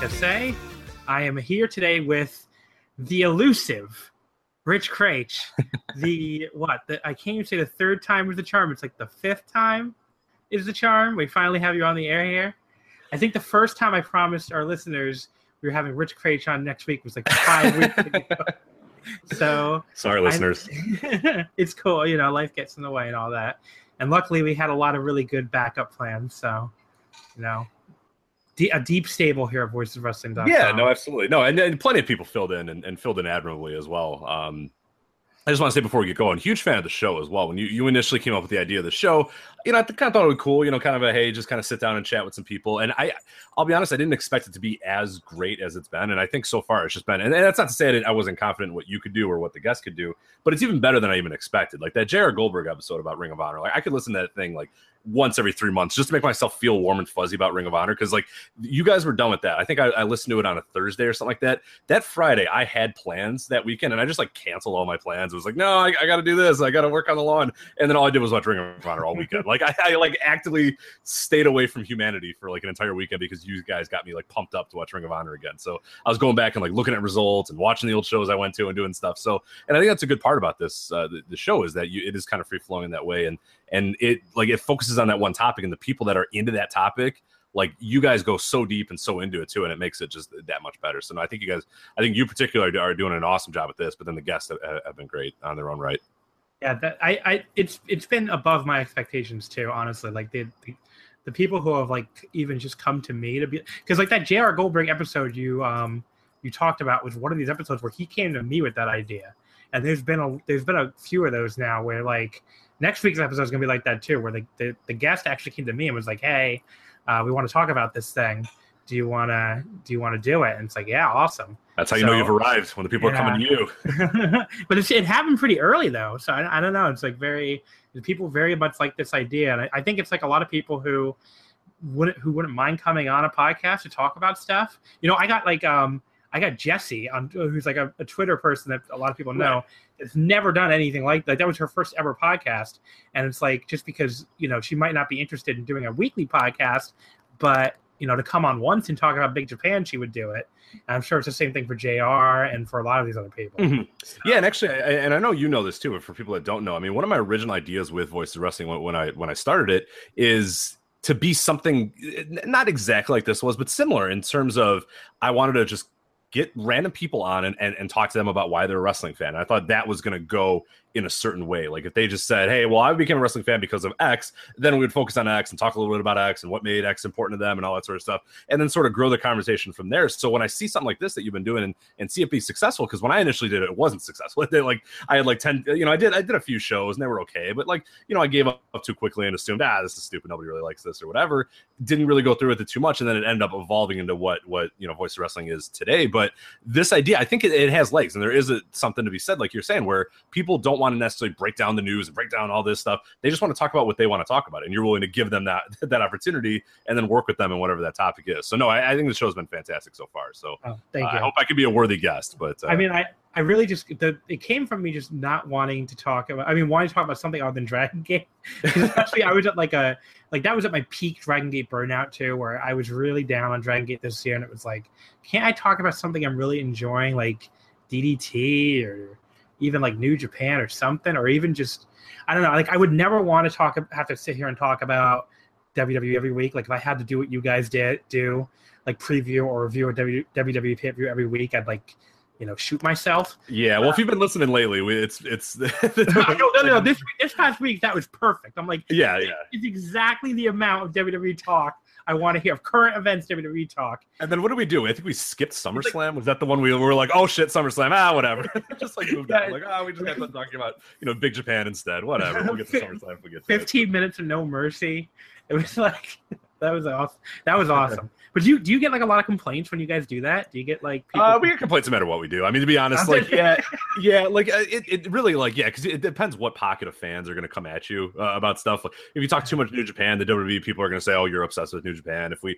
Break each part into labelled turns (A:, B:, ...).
A: Omakase. I am here today with the elusive Rich Kraetsch. the what? The, I can't even say the third time was the charm. It's like the fifth time is the charm. We finally have you on the air here. I think the first time I promised our listeners we were having Rich Kraetsch on next week was like five weeks ago. So
B: Sorry,
A: I-
B: listeners.
A: it's cool, you know, life gets in the way and all that. And luckily, we had a lot of really good backup plans. So, you know, a deep stable here at voiceswrestling.com.
B: Yeah, no, absolutely. No, and, and plenty of people filled in and, and filled in admirably as well. Um, I just want to say before we get going, huge fan of the show as well. When you, you initially came up with the idea of the show, you know, I kind of thought it would be cool, you know, kind of a hey, just kind of sit down and chat with some people. And I, I'll be honest, I didn't expect it to be as great as it's been. And I think so far it's just been, and, that's not to say I, I wasn't confident in what you could do or what the guests could do, but it's even better than I even expected. Like that Jared Goldberg episode about Ring of Honor, like I could listen to that thing like once every three months just to make myself feel warm and fuzzy about Ring of Honor. Cause like you guys were done with that. I think I, I listened to it on a Thursday or something like that. That Friday, I had plans that weekend and I just like canceled all my plans. It was like, no, I, I got to do this. I got to work on the lawn. And then all I did was watch Ring of Honor all weekend. Like I, I like actively stayed away from humanity for like an entire weekend because you guys got me like pumped up to watch Ring of Honor again. So I was going back and like looking at results and watching the old shows I went to and doing stuff. So, and I think that's a good part about this, uh, the, the show is that you, it is kind of free flowing in that way. And, and it like it focuses on that one topic and the people that are into that topic like you guys go so deep and so into it too and it makes it just that much better so no, i think you guys i think you particularly are doing an awesome job at this but then the guests have, have been great on their own right
A: yeah. That I, I, it's it's been above my expectations too. Honestly, like the the, the people who have like even just come to me to be because like that J.R. Goldberg episode you um you talked about was one of these episodes where he came to me with that idea, and there's been a there's been a few of those now where like next week's episode is gonna be like that too, where the the, the guest actually came to me and was like, hey, uh, we want to talk about this thing. Do you wanna do you want to do it? And it's like, yeah, awesome.
B: That's how you know you've arrived when the people are coming to you
A: but it's, it happened pretty early though, so I, I don't know. It's like very people very much like this idea, and I, I think it's like a lot of people who wouldn't who wouldn't mind coming on a podcast to talk about stuff. You know, I got like um I got Jesse on who's like a, a Twitter person that a lot of people know. Has never done anything like that. That was her first ever podcast, and it's like just because you know she might not be interested in doing a weekly podcast, but you know to come on once and talk about Big Japan, she would do it. And I'm sure it's the same thing for Jr. and for a lot of these other people.
B: Mhm. Yeah, and actually, I, and I know you know this too. But for people that don't know, I mean, one of my original ideas with Voice of Wrestling when, when I when I started it is to be something not exactly like this was, but similar in terms of I wanted to just get random people on and, and, and talk to them about why they're a wrestling fan. And I thought that was going to go in a certain way. Like if they just said, "Hey, well, I became a wrestling fan because of X," then we would focus on X and talk a little bit about X and what made X important to them and all that sort of stuff, and then sort of grow the conversation from there. So when I see something like this that you've been doing and, and see it be successful, because when I initially did it, it wasn't successful. They, like I had like ten, you know, I did I did a few shows and they were okay, but like you know, I gave up too quickly and assumed, ah, this is stupid, nobody really likes this or whatever. Didn't really go through with it too much, and then it ended up evolving into what what you know Voice Wrestling is today. But this idea, I think it, it has legs, and there is a, something to be said, like you're saying, where people don't want to necessarily break down the news and break down all this stuff. They just want to talk about what they want to talk about, and you're willing to give them that that opportunity and then work with them in whatever that topic is. So no, I, I think the show's been fantastic so far. So
A: Oh, thank
B: uh,
A: you.
B: I hope I can be a worthy guest. But uh,
A: I mean, I, I really just the it came from me just not wanting to talk about. I mean, wanting to talk about something other than Dragon Gate. Especially, I was at like a like that was at my peak Dragon Gate burnout too, where I was really down on Dragon Gate this year, and it was like, can't I talk about something I'm really enjoying, like DDT or even like New Japan or something, or even just I don't know. Like, I would never want to talk have to sit here and talk about WWE every week. Like, if I had to do what you guys did do, like preview or review a WWE pay per view every week, I'd like you know shoot myself.
B: yeah, well, if uh, you've been listening lately, we, it's it's
A: no, no, no, no. This this past week that was perfect. I'm like,
B: yeah, yeah.
A: it's exactly the amount of WWE talk I want to hear of current events WWE talk.
B: And then what did we do? I think we skipped SummerSlam. Was that the one we were like, oh shit, SummerSlam? Ah, whatever. just like moved on.
A: Yeah.
B: Like, oh, we just got done talking about you know Big Japan instead. Whatever. We'll get to SummerSlam if we get to it.
A: 15 minutes of no mercy. It was like that was awesome. That was awesome. But do you do you get like a lot of complaints when you guys do that? Do you get like people?
B: Uh, we get complaints no matter what we do. I mean, to be honest, like yeah, yeah, like uh, it, it really like yeah, because it depends what pocket of fans are going to come at you uh, about stuff. Like if you talk too much New Japan, the WWE people are going to say, "Oh, you're obsessed with New Japan." If we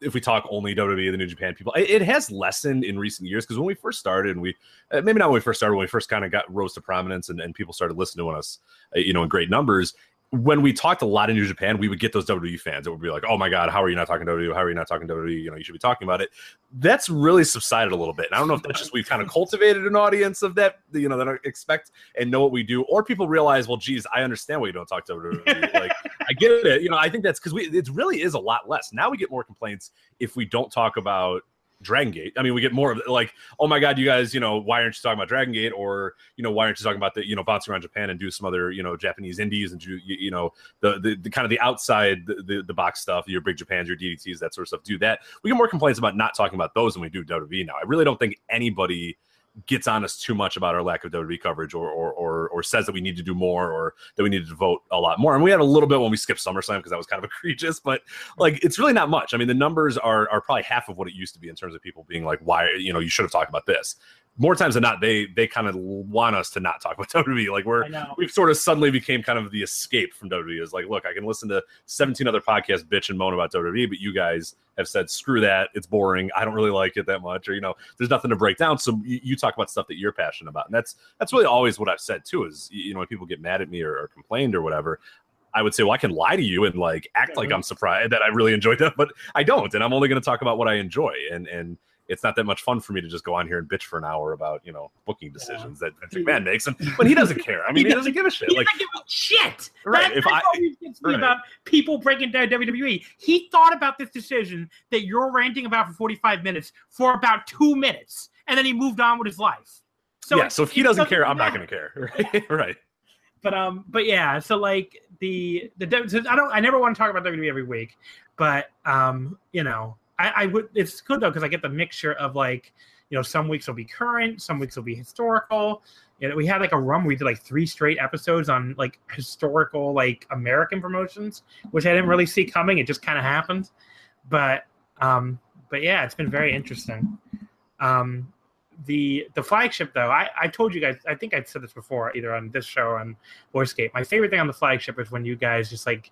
B: if we talk only WWE, the New Japan people, it, has lessened in recent years because when we first started, and we uh, maybe not when we first started, when we first kind of got rose to prominence and, and people started listening to us, uh, you know, in great numbers. When we talked a lot in New Japan, we would get those WWE fans that would be like, "Oh my God, how are you not talking WWE? How are you not talking WWE? You know, you should be talking about it." That's really subsided a little bit. And I don't know if that's just we've kind of cultivated an audience of that, you know, that expect and know what we do, or people realize, well, geez, I understand why you don't talk to WWE. like, I get it. You know, I think that's because we it really is a lot less. Now we get more complaints if we don't talk about Dragon Gate. I mean, we get more of like, oh my god, you guys, you know, why aren't you talking about Dragon Gate, or you know, why aren't you talking about the, you know, bouncing around Japan and do some other, you know, Japanese indies and do, you, you know, the, the the kind of the outside the, the the box stuff, your Big Japans, your DDTs, that sort of stuff. Do that. We get more complaints about not talking about those than we do WWE now. I really don't think anybody gets on us too much about our lack of WWE coverage or, or or or says that we need to do more or that we need to vote a lot more. And we had a little bit when we skipped SummerSlam because that was kind of egregious, but like it's really not much. I mean, the numbers are are probably half of what it used to be in terms of people being like, why you know you should have talked about this. More times than not, they they kind of want us to not talk about WWE. Like we're we've sort of suddenly became kind of the escape from WWE. Is like, look, I can listen to 17 other podcasts bitch and moan about WWE, but you guys have said screw that, it's boring. I don't really like it that much, or you know, there's nothing to break down. So you, you talk about stuff that you're passionate about, and that's that's really always what I've said too. Is you know when people get mad at me or, or complained or whatever. I would say, well, I can lie to you and like act like mm-hmm. I'm surprised that I really enjoyed that, but I don't, and I'm only going to talk about what I enjoy, and and it's not that much fun for me to just go on here and bitch for an hour about you know booking decisions that Vince McMahon makes, and when he doesn't care. I mean, he, doesn't give a shit.
A: He
B: Like,
A: doesn't give a shit.
B: Right,
A: That,
B: if
A: that's
B: I-
A: always gets me
B: right.
A: about people breaking down WWE. He thought about this decision that you're ranting about for 45 minutes for about two minutes, and then he moved on with his life. So
B: yeah.
A: it-
B: So if he
A: it
B: doesn't care, I'm not going to care. Right. right.
A: but um but yeah so like the the so i don't i never want to talk about wwe every week but um you know i i would it's good though because i get the mixture of like you know some weeks will be current some weeks will be historical. You know we had like a run where we did like three straight episodes on like historical like american promotions which i didn't really see coming it just kind of happened. But um but yeah it's been very interesting. Um the the flagship though I, I told you guys i think i said this before either on this show or on voicegate my favorite thing on the flagship is when you guys just like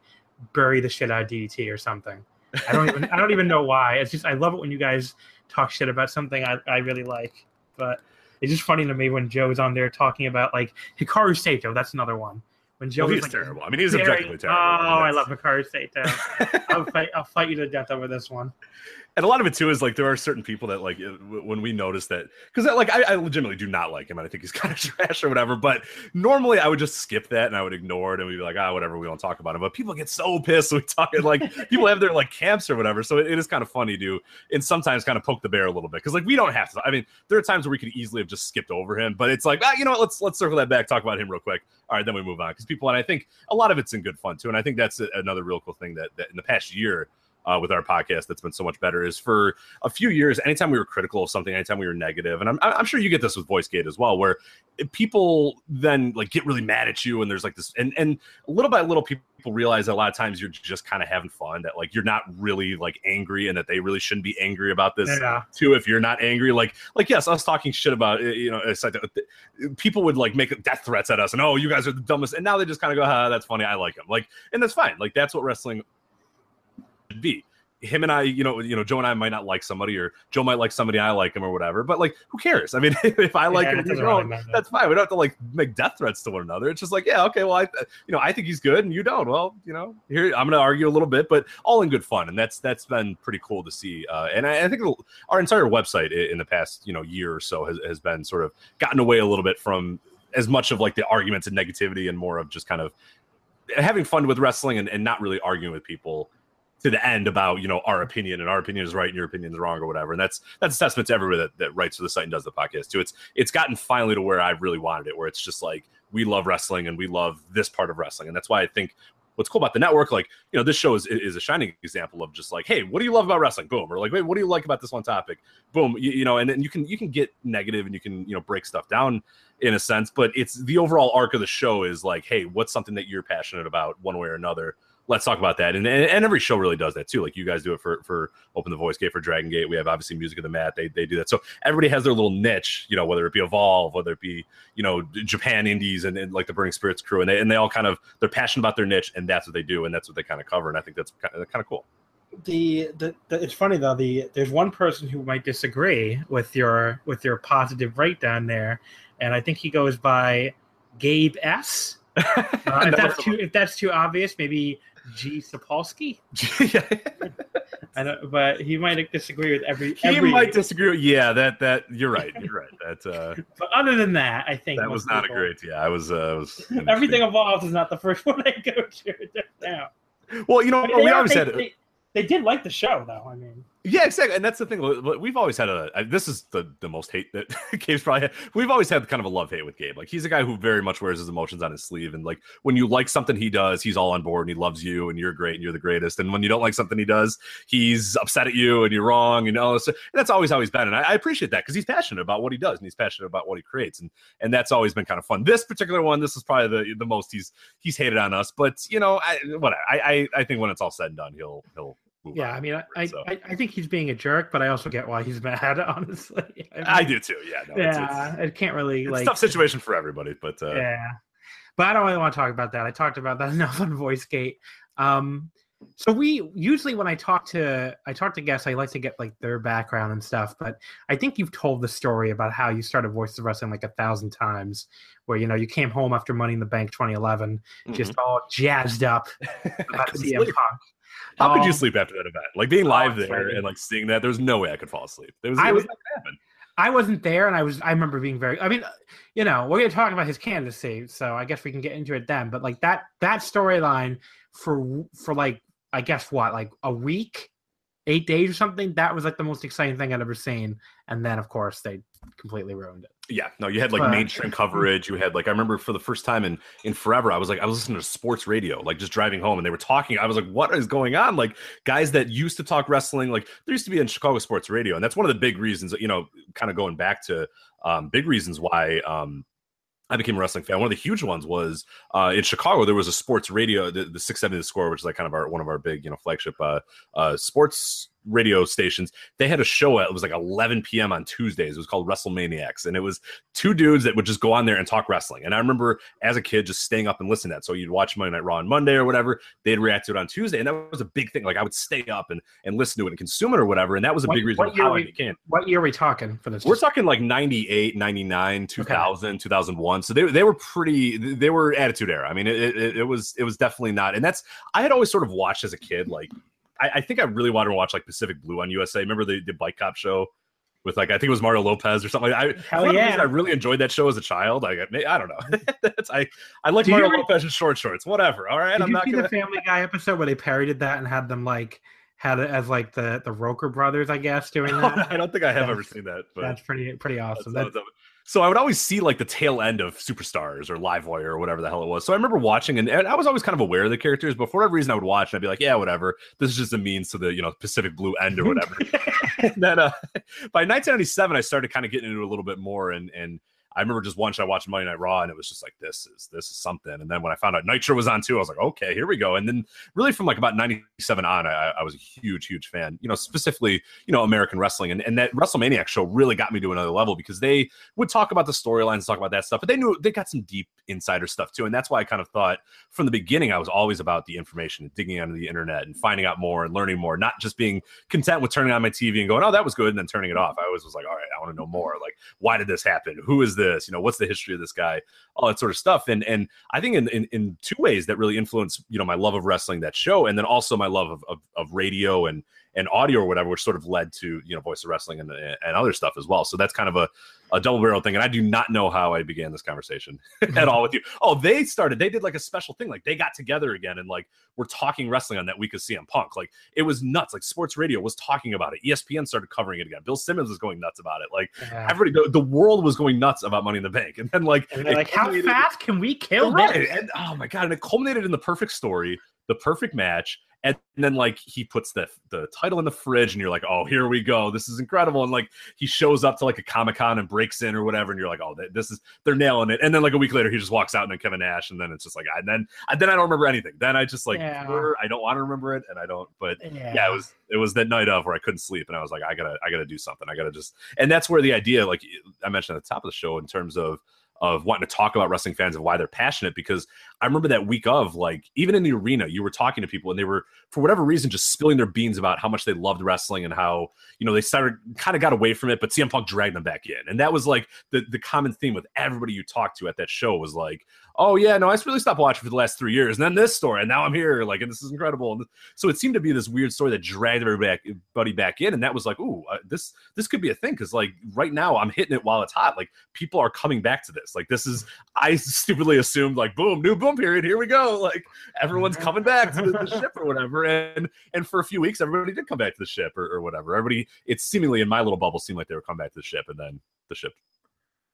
A: bury the shit out of ddt or something i don't even i don't even know why it's just i love it when you guys talk shit about something i, I really like but it's just funny to me when joe's on there talking about like hikaru sato that's another one when Joe was
B: he's
A: like,
B: terrible. I mean, he's
A: very-
B: objectively terrible.
A: Oh,
B: I mean,
A: I
B: that's-
A: love Hikaru Sato too. I'll fight. I'll fight you to death over this one.
B: And a lot of it too is like there are certain people that like when we notice that because like I, I legitimately do not like him and I think he's kind of trash or whatever. But normally I would just skip that and I would ignore it and we'd be like, ah, whatever, we don't talk about him. But people get so pissed when we talk like people have their like camps or whatever. So it, it is kind of funny to and sometimes kind of poke the bear a little bit because like we don't have to. I mean, there are times where we could easily have just skipped over him, but it's like ah, you know what? Let's let's circle that back, talk about him real quick. All right, then we move on because people and I think a lot of it's in good fun too, and I think that's a, another real cool thing that, that in the past year uh, with our podcast that's been so much better is for a few years, anytime we were critical of something, anytime we were negative, and I'm, I'm sure you get this with VoiceGate as well, where people then like get really mad at you, and there's like this, and and little by little, people realize that a lot of times you're just kind of having fun, that like you're not really like angry, and that they really shouldn't be angry about this
A: Yeah.
B: too. If you're not angry, like like yes, us talking shit about uh, you know, it's like, people would like make death threats at us, and oh, you guys are the dumbest, and now they just kind of go, ah, that's funny, I like him, like, and that's fine, like that's what wrestling should be. Him and I, you know, you know, Joe and I might not like somebody, or Joe might like somebody, I like him, or whatever. But like, who cares? I mean, if I like
A: Yeah,
B: him, he's
A: really
B: wrong, that's fine. We don't have to like make death threats to one another. It's just like, yeah, okay, well, I, you know, I think he's good, and you don't. Well, you know, here I'm going to argue a little bit, but all in good fun, and that's that's been pretty cool to see. Uh, and I, I think our entire website in the past, you know, year or so has, has been sort of gotten away a little bit from as much of like the arguments and negativity, and more of just kind of having fun with wrestling and, and not really arguing with people to the end about you know our opinion and our opinion is right and your opinion is wrong or whatever. And that's that's a testament to everybody that, that writes for the site and does the podcast too. It's it's gotten finally to where i really wanted it where it's just like we love wrestling and we love this part of wrestling. And that's why i think what's cool about the network like you know this show is is a shining example of just like hey what do you love about wrestling? Boom. Or like wait what do you like about this one topic? Boom. You, you know and then you can you can get negative and you can you know break stuff down in a sense but it's the overall arc of the show is like hey what's something that you're passionate about one way or another let's talk about that. And, and and every show really does that too. Like you guys do it for for open the voice gate for dragon gate. We have obviously music of the mat. They, they do that. So everybody has their little niche you know whether it be evolve whether it be you know japan indies and, and like the burning spirits crew. And they and they all kind of they're passionate about their niche and that's what they do and that's what they kind of cover. And i think that's kind of, kind of cool.
A: The, the, the it's funny though. The there's one person who might disagree with your with your positive breakdown there and i think he goes by gabe s. Uh, if that's too if that's too obvious maybe g sapolsky. I don't, but he might disagree with every
B: he
A: every
B: might disagree yeah that that you're right you're right that uh
A: but other than that i think
B: that was not a great yeah i was uh I was
A: everything evolves is not the first one i go to now
B: well you know
A: But
B: we
A: they, are-
B: always
A: they,
B: had
A: they, they did like the show though i mean
B: Yeah, exactly, and that's the thing. We've always had a. This is the the most hate that Gabe's probably had. We've always had kind of a love hate with Gabe. Like he's a guy who very much wears his emotions on his sleeve, and like when you like something he does, he's all on board and he loves you, and you're great and you're the greatest. And when you don't like something he does, he's upset at you and you're wrong, and all this. And that's always how he's been, and I, I appreciate that because he's passionate about what he does and he's passionate about what he creates, and and that's always been kind of fun. This particular one, this is probably the the most he's he's hated on us, but you know, I what I I, I think when it's all said and done, he'll he'll.
A: Yeah
B: on.
A: i mean I, I,
B: So.
A: I I think he's being a jerk but i also get why he's mad honestly I, mean,
B: I do too. Yeah, no, it's, it's,
A: yeah it can't really
B: it's a
A: like
B: tough situation for everybody, but uh,
A: yeah but i don't really want to talk about that i talked about that enough on voicegate um so we usually when i talk to i talk to guests i like to get like their background and stuff but i think you've told the story about how you started voices of wrestling like a thousand times where you know you came home after money in the bank 2011 just all jazzed up about cm punk
B: How could you
A: Um,
B: sleep after that event? Like being live
A: Oh,
B: there
A: right.
B: and like seeing that, there's no way I could fall asleep. It was,
A: I
B: it was
A: was-
B: not gonna happen.
A: I wasn't there, and I was. I remember being very. I mean, you know, we're going to talk about his candidacy, so I guess we can get into it then. But like that that storyline for for like I guess what like a week, eight days or something. That was like the most exciting thing I'd ever seen. And then of course they completely ruined it.
B: Yeah, no, you had like
A: But-
B: mainstream coverage. You had like I remember for the first time in in forever, I was like I was listening to sports radio, like just driving home, and they were talking. I was like, what is going on? Like guys that used to talk wrestling, like there used to be in Chicago sports radio, and that's one of the big reasons. You know, kind of going back to um, big reasons why. Um, I became a wrestling fan. One of the huge ones was uh, in Chicago. There was a sports radio, the, the 670 The Score, which is like kind of our one of our big, you know, flagship uh, uh, sports radio stations, they had a show. at It was like 11 p.m. on Tuesdays. It was called WrestleManiacs, and it was two dudes that would just go on there and talk wrestling. And I remember as a kid just staying up and listening to that. So you'd watch Monday Night Raw on Monday or whatever. They'd react to it on Tuesday, and that was a big thing. Like I would stay up and and listen to it and consume it or whatever. And that was a
A: What-
B: big reason
A: what year
B: how I
A: we-
B: became.
A: What year are we talking for this?
B: We're talking like 98, 99, 2000, 2001. So they, they were pretty, they were attitude era. I mean, it, it, it was, it was definitely not. And that's, I had always sort of watched as a kid. Like, I, I think I really wanted to watch like Pacific Blue on USA. Remember the, the bike cop show with like, I think it was Mario Lopez or something like that. I,
A: Hell yeah.
B: I really enjoyed that show as a child. Like, I, I don't know. Mm-hmm. I, I like Mario
A: ever-
B: Lopez in short shorts, whatever. All right.
A: Did
B: I'm
A: you
B: not
A: see
B: gonna,
A: the Family Guy episode where they parodied that and had them like had it as like the the Roker brothers, I guess, doing that?
B: I don't think I have
A: That's-
B: ever seen that, but
A: That's pretty pretty awesome.
B: That's-
A: That-
B: so I would always see like the tail end of Superstars or Livewire or whatever the hell it was. So I remember watching, and, and I was always kind of aware of the characters, but for whatever reason, I would watch and I'd be like, yeah, whatever. This is just a means to the you know Pacific Blue End or whatever. and then uh, by 1997, I started kind of getting into it a little bit more, and and I remember just once I watched Monday Night Raw, and it was just like this is this is something. And then when I found out Nitro was on too, I was like, okay, here we go. And then really from like about 97 on, I, I was a huge, huge fan, you know, specifically, you know, American wrestling. And, and that WrestleManiac show really got me to another level because they would talk about the storylines, talk about that stuff, but they knew they got some deep insider stuff too. And that's why I kind of thought from the beginning, I was always about the information and digging onto the internet and finding out more and learning more, not just being content with turning on my TV and going, oh, that was good, and then turning it off. I always was like, all right, I want to know more. Like, why did this happen? Who is this? You know, what's the history of this guy? All that sort of stuff. And and I think in in, in two ways that really influenced, you know, my love of wrestling, that show, and then also my love of of, of radio and and audio or whatever, which sort of led to you know voice of wrestling and and other stuff as well. So that's kind of a a double barrel thing. And I do not know how I began this conversation at mm-hmm. all with you. Oh, they started. They did like a special thing. Like they got together again and like we're talking wrestling on that week of CM Punk. Like it was nuts. Like sports radio was talking about it. ESPN started covering it again. Bill Simmons was going nuts about it. Like
A: yeah.
B: everybody, the, the world was going nuts about Money in the Bank. And then like,
A: And like, how fast can we kill
B: right.
A: this?
B: And oh my god, and it culminated in the perfect story, the perfect match. And then like he puts the the title in the fridge, and you're like, oh, here we go, this is incredible. And like he shows up to like a comic con and breaks in or whatever, and you're like, oh, this is they're nailing it. And then like a week later, he just walks out and then Kevin Nash, and then it's just like, and then and then I don't remember anything. Then I just like
A: Yeah.
B: I don't want to remember it, and I don't. But yeah. it was it was that night of where I couldn't sleep, and I was like, I gotta I gotta do something. I gotta just, and that's where the idea, like I mentioned at the top of the show, in terms of of wanting to talk about wrestling fans and why they're passionate. Because I remember that week of like even in the arena, you were talking to people and they were for whatever reason just spilling their beans about how much they loved wrestling and how you know they started kind of got away from it, but CM Punk dragged them back in, and that was like the the common theme with everybody you talked to at that show was like, oh yeah, no, I really stopped watching for the last three years, and then this story, and now I'm here, like, and this is incredible. And so it seemed to be this weird story that dragged everybody back, everybody back in, and that was like, ooh, uh, this this could be a thing because like right now I'm hitting it while it's hot. Like people are coming back to this. Like this is I stupidly assumed like boom, new boom period, here we go. Like everyone's coming back to the, the ship or whatever, and and for a few weeks everybody did come back to the ship or, or whatever. Everybody, it's seemingly in my little bubble seemed like they were coming back to the ship, and then the ship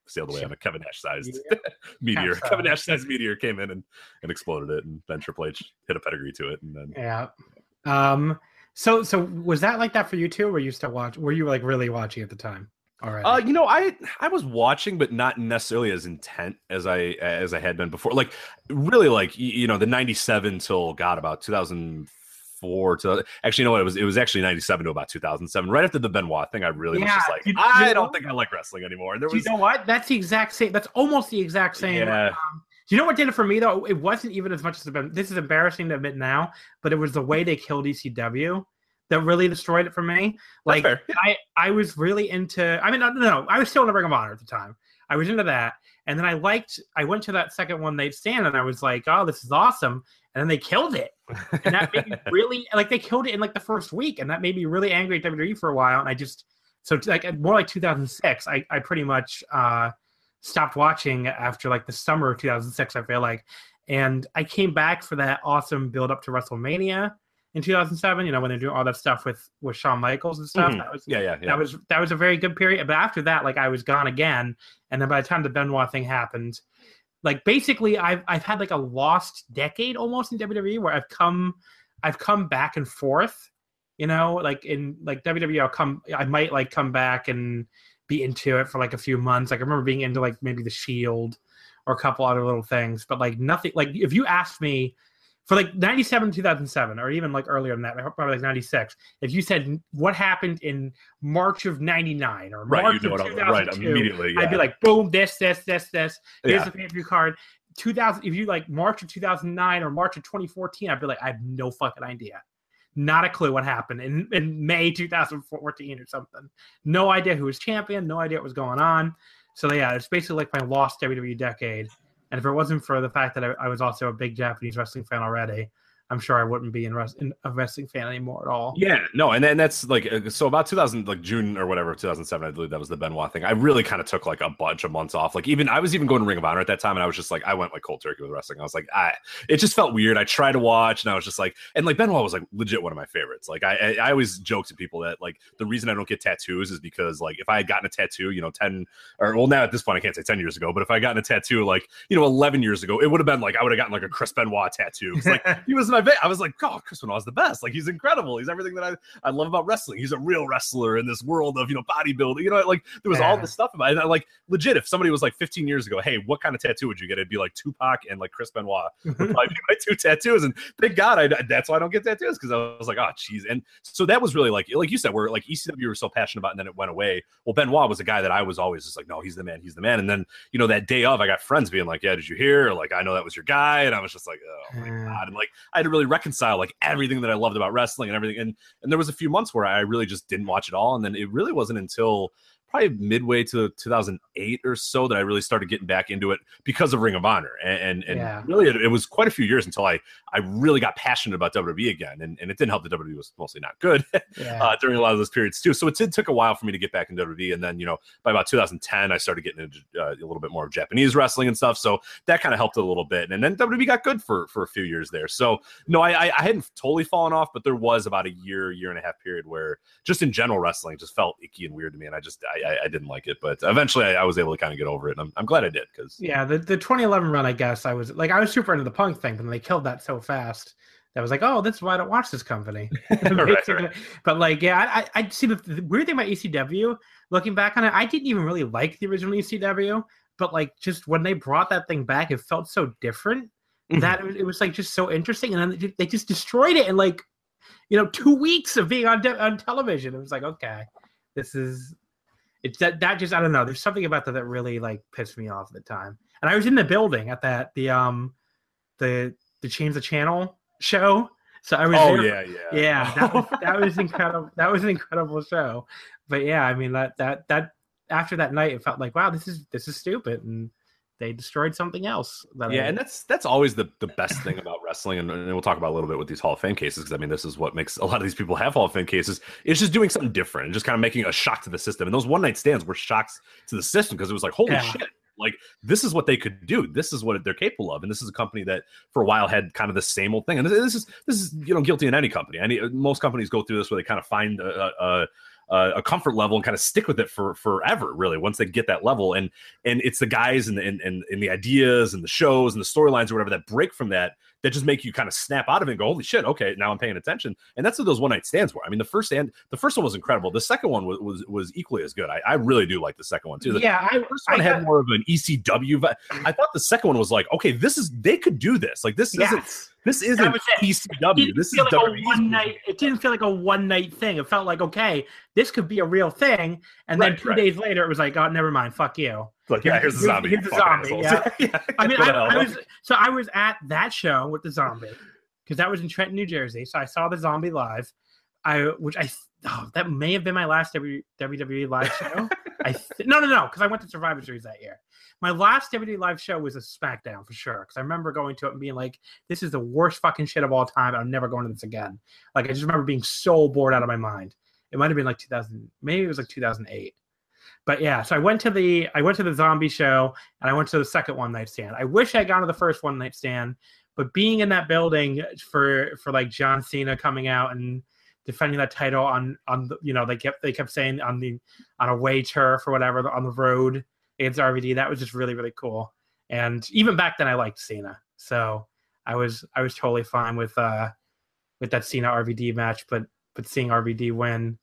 B: sailed away on a Kevin Nash sized meteor. Kevin Nash sized meteor came in and, and exploded it, and then Triple H hit a pedigree to it, and then
A: Yeah. Um. So so was that like that for you too? Or were you still watch? Were you like really watching at the time? All right.
B: Uh, you know, I I was watching, but not necessarily as intent as I as I had been before. Like, really, like you know, the '97 till God about 2004 to actually, you know what? It was it was actually '97 to about 2007, right after the Benoit thing. I really was just like,
A: you-
B: I
A: you
B: don't
A: know-
B: think I like wrestling anymore. And there
A: Do you know what? That's the exact same. That's almost the exact same.
B: Yeah.
A: Um, do you know what did it for me though? It wasn't even as much as the, this is embarrassing to admit now, but it was the way they killed ECW that really destroyed it for me. Like. I, I was really into. I mean, no, no, no, I was still in the Ring of Honor at the time. I was into that, and then I liked. I went to that second one night stand, and I was like, "Oh, this is awesome!" And then they killed it, and that made me really like they killed it in like the first week, and that made me really angry at WWE for a while. And I just so like more like 2006. I I pretty much uh stopped watching after like the summer of 2006. I feel like, and I came back for that awesome build up to WrestleMania in 2007. You know when they're doing all that stuff with with Shawn Michaels and stuff.
B: Mhm.
A: That was
B: yeah, yeah, yeah.
A: that was that was a very good period. But after that, like I was gone again, and then by the time the Benoit thing happened, like basically I've I've had like a lost decade almost in WWE where I've come I've come back and forth. You know, like in like WWE, I'll come I might like come back and be into it for like a few months. Like I remember being into like maybe the Shield or a couple other little things, but like nothing. Like if you asked me for like 97 2007 or even like earlier than that probably like 96 if you said what happened in march of 99 or
B: Right,
A: march
B: you know
A: of
B: what I'm- right,
A: 2002
B: immediately,
A: i'd be like boom this this this this here's
B: Yeah.
A: the pay-per-view card. 2000 if you like march of 2009 or march of 2014 i'd be like i have no fucking idea. Not a clue what happened in, in may 2014 or something. No idea who was champion no idea what was going on. So yeah it's basically like my lost wwe decade and if it wasn't for the fact that I, I was also a big Japanese wrestling fan already, I'm sure I wouldn't be in, in a wrestling fan anymore at all.
B: Yeah, no, and then that's like uh, so about 2000, like June or whatever, 2007, I believe that was the Benoit thing. I really kind of took like a bunch of months off. Like even I was even going to Ring of Honor at that time, and I was just like, I went like cold turkey with wrestling. I was like, I, it just felt weird. I tried to watch, and I was just like, and like Benoit was like legit one of my favorites. Like I, I, I always joke to people that like the reason I don't get tattoos is because like if I had gotten a tattoo, you know, ten or well now at this point I can't say ten years ago, but if I had gotten a tattoo like you know eleven years ago, it would have been like I would have gotten like a Chris Benoit tattoo. like he was my, I was like, God, Chris Benoit's the best. Like he's incredible. He's everything that I, I love about wrestling. He's a real wrestler in this world of you know bodybuilding. You know, like there was all this stuff about it. And I, like legit, if somebody was like 15 years ago, hey, what kind of tattoo would you get? It'd be like Tupac and like Chris Benoit would my two tattoos. And thank God, I that's why I don't get tattoos because I was like, oh, geez. And so that was really like, like you said, where like ECW were so passionate about, and then it went away. Well, Benoit was a guy that I was always just like, no, he's the man, he's the man. And then you know that day of, I got friends being like, yeah, did you hear? Or, like I know that was your guy, and I was just like, oh my
A: Yeah.
B: god. And like I had to really reconcile like everything that I loved about wrestling and everything. And and there was a few months where I really just didn't watch it all, and then it really wasn't until probably midway to 2008 or so that I really started getting back into it because of Ring of Honor. And and, and
A: Yeah.
B: really, it, it was quite a few years until I I really got passionate about WWE again. And, and it didn't help that WWE was mostly not good
A: Yeah.
B: uh, during a lot of those periods too. So it did took a while for me to get back into WWE. And then you know by about 2010, I started getting into uh, a little bit more of Japanese wrestling and stuff. So that kind of helped a little bit. And then WWE got good for for a few years there. So no, I I, I hadn't totally fallen off, but there was about a year year and a half period where just in general wrestling just felt icky and weird to me, and I just I, I, I didn't like it. But eventually, I, I was able to kind of get over it, and I'm, I'm glad I did because
A: yeah, the, the 2011 run, I guess I was like, I was super into the punk thing, and they killed that so fast. That was like, oh, this is why I don't watch this company. Basically. But like, yeah, I, I, I see the, the weird thing about ECW. Looking back on it, I didn't even really like the original ECW, but like, just when they brought that thing back, it felt so different
B: Mhm.
A: that it was, like just so interesting, and then they they just destroyed it in like, you know, two weeks of being on de- on television. It was like, okay, this is it's that that just I don't know. There's something about that that really like pissed me off at the time. And I was in the building at that the um the the change the channel show. So I was
B: oh
A: there-
B: yeah yeah
A: yeah, that was that was incredible. That was an incredible show. But yeah, I mean that that that after that night, it felt like wow, this is this is stupid, and they destroyed something else. That
B: yeah,
A: I,
B: and that's that's always the the best thing about wrestling, and, and we'll talk about a little bit with these Hall of Fame cases because I mean this is what makes a lot of these people have Hall of Fame cases It's just doing something different and just kind of making a shock to the system. And those one night stands were shocks to the system because it was like holy
A: Yeah.
B: shit, like this is what they could do, this is what they're capable of, and this is a company that for a while had kind of the same old thing. And this, this is this is you know guilty in any company. Any most companies go through this where they kind of find a. a, a uh, a comfort level and kind of stick with it for forever really once they get that level and and it's the guys and the, and, and, and the ideas and the shows and the storylines or whatever that break from that that just make you kind of snap out of it and go holy shit okay now i'm paying attention and that's what those one night stands were i mean the first and the first one was incredible the second one was was, was equally as good I, I really do like the second one too the
A: yeah, I,
B: first one
A: I
B: had more of an ecw vi- i thought the second one was like okay this is they could do this like this isn't this isn't ecw this is
A: like a one night. It didn't feel like a one night thing. It felt like okay, this could be a real thing. And then two
B: right.
A: days later, it was like, oh, never mind, fuck you.
B: Like yeah here's
A: the
B: zombie
A: here's
B: fucking
A: zombie,
B: assholes. Yeah.
A: I mean, I. I was so I was at that show with the zombie because that was in Trenton, New Jersey. So I saw the zombie live. I which I oh, that may have been my last WWE live show. I th- no no no because I went to Survivor Series that year. My last WWE live show was a SmackDown for sure because I remember going to it and being like, "This is the worst fucking shit of all time. I'm never going to this again." Like I just remember being so bored out of my mind. It might have been like 2000, maybe it was like 2008. But yeah, so I went to the I went to the zombie show and I went to the second one night stand. I wish I had gone to the first one night stand, but being in that building for for like John Cena coming out and defending that title on on the you know they kept they kept saying on the on away turf or whatever on the road against RVD that was just really really cool. And even back then I liked Cena, so I was I was totally fine with uh with that Cena RVD match, but but seeing RVD win,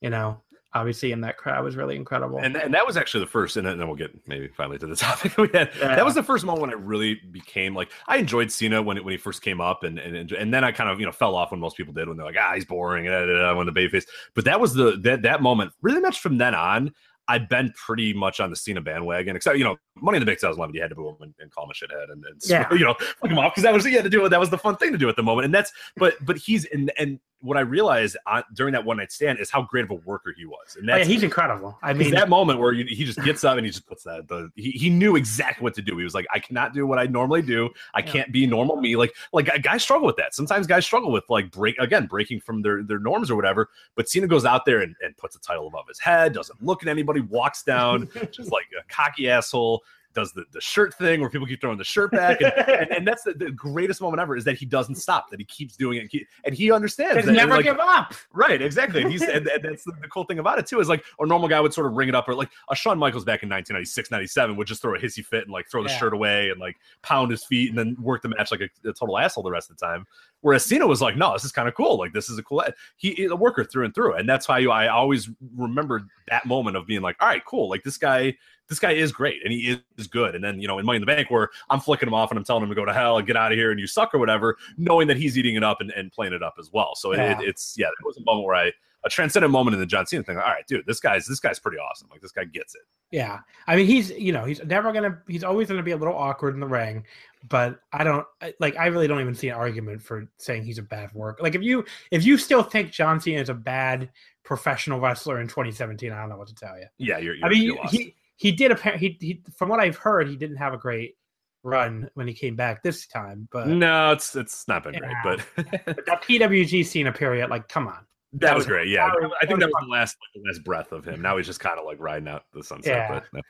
A: you know, obviously in that crowd was really incredible.
B: And, and that was actually the first, and then we'll get maybe finally to the topic we had.
A: Yeah.
B: That was the first moment when I really became like I enjoyed Cena when it, when he first came up, and and and then I kind of you know fell off when most people did when they're like ah he's boring and I went the babyface. But that was the that that moment. Really much from then on, I've been pretty much on the Cena bandwagon, except you know, Money in the Bank 2011, you had to boo him and, and call him a shithead and, and
A: Yeah.
B: you know, fuck him off because that was you had to do it. That was the fun thing to do at the moment, and that's but but he's and and what I realized on, during that one night stand is how great of a worker he was, and
A: Oh, yeah, he's incredible. I mean,
B: that moment where you, he just gets up and he just puts that the he, he knew exactly what to do. He was like, I cannot do what I normally do. I
A: Yeah.
B: can't be normal me. Like like uh, guys struggle with that. Sometimes guys struggle with like break again breaking from their their norms or whatever. But Cena goes out there and, and puts the title above his head, doesn't look at anybody, walks down just like a cocky asshole. Does the, the shirt thing where people keep throwing the shirt back, and, and, and that's the, the greatest moment ever is that he doesn't stop, that he keeps doing it, and he, and he understands. That,
A: never
B: like,
A: give up.
B: Right, exactly. And he's and, that's the, the cool thing about it too is like a normal guy would sort of ring it up or like a Shawn Michaels back in 1996, 97 would just throw a hissy fit and like throw the
A: Yeah.
B: shirt away and like pound his feet and then work the match like a, a total asshole the rest of the time. Whereas Cena was like, no, this is kind of cool. Like this is a cool. He a worker through and through, and that's why I always remembered that moment of being like, all right, cool. Like this guy, this guy is great and he is good. And then you know in Money in the Bank where I'm flicking him off and I'm telling him to go to hell and get out of here and you suck or whatever, knowing that he's eating it up and, and playing it up as well. So
A: Yeah.
B: it, it's yeah, it was a moment where I a transcendent moment in the John Cena thing. Like, all right, dude, this guy's this guy's pretty awesome. Like this guy gets it.
A: Yeah, I mean, he's you know he's never gonna he's always gonna be a little awkward in the ring, but I don't like I really don't even see an argument for saying he's a bad worker. Like if you if you still think John Cena is a bad professional wrestler in 2017, I don't know what to tell you.
B: Yeah, you're. you're
A: I mean, he he did apparently he, he from what I've heard he didn't have a great run when he came back this time, but
B: no, it's it's not been great,
A: Yeah.
B: but
A: that PWG Cena period, like come on,
B: that was great. Yeah,
A: that was-
B: I think
A: that
B: that
A: was
B: was the last like, the last breath of him. Now he's just kind of like riding out the sunset.
A: Yeah.
B: But no.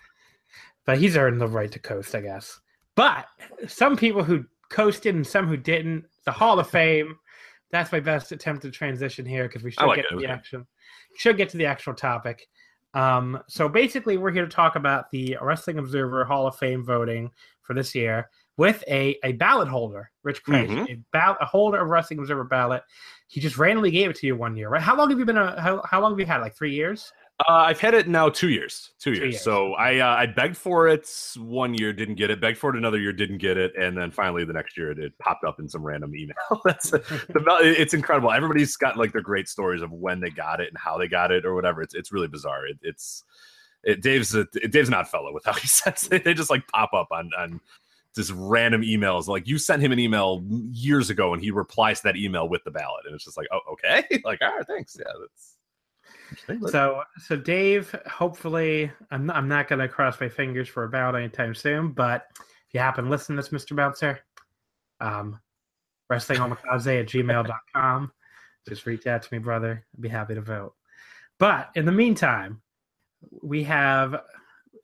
A: but he's earned the right to coast, I guess. But some people who coasted and some who didn't, the Hall of Fame. That's my best attempt to transition here because we should
B: like
A: get
B: it,
A: to the
B: okay.
A: action. Should get to the actual topic. Um, so basically, we're here to talk about the Wrestling Observer Hall of Fame voting for this year with a, a ballot holder, Rich Crazy,
B: Mhm.
A: a, ball- a holder of Wrestling Observer ballot. He just randomly gave it to you one year, right? How long have you been a how, how long have you had? Like three years?
B: Uh, I've had it now two years. Two years.
A: years.
B: So I uh, I begged for it one year, didn't get it. Begged for it another year, didn't get it, and then finally the next year it, it popped up in some random email. That's the, it's incredible. Everybody's got like their great stories of when they got it and how they got it or whatever. It's it's really bizarre. It, it's it, Dave's a, Dave's not fellow with how he sends it. They just like pop up on on just random emails. Like you sent him an email years ago and he replies to that email with the ballot, and it's just like oh okay, like all right, thanks. Yeah, that's.
A: So, so Dave, hopefully, I'm not, I'm not going to cross my fingers for a ballot anytime soon. But if you happen to listen to this, Mr. Bouncer, um, wrestlingomakase at gmail.com. Just reach out to me, brother. I'd be happy to vote. But in the meantime, we have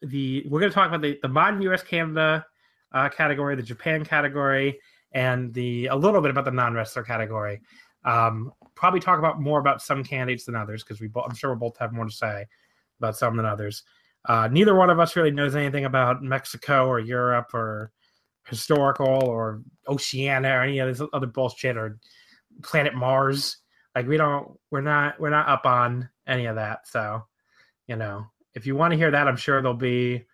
A: the we're going to talk about the, the modern U.S. Canada uh, category, the Japan category, and the a little bit about the non wrestler category. Um, probably talk about more about some candidates than others because we both, I'm sure we'll both have more to say about some than others. Uh, neither one of us really knows anything about Mexico or Europe or historical or Oceania or any of this other bullshit or planet Mars. Like we don't, we're not, we're not up on any of that. So, you know, if you want to hear that, I'm sure there'll be.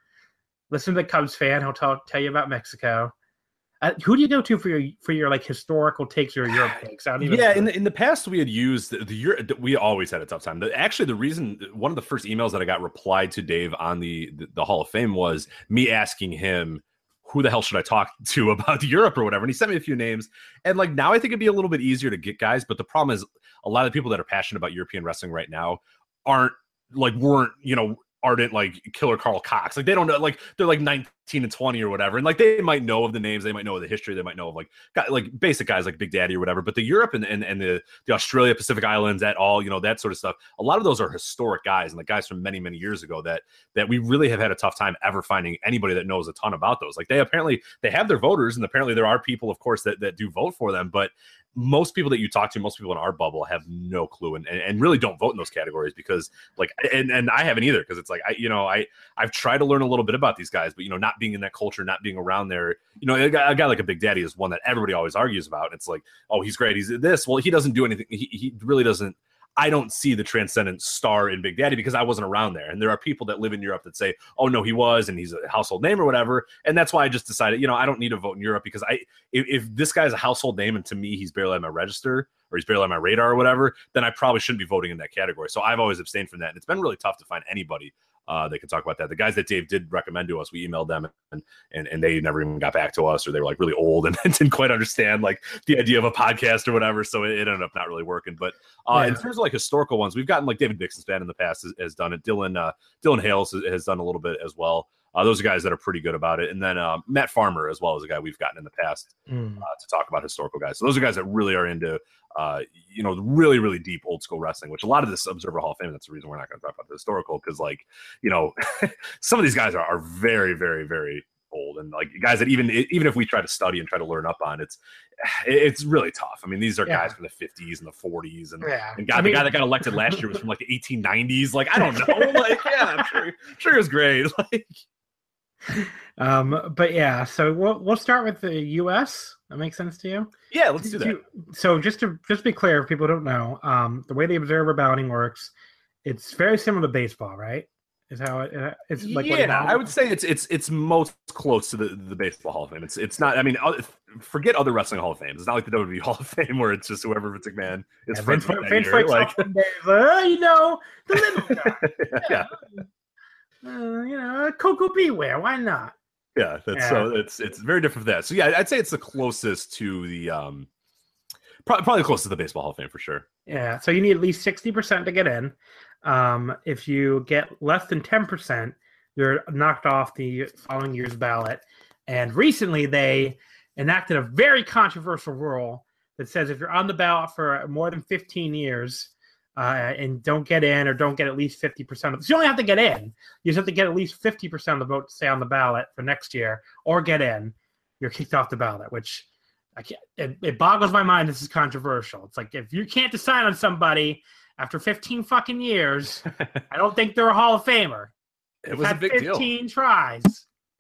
A: Listen to the Cubs fan; he'll tell tell you about Mexico. Uh, who do you go to for your for your like historical takes or Europe takes? I don't even
B: yeah in the, in the past we had used the, the Euro- we always had a tough time the, actually the reason one of the first emails that i got replied to dave on the, the the hall of fame was me asking him who the hell should i talk to about europe or whatever and he sent me a few names and like now i think it'd be a little bit easier to get guys but the problem is a lot of the people that are passionate about european wrestling right now aren't like weren't you know ardent like killer Carl Cox. Like they don't know like they're like 19 and 20 or whatever. And like they might know of the names, they might know of the history, they might know of like like basic guys like Big Daddy or whatever. But the Europe and, and, and the, the Australia Pacific Islands at all, you know, that sort of stuff. A lot of those are historic guys and the guys from many, many years ago that that we really have had a tough time ever finding anybody that knows a ton about those. Like they apparently they have their voters and apparently there are people, of course, that, that do vote for them, but most people that you talk to, most people in our bubble have no clue and, and, and really don't vote in those categories because like and, and I haven't either because it's like I you know I I've tried to learn a little bit about these guys, but you know, not being in that culture, not being around there, you know, a guy, a guy like a Big Daddy is one that everybody always argues about. It's like, oh, he's great, he's this. Well, he doesn't do anything. He, he really doesn't. I don't see the transcendent star in Big Daddy because I wasn't around there. And there are people that live in Europe that say, "Oh no, he was," and he's a household name or whatever. And that's why I just decided, you know, I don't need to vote in Europe because I, if, if this guy's a household name and to me he's barely on my register or he's barely on my radar or whatever, then I probably shouldn't be voting in that category. So I've always abstained from that, and it's been really tough to find anybody uh, they can talk about that. The guys that Dave did recommend to us, we emailed them and and, and they never even got back to us, or they were like really old and didn't quite understand like the idea of a podcast or whatever. So it, it ended up not really working. But uh,
A: Yeah.
B: in terms of like historical ones, we've gotten like David Bixenspan in the past has, has done it. Dylan uh, Dylan Hales has, has done a little bit as well. Uh, those are guys that are pretty good about it. And then uh, Matt Farmer as well as a guy we've gotten in the past
A: Mm.
B: uh, to talk about historical guys. So those are guys that really are into, uh, you know, really, really deep old school wrestling, which a lot of this Observer Hall of Fame, that's the reason we're not going to talk about the historical because, like, you know, some of these guys are, are very, very, very old and like guys that even even if we try to study and try to learn up on it's it's really tough i mean these are
A: Yeah.
B: guys from the 50s and the 40s and
A: Yeah.
B: and God,
A: I
B: the
A: mean-
B: guy that got elected last year was from like the 1890s. Like, I don't know. Like, yeah, I'm sure, sure it was great. Like,
A: Um, but yeah, so we'll we'll start with the U.S. That makes sense to you?
B: yeah, let's do that.
A: You- So just to just be clear, if people don't know, um, the way the observer balloting works, it's very similar to baseball, right? Is how it, uh, it's like what
B: yeah, I would say it's it's it's most close to the, the baseball Hall of Fame. It's it's not. I mean, forget other wrestling Hall of Fames. It's not like the WWE Hall of Fame where it's just whoever Vince McMahon is
A: Yeah,
B: friends
A: Vince,
B: with
A: Vince
B: year. Like,
A: day, like, oh, you know, the little guy,
B: yeah,
A: uh, you know, Koko B. Ware, why not?
B: yeah. That's so it's it's very different from that. So yeah, I'd say it's the closest to the um, probably probably closest to the baseball Hall of Fame for sure.
A: Yeah, so you need at least sixty percent to get in. Um, if you get less than ten percent, you're knocked off the following year's ballot. And recently, they enacted a very controversial rule that says if you're on the ballot for more than fifteen years uh, and don't get in or don't get at least fifty percent of, so you only have to get in. You just have to get at least fifty percent of the vote to stay on the ballot for next year, or get in. You're kicked off the ballot, which I can't. It, it boggles my mind. This is controversial. It's like if you can't decide on somebody after 15 fucking years, I don't think they're a Hall of Famer.
B: It
A: They've
B: was a big deal.
A: 15 tries.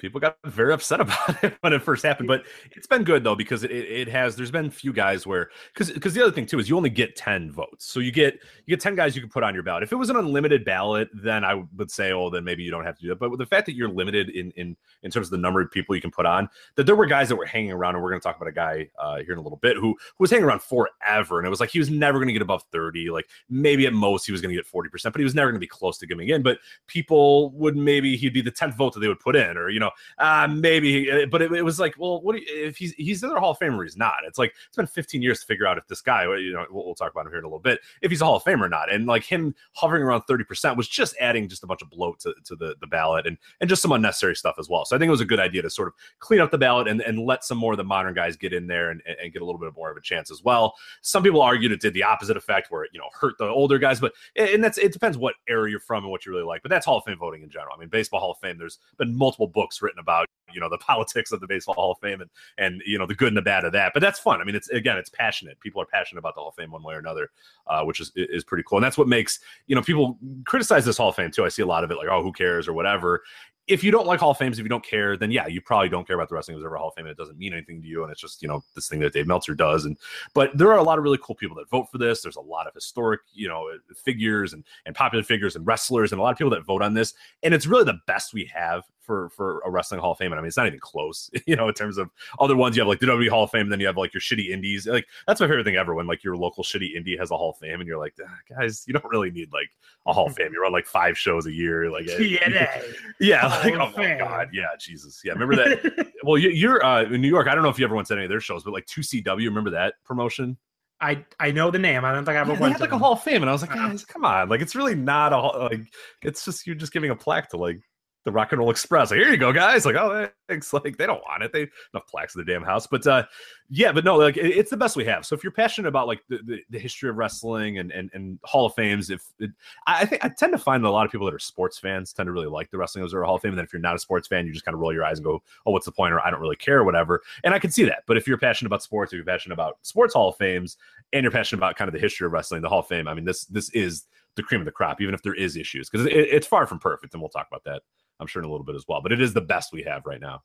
B: People got very upset about it when it first happened but it's been good though because it, it has there's been few guys where because because the other thing too is you only get 10 votes. So you get you get 10 guys you can put on your ballot. If it was an unlimited ballot then i would say oh then maybe you don't have to do that. But the fact that you're limited in in in terms of the number of people you can put on that there were guys that were hanging around and we're going to talk about a guy uh, here in a little bit who, who was hanging around forever and it was like he was never going to get above 30 like maybe at most he was going to get 40% but he was never going to be close to giving in but people would maybe he'd be the 10th vote that they would put in or you know uh, maybe, uh, but it, it was like, well, what you, if he's he's either a Hall of Famer or he's not? It's like it's been 15 years to figure out if this guy, you know, we'll, we'll talk about him here in a little bit, if he's a Hall of Famer or not. And like him hovering around 30 percent was just adding just a bunch of bloat to, to the the ballot and and just some unnecessary stuff as well. So I think it was a good idea to sort of clean up the ballot and and let some more of the modern guys get in there and, and get a little bit more of a chance as well. Some people argued it did the opposite effect where it you know hurt the older guys, but and that's it depends what era you're from and what you really like. But that's Hall of Fame voting in general. I mean, baseball Hall of Fame. There's been multiple books written about you know the politics of the baseball Hall of Fame and and you know the good and the bad of that. But that's fun. I mean, it's again, it's passionate. People are passionate about the Hall of Fame one way or another, uh, which is is pretty cool. And that's what makes you know people criticize this Hall of Fame too. I see a lot of it like, oh, who cares or whatever. If you don't like Hall of Fames, if you don't care, then yeah, you probably don't care about the Wrestling Observer Hall of Fame. It doesn't mean anything to you, and it's just you know this thing that Dave Meltzer does. And but there are a lot of really cool people that vote for this. There's a lot of historic you know figures and and popular figures and wrestlers and a lot of people that vote on this. And it's really the best we have for for a wrestling Hall of Fame. And I mean, it's not even close, you know, in terms of other ones. You have like the WWE Hall of Fame, and then you have like your shitty indies. Like that's my favorite thing ever when like your local shitty indie has a Hall of Fame, and you're like, "Ah, guys, you don't really need like a Hall of Fame. You run like five shows a year, like
A: TNA.
B: yeah, like, oh my god, yeah, Jesus, yeah. Remember that? well, you, you're uh, in New York. I don't know if you ever went to any of their shows, but like two CW. Remember that promotion?
A: I I know the name. I don't think I ever
B: Yeah, they had like a. Hall of Fame, and I was like, guys, come on, like it's really not a like it's just you're just giving a plaque to like the Rock and Roll Express. Like, here you go, guys. Like, oh, thanks. Like, they don't want it. They enough plaques in the damn house. But uh, yeah, but no, like it- it's the best we have. So if you're passionate about like the, the, the history of wrestling and and, and Hall of Fames, if it, I I think I tend to find that a lot of people that are sports fans tend to really like the Wrestling Observer Hall of Fame. And then if you're not a sports fan, you just kind of roll your eyes and go, oh, what's the point? Or I don't really care, or whatever. And I can see that. But if you're passionate about sports, if you're passionate about sports Hall of Fames, and you're passionate about kind of the history of wrestling, the Hall of Fame, I mean, this this is the cream of the crop, even if there is issues, because it, it's far from perfect, and we'll talk about that, I'm sure, in a little bit as well. But it is the best we have right now.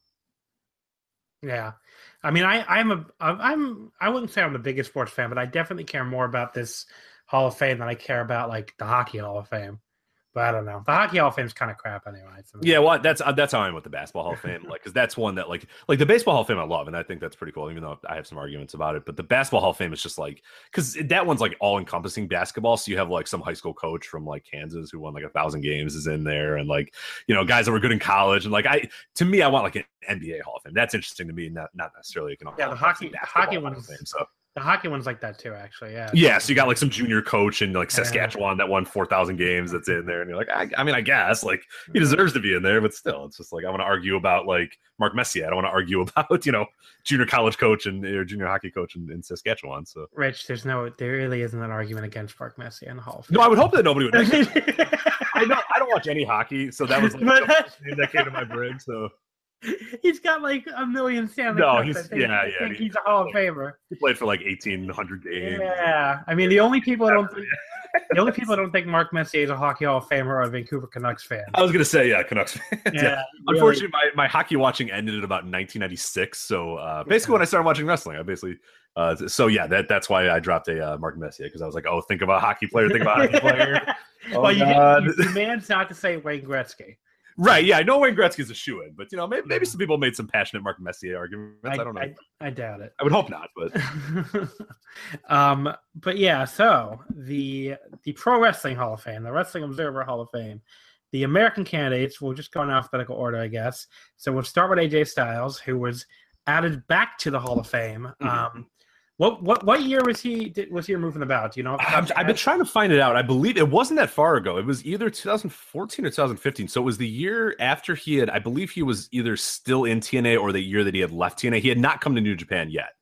A: Yeah, I mean, I I'm a I'm I wouldn't say I'm the biggest sports fan, but I definitely care more about this Hall of Fame than I care about like the Hockey Hall of Fame. But I don't know. The Hockey Hall of Fame's kind of crap anyway.
B: Yeah, well, that's uh, that's how I'm with the basketball Hall of Fame, like because that's one that like like the baseball Hall of Fame I love, and I think that's pretty cool, even though I have some arguments about it. But the basketball Hall of Fame is just like because that one's like all encompassing basketball. So you have like some high school coach from like Kansas who won like a thousand games is in there, and like you know guys that were good in college, and like I to me I want like an NBA Hall of Fame. That's interesting to me, not not necessarily know
A: Yeah, the hockey- hockey
B: of Fame, so.
A: The hockey one's like that too, actually. Yeah.
B: Yeah, so you got like some junior coach in like Saskatchewan that won four thousand games that's in there, and you're like, I, I mean, I guess like he deserves to be in there, but still, it's just like I want to argue about like Mark Messier. I don't want to argue about you know junior college coach and or junior hockey coach in, in Saskatchewan. So
A: Rich, there's no, there really isn't an argument against Mark Messier in the Hall
B: no, I would hope that nobody would. I know I don't watch any hockey, so that was like
A: But-
B: the first name that came to my brain. So
A: he's got like a million Stanley
B: No,
A: Cups.
B: he's-
A: I think,
B: yeah,
A: I
B: yeah,
A: think
B: he-
A: he's a Hall of Famer.
B: he played for like eighteen hundred games.
A: Yeah, I mean the only people I don't think the only people I don't think Mark Messier is a hockey Hall of Famer are Vancouver Canucks fans.
B: I was gonna say yeah, Canucks. fans, yeah.
A: Yeah,
B: Unfortunately, my, my hockey watching ended at about 1996. So uh, basically, when I started watching wrestling, I basically. Uh, so yeah, that that's why I dropped a uh, Mark Messier because I was like, oh, think of a hockey player, think about a hockey player. Oh,
A: well, you,
B: God.
A: you, you managed not to say Wayne Gretzky.
B: Right? Yeah, I know Wayne Gretzky's a shoe in, but you know, maybe, maybe some people made some passionate Mark Messier arguments. I, don't know.
A: I, I doubt it.
B: I would hope not, but
A: um, but yeah, so the the Pro Wrestling Hall of Fame, the Wrestling Observer Hall of Fame, the American candidates. We'll just go in alphabetical order, I guess. So we'll start with AJ Styles, who was added back to the Hall of Fame.
B: Mhm.
A: Um, what what what year was he did, was he removed from the ballot? Do you know? off the top
B: I've, I've been trying to find it out. I believe it wasn't that far ago. It was either 2014 or 2015. So it was the year after he had, I believe he was either still in TNA or the year that he had left TNA. He had not come to New Japan yet.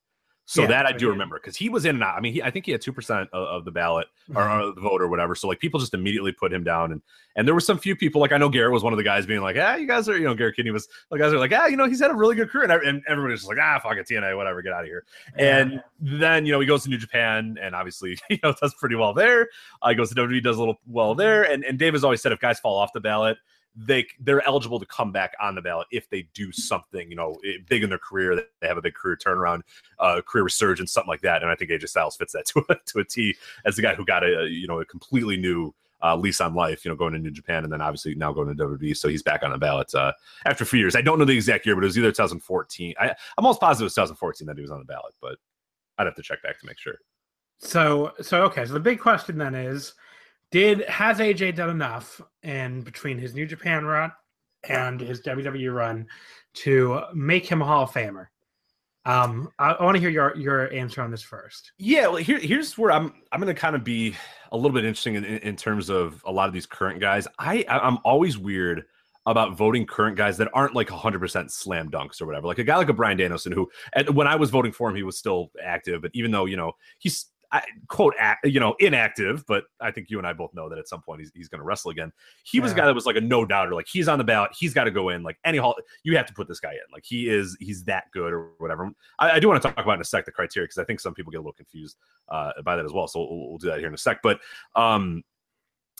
B: So
A: Yeah,
B: that I do
A: he-
B: remember because he was in and out. I mean, he, I think he had 2% of, of the ballot or, or the vote or whatever. So like people just immediately put him down. And and there were some few people, like I know Garrett was one of the guys being like, ah, you guys are, you know, Garrett Kidney was, the guys are like, ah, you know, he's had a really good career. And, ev- and everybody's just like, ah, fuck it, TNA, whatever, get out of here. And then, you know, he goes to New Japan and obviously, you know, does pretty well there. Uh, he goes to WWE, does a little well there. And, and Dave has always said if guys fall off the ballot, they they're eligible to come back on the ballot if they do something, you know, big in their career. They have a big career turnaround, uh, career resurgence, something like that. And I think AJ Styles fits that to a, to a T as the guy who got a you know a completely new uh, lease on life, you know, going into Japan and then obviously now going to WWE. So he's back on the ballot uh, after a few years. I don't know the exact year, but it was either 2014. I, I'm almost positive it was 2014 that he was on the ballot, but I'd have to check back to make sure.
A: So so okay, so the big question then is did has AJ done enough in between his New Japan run and his WWE run to make him a Hall of Famer? Um I, I want to hear your your answer on this first.
B: Yeah, well, here, here's where I'm. I'm going to kind of be a little bit interesting in, in, in terms of a lot of these current guys. I I'm always weird about voting current guys that aren't like 100% slam dunks or whatever. Like a guy like a Bryan Danielson, who and when I was voting for him, he was still active, but even though you know he's I, quote act, you know inactive, but I think you and I both know that at some point he's, he's going to wrestle again. He was a guy that was like a no doubter. Like he's on the ballot, he's got to go in. Like any hall, you have to put this guy in. Like he is, he's that good or whatever. I, I do want to talk about in a sec the criteria because I think some people get a little confused uh, by that as well. So we'll, we'll do that here in a sec. But um,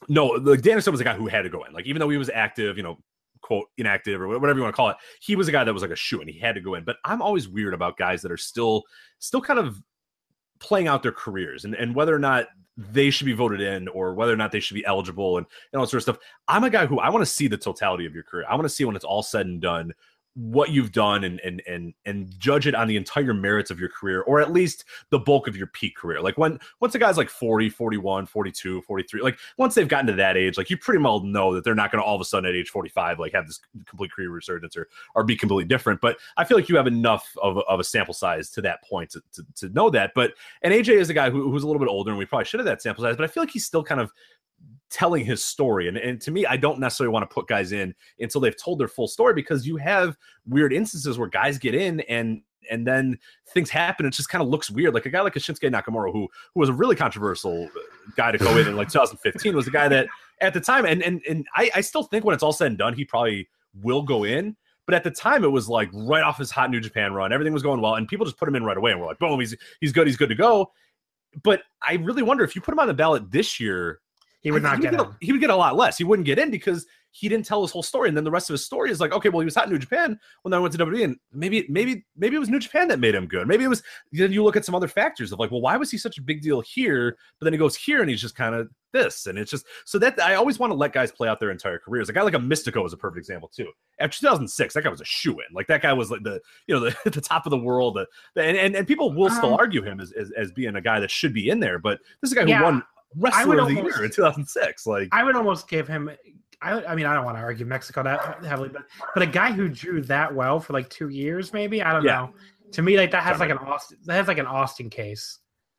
B: no, like Danielson was a guy who had to go in. Like even though he was active, you know, quote inactive or whatever you want to call it, he was a guy that was like a shoe and he had to go in. But I'm always weird about guys that are still still kind of playing out their careers and, and whether or not they should be voted in or whether or not they should be eligible and, and all that sort of stuff. I'm a guy who I want to see the totality of your career. I want to see when it's all said and done what you've done and and and and judge it on the entire merits of your career or at least the bulk of your peak career. Like when once a guy's like 40 41 42 43 like once they've gotten to that age like you pretty well know that they're not going to all of a sudden at age 45 like have this complete career resurgence or or be completely different. But i feel like you have enough of of a sample size to that point to, to, to know that. But and aj is a guy who, who's a little bit older and we probably should have that sample size but i feel like he's still kind of telling his story and, and to me i don't necessarily want to put guys in until they've told their full story because you have weird instances where guys get in and and then things happen. It just kind of looks weird. Like a guy like a Shinsuke Nakamura, who who was a really controversial uh, guy to go in in like 2015, was a guy that at the time, and and and I, I still think when it's all said and done, he probably will go in. But at the time, it was like right off his hot New Japan run, everything was going well, and people just put him in right away, and we're like, boom, he's he's good, he's good to go. But I really wonder if you put him on the ballot this year,
A: He would
B: I-
A: not get
B: a, he would get a lot less. He wouldn't get in because he didn't tell his whole story. And then the rest of his story is like, okay, well, he was hot in New Japan when then I went to WWE, and maybe, maybe, maybe it was New Japan that made him good. Maybe it was. Then you look at some other factors of like, well, why was he such a big deal here? But then he goes here, and he's just kind of this, and it's just so that I always want to let guys play out their entire careers. A guy like a Mystico is a perfect example too. After 2006, that guy was a shoe in. Like that guy was like the you know the, the top of the world, the, and, and and people will still
A: Um,
B: argue him as, as as being a guy that should be in there. But this is a guy
A: Yeah,
B: who won Wrestler of the
A: almost-
B: Year in 2006. Like
A: I would almost give him. I, I mean, I don't want to argue Mexico that heavily, but but a guy who drew that well for like two years, maybe I don't
B: Yeah.
A: know. To me, like that has like an Austin. That has like an Austin case.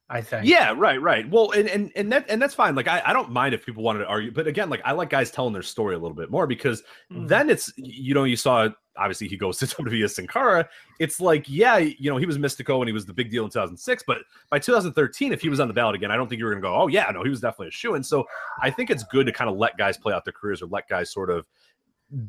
A: I think.
B: Yeah, right, right. Well, and and and that and that's fine. Like I, I don't mind if people wanted to argue, but again, like I like guys telling their story a little bit more because
A: Mhm.
B: then it's you know you saw obviously he goes to WWE as Sin Cara. It's like yeah, you know he was Mystico and he was the big deal in 2006, but by 2013, if he was on the ballot again, I don't think you were going to go, oh yeah, no, he was definitely a shoe. And so I think it's good to kind of let guys play out their careers or let guys sort of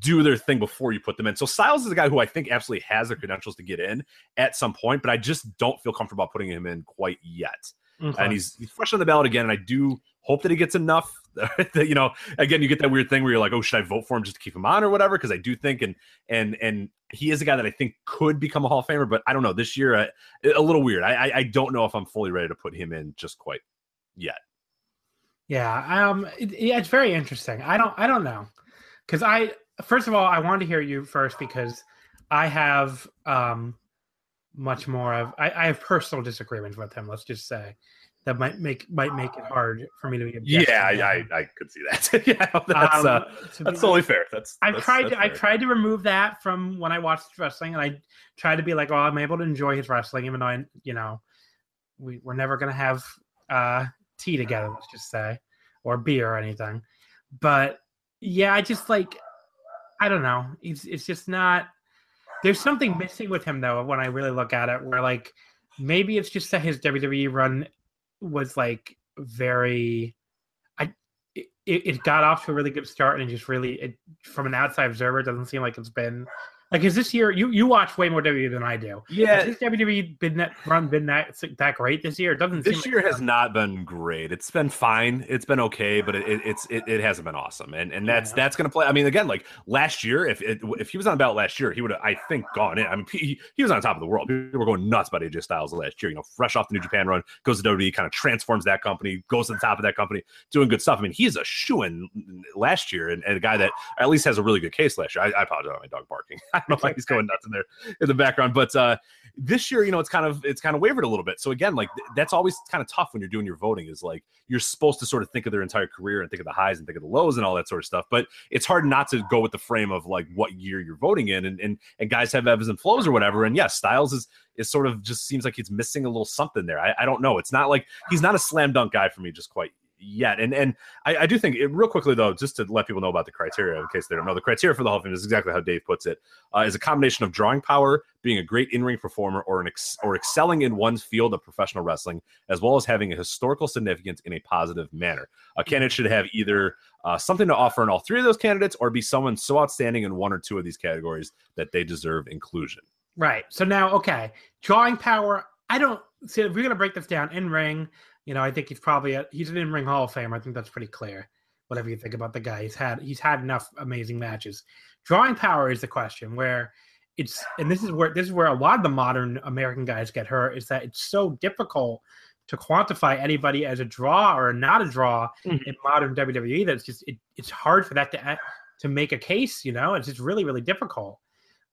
B: do their thing before you put them in. So Styles is a guy who I think absolutely has the credentials to get in at some point, but I just don't feel comfortable putting him in quite yet
A: Okay.
B: and mm-hmm. he's, he's fresh on the ballot again. And I do hope that he gets enough. you know, again, you get that weird thing where you're like, oh, should I vote for him just to keep him on or whatever? Because I do think, and and and he is a guy that I think could become a Hall of Famer, but I don't know. This year, a little weird. I, I don't know if I'm fully ready to put him in just quite yet.
A: Yeah, um, it, it's very interesting. I don't, I don't know, because I first of all, I wanted to hear you first because I have um much more of I, I have personal disagreements with him. Let's just say that might make might make it hard for me to be.
B: Yeah, I. I I could see that. yeah, that's
A: Um,
B: uh,
A: to
B: that's totally fair. That's
A: I've
B: that's-
A: tried
B: that's
A: to I
B: fair.
A: tried to remove that from when I watched wrestling, and I tried to be like, oh, I'm able to enjoy his wrestling, even though I, you know, we we're never gonna have uh, tea together, let's just say, or beer or anything. But yeah, I just like, I don't know. It's it's just not. There's something missing with him though when I really look at it, where like maybe it's just that his WWE run was like very. I it, it got off to a really good start and it just really it, from an outside observer doesn't seem like it's been like is this year you you watch way more WWE than I do.
B: Yeah,
A: Has this WWE been that run been that that great this year? It doesn't seem
B: this
A: like
B: year has not been great. It's been fine. It's been okay, but it, it, it's it, it hasn't been awesome. And and that's
A: Yeah.
B: that's gonna play. I mean, again, like last year, if it, if he was on about last year, he would have, I think, gone in. I mean, he, he was on top of the world. People were going nuts about AJ Styles last year. You know, fresh off the New Japan run, goes to WWE, kind of transforms that company, goes to the top of that company, doing good stuff. I mean, he's a shoe in last year, and, and a guy that at least has a really good case last year. I, I apologize on my dog barking. I don't know why he's going nuts in there in the background, but uh, this year, you know, it's kind of it's kind of wavered a little bit. So again, like th- that's always kind of tough when you're doing your voting. Is like you're supposed to sort of think of their entire career and think of the highs and think of the lows and all that sort of stuff. But it's hard not to go with the frame of like what year you're voting in, and and, and guys have ebbs and flows or whatever. And yes, Styles is is sort of just seems like he's missing a little something there. I, I don't know. It's not like he's not a slam dunk guy for me just quite yet. And and I, I do think it, real quickly though, just to let people know about the criteria in case they don't know, the criteria for the Hall of Fame is exactly how Dave puts it. Uh, is a combination of drawing power, being a great in-ring performer, or an ex- or excelling in one's field of professional wrestling, as well as having a historical significance in a positive manner. A candidate should have either uh, something to offer in all three of those candidates, or be someone so outstanding in one or two of these categories that they deserve inclusion.
A: Right. So now, okay, drawing power. I don't see if we're gonna break this down in ring. You know, I think he's probably a, he's an in ring Hall of Fame. I think that's pretty clear. Whatever you think about the guy, he's had he's had enough amazing matches. Drawing power is the question where it's and this is where this is where a lot of the modern American guys get hurt is that it's so difficult to quantify anybody as a draw or not a draw
B: Mhm.
A: in modern WWE. That's just it, it's hard for that to to make a case. You know, it's just really really difficult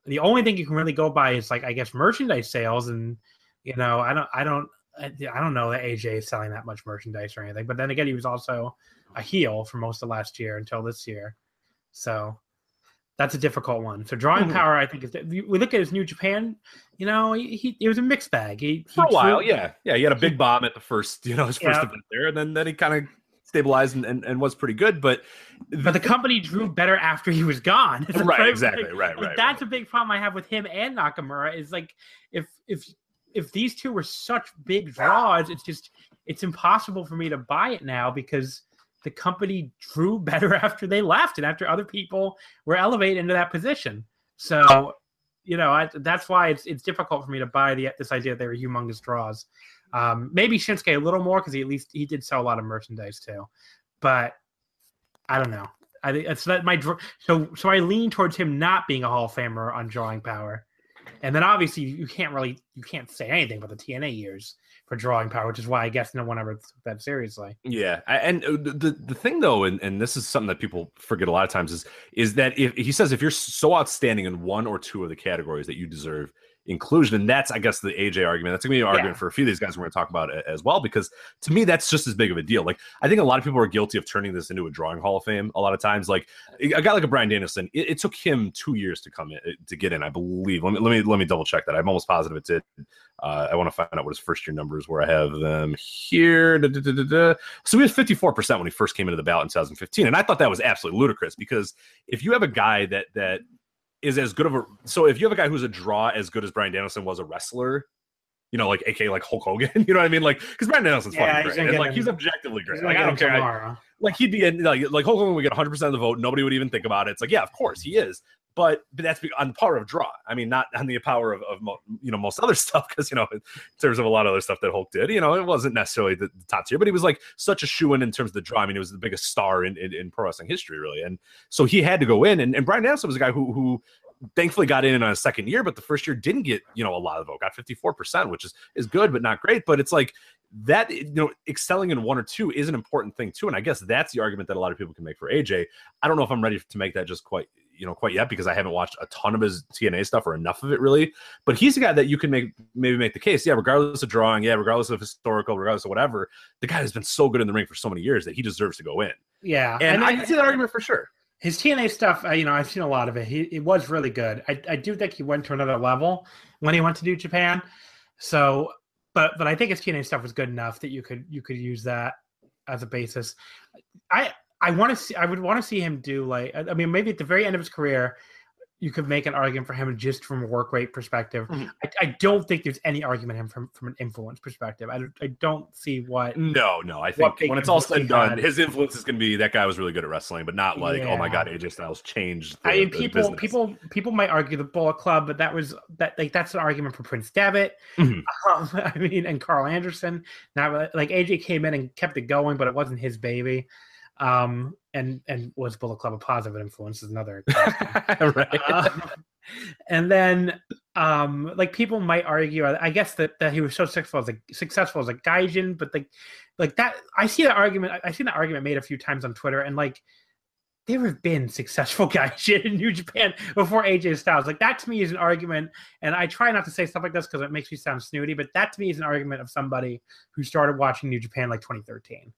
A: the only thing you can really go by is like I guess merchandise sales, and you know I don't I don't I don't know that AJ is selling that much merchandise or anything. But then again, he was also a heel for most of last year until this year, so that's a difficult one. So drawing
B: Mhm.
A: power, I think, is we look at his New Japan. You know, he, he it was a mixed bag. He, he
B: For a while, yeah, yeah, he had a big bomb at the first, you know, his first
A: Yeah.
B: event there, and then then he kind of stabilized and, and, and was pretty good. But
A: But the company drew better after he was gone.
B: Right, exactly,
A: big-
B: right,
A: like,
B: right.
A: that's
B: right.
A: a big problem I have with him and Nakamura. Is like if if if these two were such big draws, it's just it's impossible for me to buy it now because the company drew better after they left and after other people were elevated into that position. So you know I, that's why it's it's difficult for me to buy the this idea that they were humongous draws. Um, maybe Shinsuke a little more because he at least he did sell a lot of merchandise too, but I don't know. I think it's that my so so I lean towards him not being a Hall of Famer on drawing power, and then obviously you can't really you can't say anything about the TNA years for drawing power, which is why I guess no one ever took that seriously.
B: Yeah, and uh, the the, the thing though, and, and this is something that people forget a lot of times is is that if he says if you're so outstanding in one or two of the categories that you deserve inclusion, and that's I guess the AJ argument. That's gonna be an argument
A: Yeah.
B: for a few of these guys we're gonna talk about as well because to me that's just as big of a deal. Like I think a lot of people are guilty of turning this into a drawing Hall of Fame. A lot of times, like a guy like a Bryan Danielson, it, it took him two years to come in to get in. I believe. Let me let me let me double check that. I'm almost positive it did. Uh, I want to find out what his first year numbers were. I have them here. Da, da, da. So he was 54% when he first came into the ballot in 2015. And I thought that was absolutely ludicrous because if you have a guy that that is as good of a so if you have a guy who's a draw as good as Bryan Danielson was a wrestler, you know, like aka like Hulk Hogan, you know what I mean? Like because Bryan Danielson's
A: Yeah,
B: fucking great. And like
A: him-
B: he's objectively great.
A: He's
B: Like, I don't care. I- like he'd be in like like Hulk Hogan would get 100 percent of the vote. Nobody would even think about it. It's like yeah, of course he is, but but that's on the power of draw. I mean, not on the power of, of you know most other stuff because you know in terms of a lot of other stuff that Hulk did, you know, it wasn't necessarily the, the top tier, but he was like such a shoe in in terms of the draw. I mean, he was the biggest star in, in, in pro wrestling history, really, and so he had to go in. And, and Bryan Danielson was a guy who who thankfully got in on a second year, but the first year didn't get you know a lot of vote, got 54 percent, which is is good but not great. But it's like that you know excelling in one or two is an important thing too and i guess that's the argument that a lot of people can make for aj i don't know if i'm ready to make that just quite you know quite yet because i haven't watched a ton of his tna stuff or enough of it really but he's a guy that you can make maybe make the case yeah regardless of drawing yeah regardless of historical regardless of whatever the guy has been so good in the ring for so many years that he deserves to go in
A: Yeah,
B: and, i
A: then-
B: can see that argument for sure
A: his TNA stuff, uh, you know, I've seen a lot of it. He it was really good. I, I do think he went to another level when he went to do Japan. So, but but I think his TNA stuff was good enough that you could you could use that as a basis. I I want to see. I would want to see him do like. I mean, maybe at the very end of his career, you could make an argument for him just from a work rate perspective.
B: Mhm.
A: I, I don't think there's any argument him from from an influence perspective. I, don't- I don't see what.
B: no no i think when it's all said and done
A: had.
B: his influence is going to be that guy was really good at wrestling but not like oh my god aj styles changed the,
A: I mean, people,
B: business.
A: people, people might argue the Bullet Club, but that was that like that's an argument for Prince Devitt.
B: Mhm.
A: Um, I mean, and Karl Anderson. Not really- like AJ came in and kept it going, but it wasn't his baby. Um, and and was Bullet Club a positive influence? Is another.
B: right
A: Um, and then, um, like people might argue, I I guess that, that he was so successful as a successful as a gaijin, but like, like that, I see that argument. I- see that argument made a few times on Twitter, and like, there have been successful gaijin in New Japan before AJ Styles. Like that to me is an argument, and I try not to say stuff like this because it makes me sound snooty, but that to me is an argument of somebody who started watching New Japan like 2013.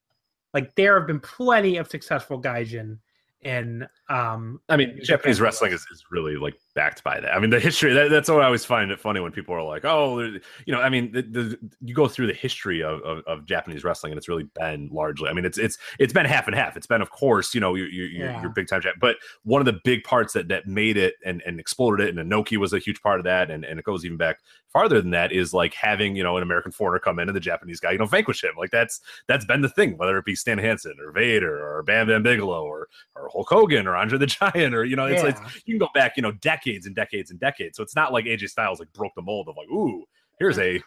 A: Like there have been plenty of successful gaijin in um
B: I mean, Japanese wrestling is, is really like backed by that. I mean, the history that, that's what I always find it funny when people are like, oh, you know, I mean, the, the, you go through the history of, of, of Japanese wrestling and it's really been largely, I mean, it's, it's, it's been half and half. It's been, of course, you know, your,
A: Yeah.
B: your big time, Jap- but one of the big parts that, that made it and, and exploded it and Inoki was a huge part of that. And, and it goes even back farther than that is like having, you know, an American foreigner come in and the Japanese guy, you know, vanquish him. Like that's, that's been the thing, whether it be Stan Hansen or Vader or Bam Bam Bigelow or, or Hulk Hogan or Andre the Giant or, you know, it's, it's
A: Yeah.
B: you can go back, you know, decades and decades and decades. So it's not like AJ Styles like broke the mold of like, ooh, here's a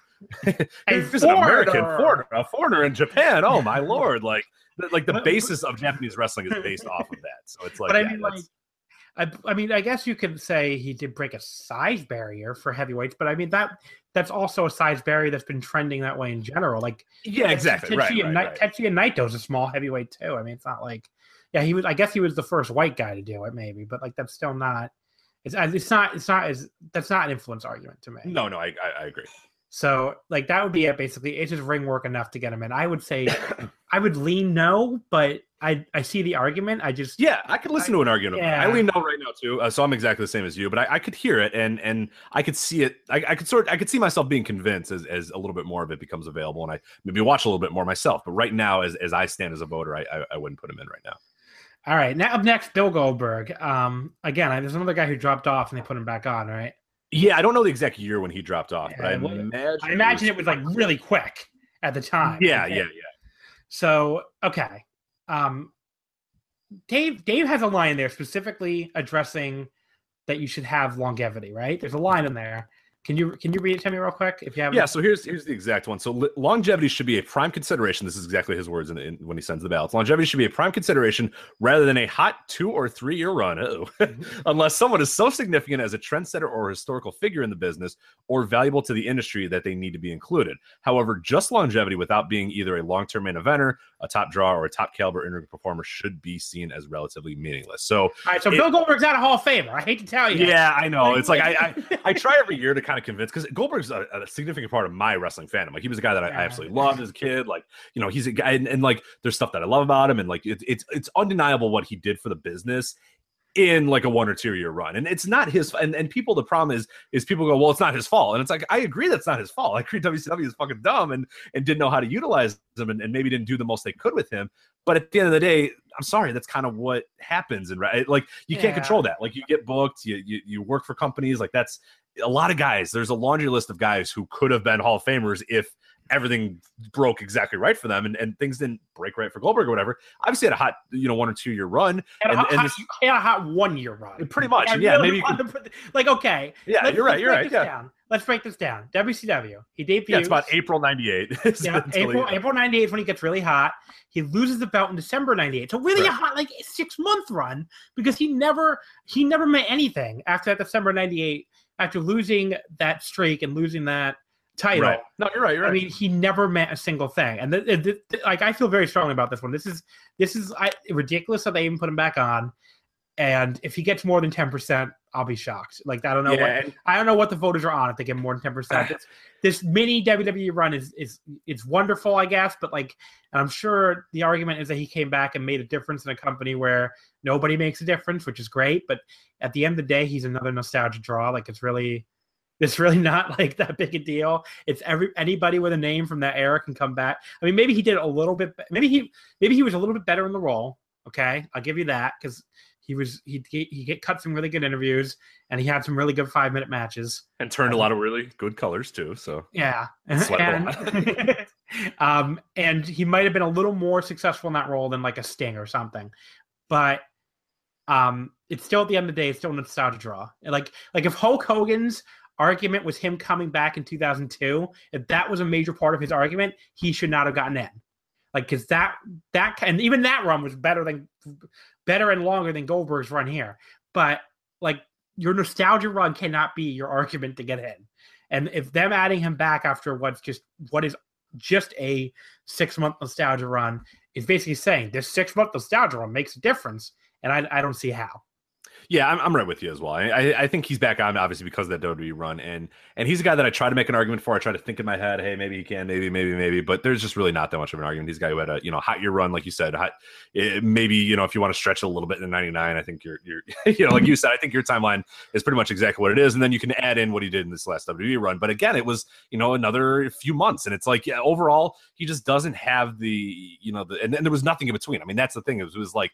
B: here's an American
A: foreigner.
B: a foreigner in Japan. Oh my lord! Like, the, like the basis of Japanese wrestling is based off of that. So it's like,
A: but I
B: yeah,
A: mean, like, I, I mean, I guess you could say he did break a size barrier for heavyweights, but I mean that that's also a size barrier that's been trending that way in general. Like,
B: yeah, exactly, right,
A: Tetsuya,
B: right,
A: Ni-
B: right.
A: Tetsuya Naito's a small heavyweight too. I mean, it's not like, yeah, he was. I guess he was the first white guy to do it, maybe, but like that's still not. It's it's not it's not as that's not an influence argument to me.
B: No, no, I, I, I agree.
A: So like that would be it basically. It's just ring work enough to get him in. I would say I would lean no, but I I see the argument. I just
B: Yeah, I could listen to an argument.
A: yeah.
B: I lean no right now too, uh, so I'm exactly the same as you. But I, I could hear it, and and I could see it. I, I could sort. I could see myself being convinced as, as a little bit more of it becomes available, and I maybe watch a little bit more myself. But right now, as as I stand as a voter, I I, I wouldn't put him in right now.
A: All right, now up next, Bill Goldberg. Um, again, I- there's another guy who dropped off and they put him back on. Right?
B: Yeah, I don't know the exact year when he dropped off, but I imagine
A: I imagine it was like really quick at the time.
B: Yeah,
A: Okay.
B: yeah, yeah.
A: So okay, um, Dave Dave has a line there specifically addressing that you should have longevity. Right? There's a line in there Can you can you read it to me real quick if you have?
B: Yeah, so here's here's the exact one. So longevity should be a prime consideration. This is exactly his words in, in, when he sends the ballots. Longevity should be a prime consideration rather than a hot two or three year run, oh mm-hmm. unless someone is so significant as a trendsetter or a historical figure in the business or valuable to the industry that they need to be included. However, just longevity without being either a long term main eventer, a top draw, or a top caliber interview performer should be seen as relatively meaningless. So
A: All right, so
B: it-
A: Bill Goldberg's out of Hall of Famer. I hate to tell you.
B: yeah, I know. It's like I, I I try every year to kind of convinced because Goldberg's a, a significant part of my wrestling fandom. Like he was a guy that I, I absolutely loved as a kid. Like you know, he's a guy, and, and like there's stuff that I love about him, and like it, it's it's undeniable what he did for the business in like a one or two year run and it's not his and, and people the problem is is people go well it's not his fault and it's like i agree that's not his fault i agree wcw is fucking dumb and and didn't know how to utilize him and, and maybe didn't do the most they could with him but at the end of the day i'm sorry that's kind of what happens and right like you can't control that like you get booked you, you you work for companies like that's a lot of guys there's a laundry list of guys who could have been hall of famers if everything broke exactly right for them and, and things didn't break right for goldberg or whatever obviously had a hot you know one or two year run and,
A: hot,
B: and this,
A: a hot one year run.
B: pretty much
A: I
B: yeah
A: really
B: maybe could,
A: like okay.
B: yeah
A: let's-
B: you're right you're right yeah
A: down. Let's break this down. WCW. He debuts.
B: yeah it's about april 98
A: Yeah, April April '98 is when he gets really hot. He loses the belt in December '98. So really a hot like six month run because he never he never meant anything after that December '98 after losing that streak and losing that title.
B: right no you're right you're right
A: I mean, he never meant a single thing, and th- th- th- like I feel very strongly about this one. This is this is I, ridiculous that they even put him back on. And if he gets more than ten percent, I'll be shocked. Like I don't know
B: yeah,
A: what I don't know what the voters are on if they get more than ten percent. This, this mini WWE run is is it's wonderful, I guess, but like, and I'm sure the argument is that he came back and made a difference in a company where nobody makes a difference, which is great. But at the end of the day, he's another nostalgia draw. Like it's really, it's really not like that big a deal. It's every anybody with a name from that era can come back. I mean, maybe he did a little bit. Maybe he maybe he was a little bit better in the role. Okay, I'll give you that because he was he he get cut some really good interviews and he had some really good five minute matches.
B: and turned a lot of really good colors too so
A: Yeah, and, um, and he might have been a little more successful in that role than like a Sting or something, but um, it's still at the end of the day, it's still a nostalgia draw. Like like if Hulk Hogan's argument was him coming back in 2002, if that was a major part of his argument, he should not have gotten in. Like because that that and even that run was better than better and longer than Goldberg's run here, but like your nostalgia run cannot be your argument to get in. And if them adding him back after what's just what is just a six month nostalgia run is basically saying this six month nostalgia run makes a difference, and I, I don't see how.
B: Yeah, I'm, I'm right with you as well. I, I, think he's back on obviously because of that WWE run, and and he's a guy that I try to make an argument for. I try to think in my head, hey, maybe he can, maybe, maybe, maybe, but there's just really not that much of an argument. He's a guy who had a you know hot year run, like you said. Hot, eh, maybe you know if you want to stretch it a little bit in '99, I think you're you're you know like you said, I think your timeline is pretty much exactly what it is, and then you can add in what he did in this last WWE run. But again, it was you know another few months, and it's like yeah, overall he just doesn't have the you know the and, and there was nothing in between. I mean, that's the thing. It was, it was like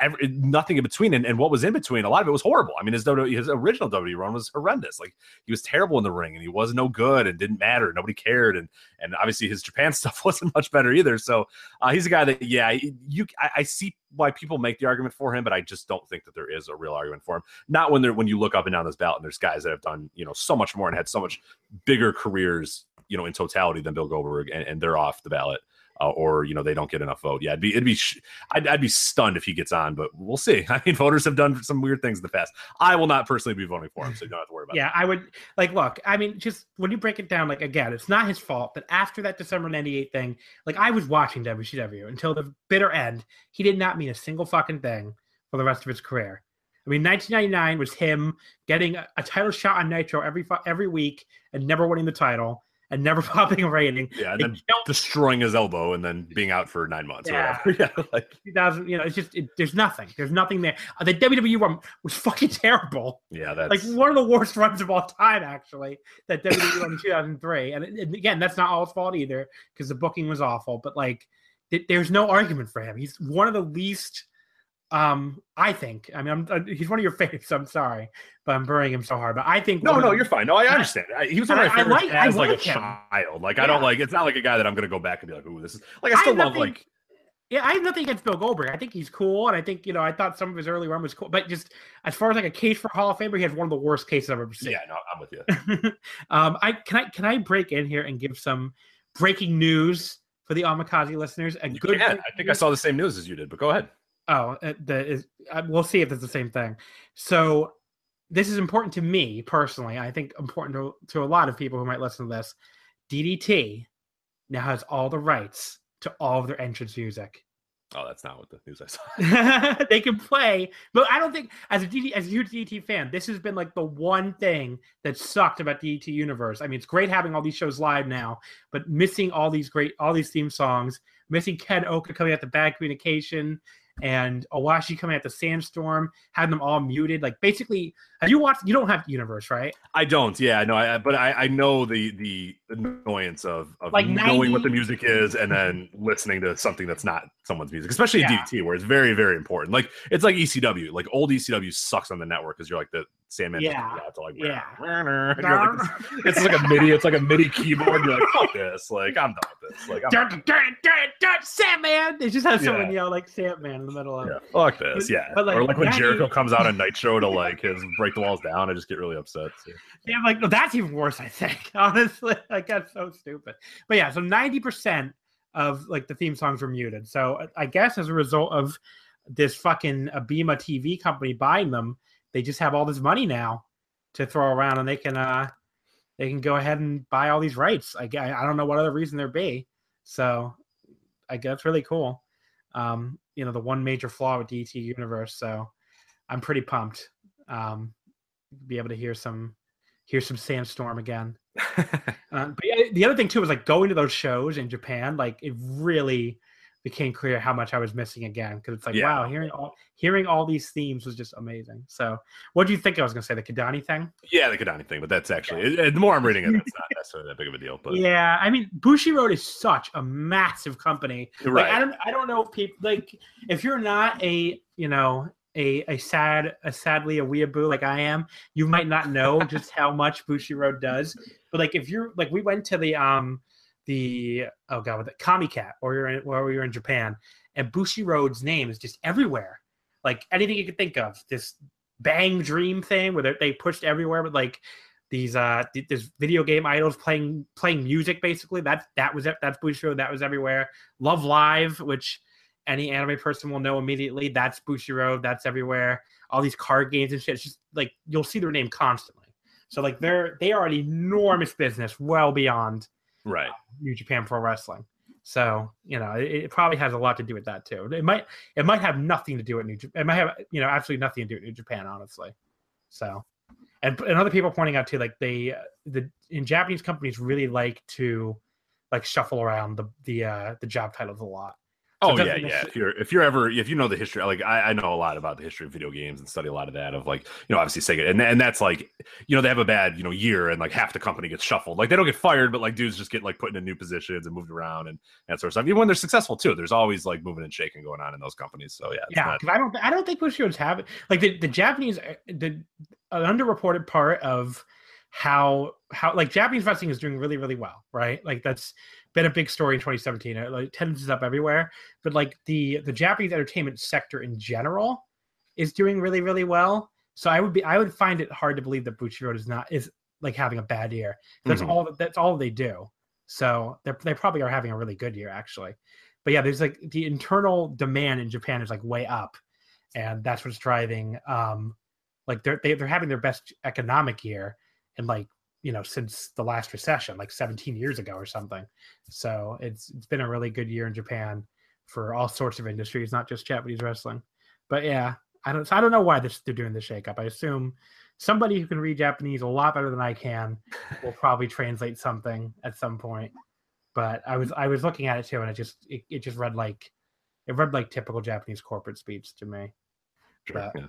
B: every, nothing in between. And, and what was in between, a lot of it was horrible. I mean, his WWE, his original WWE run was horrendous. Like he was terrible in the ring, and he was no good, and didn't matter. Nobody cared, and and obviously his Japan stuff wasn't much better either. So uh, he's a guy that, yeah, you, I, I see why people make the argument for him, but I just don't think that there is a real argument for him. Not when they're when you look up and down this ballot, and there's guys that have done you know so much more and had so much bigger careers, you know, in totality than Bill Goldberg, and, and they're off the ballot uh, or you know they don't get enough vote. Yeah, it'd be it'd be sh- I'd, I'd be stunned if he gets on, but we'll see. I mean, voters have done some weird things in the past. I will not personally be voting for him, so you don't have to worry about.
A: Yeah, I would like look. I mean, just when you break it down, like again, it's not his fault. But after that December '98 thing, like I was watching WCW until the bitter end. He did not mean a single fucking thing for the rest of his career. I mean, 1999 was him getting a, a title shot on Nitro every every week and never winning the title and never popping a rating.
B: Yeah, and then destroying his elbow and then being out for nine months
A: Yeah.
B: or whatever. Yeah, like
A: 2000, you know, it's just it, there's nothing. There's nothing there. Uh, the WWE run was fucking terrible.
B: yeah, that's
A: like one of the worst runs of all time, actually. That WWE won in 2003, and, and again, that's not all his fault either because the booking was awful. But like, th- there's no argument for him. He's one of the least. Um, I think. I mean, I'm, uh, he's one of your favorites. I'm sorry, but I'm burying him so hard. But I think
B: no, no,
A: the-
B: you're fine. No, I understand. I, he was one of my
A: I- I
B: favorites
A: like- I
B: as like,
A: like
B: a child. Like I don't like. It's not like a guy that I'm gonna go back and be like, "Ooh, this is like." I
A: I
B: still
A: have
B: love
A: nothing-
B: like.
A: Yeah, I have nothing against Bill Goldberg. I think he's cool, and I think you know I thought some of his early run was cool. But just as far as like a case for Hall of Famer, he has one of the worst cases I've ever seen.
B: Yeah, no, I'm with you.
A: um, I can I can I break in here and give some breaking news for the Amikaze listeners? A
B: You
A: good.
B: can. I think I saw the same news as you did, but go ahead.
A: Oh, uh, the is uh, we'll see if it's the same thing. So this is important to me personally. I think important to, to a lot of people who might listen to this. DDT now has all the rights to all of their entrance music.
B: Oh, that's not what the news I saw.
A: they can play, but I don't think as a DD, as a huge DDT fan, this has been like the one thing that sucked about DDT universe. I mean, it's great having all these shows live now, but missing all these great all these theme songs, missing Ken Oka coming out the bad communication and Owashi coming at the sandstorm, having them all muted. Like basically, have you watched? You don't have universe, right?
B: I don't. Yeah, no. I, but I, I know the the annoyance of of
A: Like
B: knowing
A: 90
B: what the music is and then listening to something that's not someone's music, especially
A: Yeah.
B: DDT, where it's very very important. Like it's like ECW. Like old ECW sucks on the network because you're like the Sandman.
A: Yeah.
B: out to like
A: Yeah.
B: like, it's like a MIDI. It's like a MIDI keyboard. You're like, fuck this. Like I'm done with this. Like I'm
A: dirt, Sandman. They just have someone
B: Yeah.
A: yell like Sandman in the middle of.
B: yeah, fuck this.
A: But-
B: Yeah.
A: but, like,
B: or like when
A: 90
B: Jericho comes out on Nitro to like his break the walls down, I just get really upset. So.
A: Yeah, I'm like, no, that's even worse, I think. Honestly, like that's so stupid. But yeah, so 90% of like the theme songs were muted. So I guess as a result of this fucking Abema TV company buying them, they just have all this money now to throw around and they can uh they can go ahead and buy all these rights. I I don't know what other reason there be. So I guess really cool. Um, you know, the one major flaw with DT Universe. So I'm pretty pumped. Um, be able to hear some hear some sandstorm again. Uh, but yeah, the other thing too was like going to those shows in Japan. Like it really became clear how much I was missing again because it's like
B: Yeah.
A: wow, hearing all hearing all these themes was just amazing. So, what do you think I was going to say? The Kidani thing?
B: Yeah, the Kidani thing, but that's actually it- it- the more I'm reading it, it's not necessarily that big of a deal. But
A: Yeah, I mean, Bushiroad is such a massive company. Like,
B: Right.
A: I don't, I don't know if people like if you're not a, you know, a a sad, a sadly a weeaboo like I am, you might not know just how much Bushiroad does. But like, if you're like, we went to the um the oh god, with the Kami Cat, or you're in, were in Japan, and Bushiroad's name is just everywhere. Like anything you could think of, this Bang Dream thing where they- pushed everywhere, but like these uh th- there's video game idols playing playing music basically. That that was it. That's Bushiroad that was everywhere. Love Live which any anime person will know immediately. That's Bushiroad that's everywhere. All these card games and shit. It's just like you'll see their name constantly. So like they're they are an enormous business well beyond
B: right.
A: New Japan Pro Wrestling. So you know it, it probably has a lot to do with that too. It might it might have nothing to do with New Japan it might have you know absolutely nothing to do with New Japan honestly. So and, and other people pointing out too like they uh, the in japanese companies really like to like shuffle around the the uh the job titles a lot
B: Oh yeah, yeah. If you're if you're ever if you know the history, like I, I know a lot about the history of video games and study a lot of that. Of like you know obviously Sega and and that's like you know they have a bad you know year and like half the company gets shuffled. Like they don't get fired, but like dudes just get like put into new positions and moved around and that sort of stuff. Even when they're successful too, there's always like moving and shaking going on in those companies. So yeah,
A: yeah
B: not-
A: i don't i don't think Bushiroads have it like the, the japanese uh, the an underreported part of how how like japanese wrestling is doing really really well right like that's been a big story in 2017 it like attendance is up everywhere but like the the japanese entertainment sector in general is doing really really well. So i would be i would find it hard to believe that Bushiroad is not is like having a bad year. That's
B: Mhm.
A: all that's all they do. So they they probably are having a really good year actually. But yeah there's like the internal demand in japan is like way up and that's what's driving um like they're they, they're having their best economic year in like you know since the last recession like 17 years ago or something. So it's it's been a really good year in japan for all sorts of industries not just japanese wrestling. But yeah i don't i don't know why this they're doing the shakeup. I assume somebody who can read japanese a lot better than i can will probably translate something at some point. But i was i was looking at it too and it just it, it just read like it read like typical japanese corporate speech to me.
B: Sure,
A: but-
B: yeah.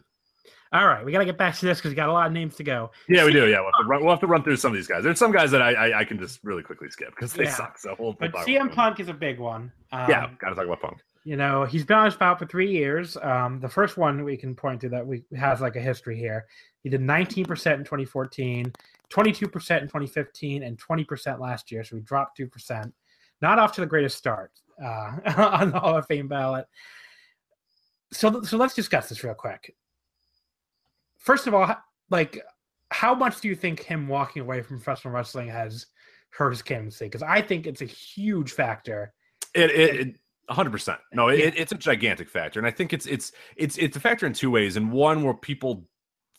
A: All right we got to get back to this because we got a lot of names to go
B: Yeah, we do. Yeah, we'll have, to run, we'll have to run through some of these guys. There's some guys that I I, I can just really quickly skip because they
A: Yeah.
B: suck. So we'll, we'll
A: but cm punk is a big one um,
B: Yeah, gotta talk about Punk.
A: you know he's been on his spout for three years um, the first one we can point to that we has like a history here he did 19% in 2014 22% in 2015 and 20% last year so he dropped 2% not off to the greatest start uh, on the Hall of Fame ballot. So, so let's discuss this real quick. First of all, like, how much do you think him walking away from professional wrestling has hurt his candidacy? Because I think it's a huge factor.
B: It, it, it 100%. No, it, it's a gigantic factor. And I think it's it's it's it's a factor in two ways. And one where people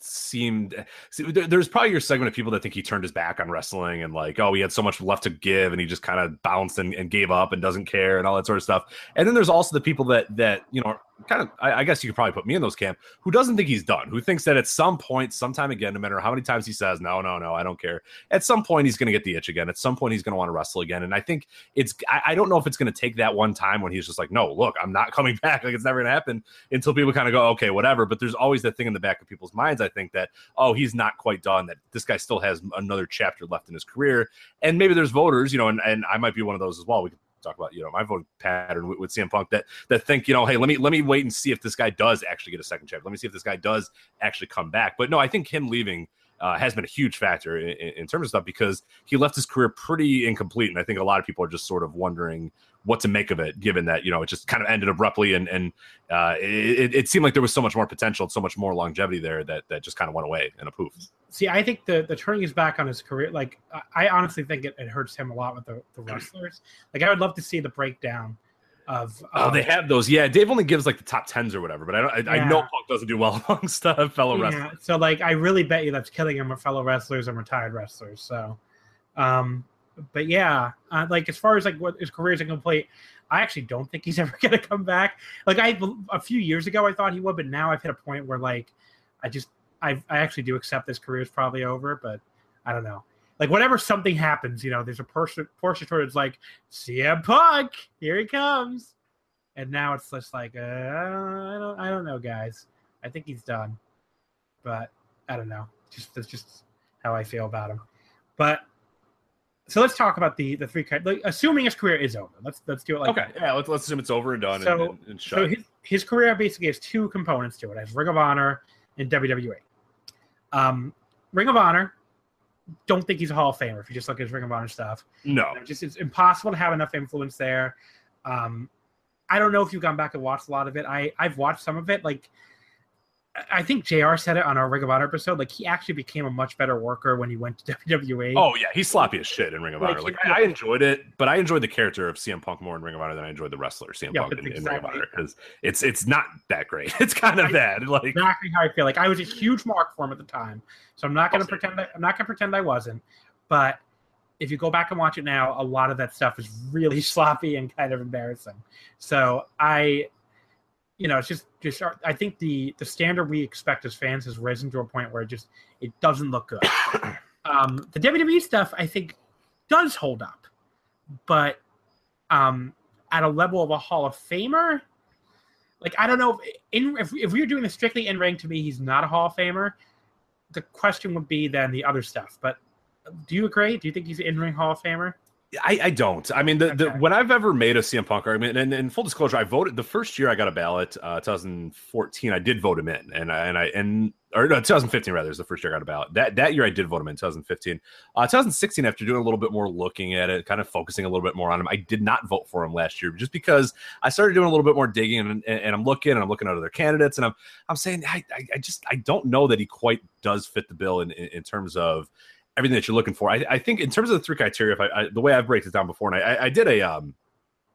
B: seemed see, there, there's probably your segment of people that think he turned his back on wrestling and like oh he had so much left to give and he just kind of bounced and, and gave up and doesn't care and all that sort of stuff and then there's also the people that that you know kind of I, guess you could probably put me in those camp who doesn't think he's done who thinks that at some point sometime again no matter how many times he says no no no i don't care at some point he's going to get the itch again at some point he's going to want to wrestle again and i think it's I, I don't know if it's going to take that one time when he's just like no look i'm not coming back like it's never going to happen until people kind of go okay whatever but there's always that thing in the back of people's minds i think that oh he's not quite done that this guy still has another chapter left in his career and maybe there's voters you know and, and i might be one of those as well we could talk about you know my voting pattern with, with CM Punk that that think you know hey let me let me wait and see if this guy does actually get a second chance. Let me see if this guy does actually come back. But no I think him leaving uh, has been a huge factor in, in terms of stuff because he left his career pretty incomplete. And I think a lot of people are just sort of wondering what to make of it given that you know it just kind of ended abruptly and and uh, it, it seemed like there was so much more potential and so much more longevity there that that just kind of went away in a poof
A: See, I think the the turning his back on his career, like I- honestly think it, it hurts him a lot with the, the wrestlers. Like I would love to see the breakdown of.
B: Oh,
A: um,
B: they have those. Yeah, Dave only gives like the top tens or whatever, but I don't. I, I know
A: Yeah.
B: Punk doesn't do well among stuff fellow wrestlers.
A: So like I really bet you that's killing him with fellow wrestlers and retired wrestlers. So, um, but yeah, uh, like as far as like what his career is incomplete, I actually don't think he's ever gonna come back. Like I a few years ago I thought he would, but now I've hit a point where like I just I I actually do accept this career is probably over, but I don't know. Like whenever something happens, you know, there's a person portion towards like CM Punk, here he comes, and now it's just like uh, I don't I don't know, guys. I think he's done, but I don't know. Just that's just how I feel about him. But so let's talk about the the three. Like, assuming his career is over, let's let's do it like
B: okay, yeah, let's, let's assume it's over and done
A: So-
B: and, and shut.
A: so his, his career basically has two components to it: has Ring of Honor and WWE. Um, Ring of Honor, don't think he's a Hall of Famer if you just look at his Ring of Honor stuff.
B: no,
A: It just it's impossible to have enough influence there. Um, I don't know if you've gone back and watched a lot of it. I I've watched some of it. Like I- think Jr. said it on our Ring of Honor episode. Like he actually became a much better worker when he went to WWE.
B: oh yeah, he's sloppy as shit in Ring of
A: Like,
B: Honor. Like
A: he-
B: I, enjoyed it, but I enjoyed the character of CM Punk more in Ring of Honor than I enjoyed the wrestler CM
A: Yeah,
B: Punk in, in Ring of. Honor because it's it's not that great. It's kind of
A: I-
B: bad. Like
A: exactly how I feel. Like I was a huge mark for him at the time, so I'm not going to pretend. I, I'm not going to pretend I wasn't. But if you go back and watch it now, a lot of that stuff is really sloppy and kind of embarrassing. So I, you know, it's just just I think the the standard we expect as fans has risen to a point where it just it doesn't look good. um, the WWE stuff I think does hold up, but um, at a level of a Hall of Famer, like I don't know if in if, if we were doing this strictly in ring, to me he's not a Hall of Famer. The question would be then the other stuff. But do you agree? Do you think he's an in ring Hall of Famer?
B: I, I don't. I mean, the, the when I've ever made a CM Punk argument, and, and full disclosure, I voted the first year I got a ballot, uh, 2014. I did vote him in, and I and I and or no, 2015 rather is the first year I got a ballot. That that year I did vote him in 2015. Uh, 2016, after doing a little bit more looking at it, kind of focusing a little bit more on him, I did not vote for him last year just because I started doing a little bit more digging, and, and, and I'm looking and I'm looking at other candidates, and I'm I'm saying I, I I just I don't know that he quite does fit the bill in in, in terms of everything that you're looking for. I, I think in terms of the three criteria, if I, I the way I've break it down before, and I, I, I did a um.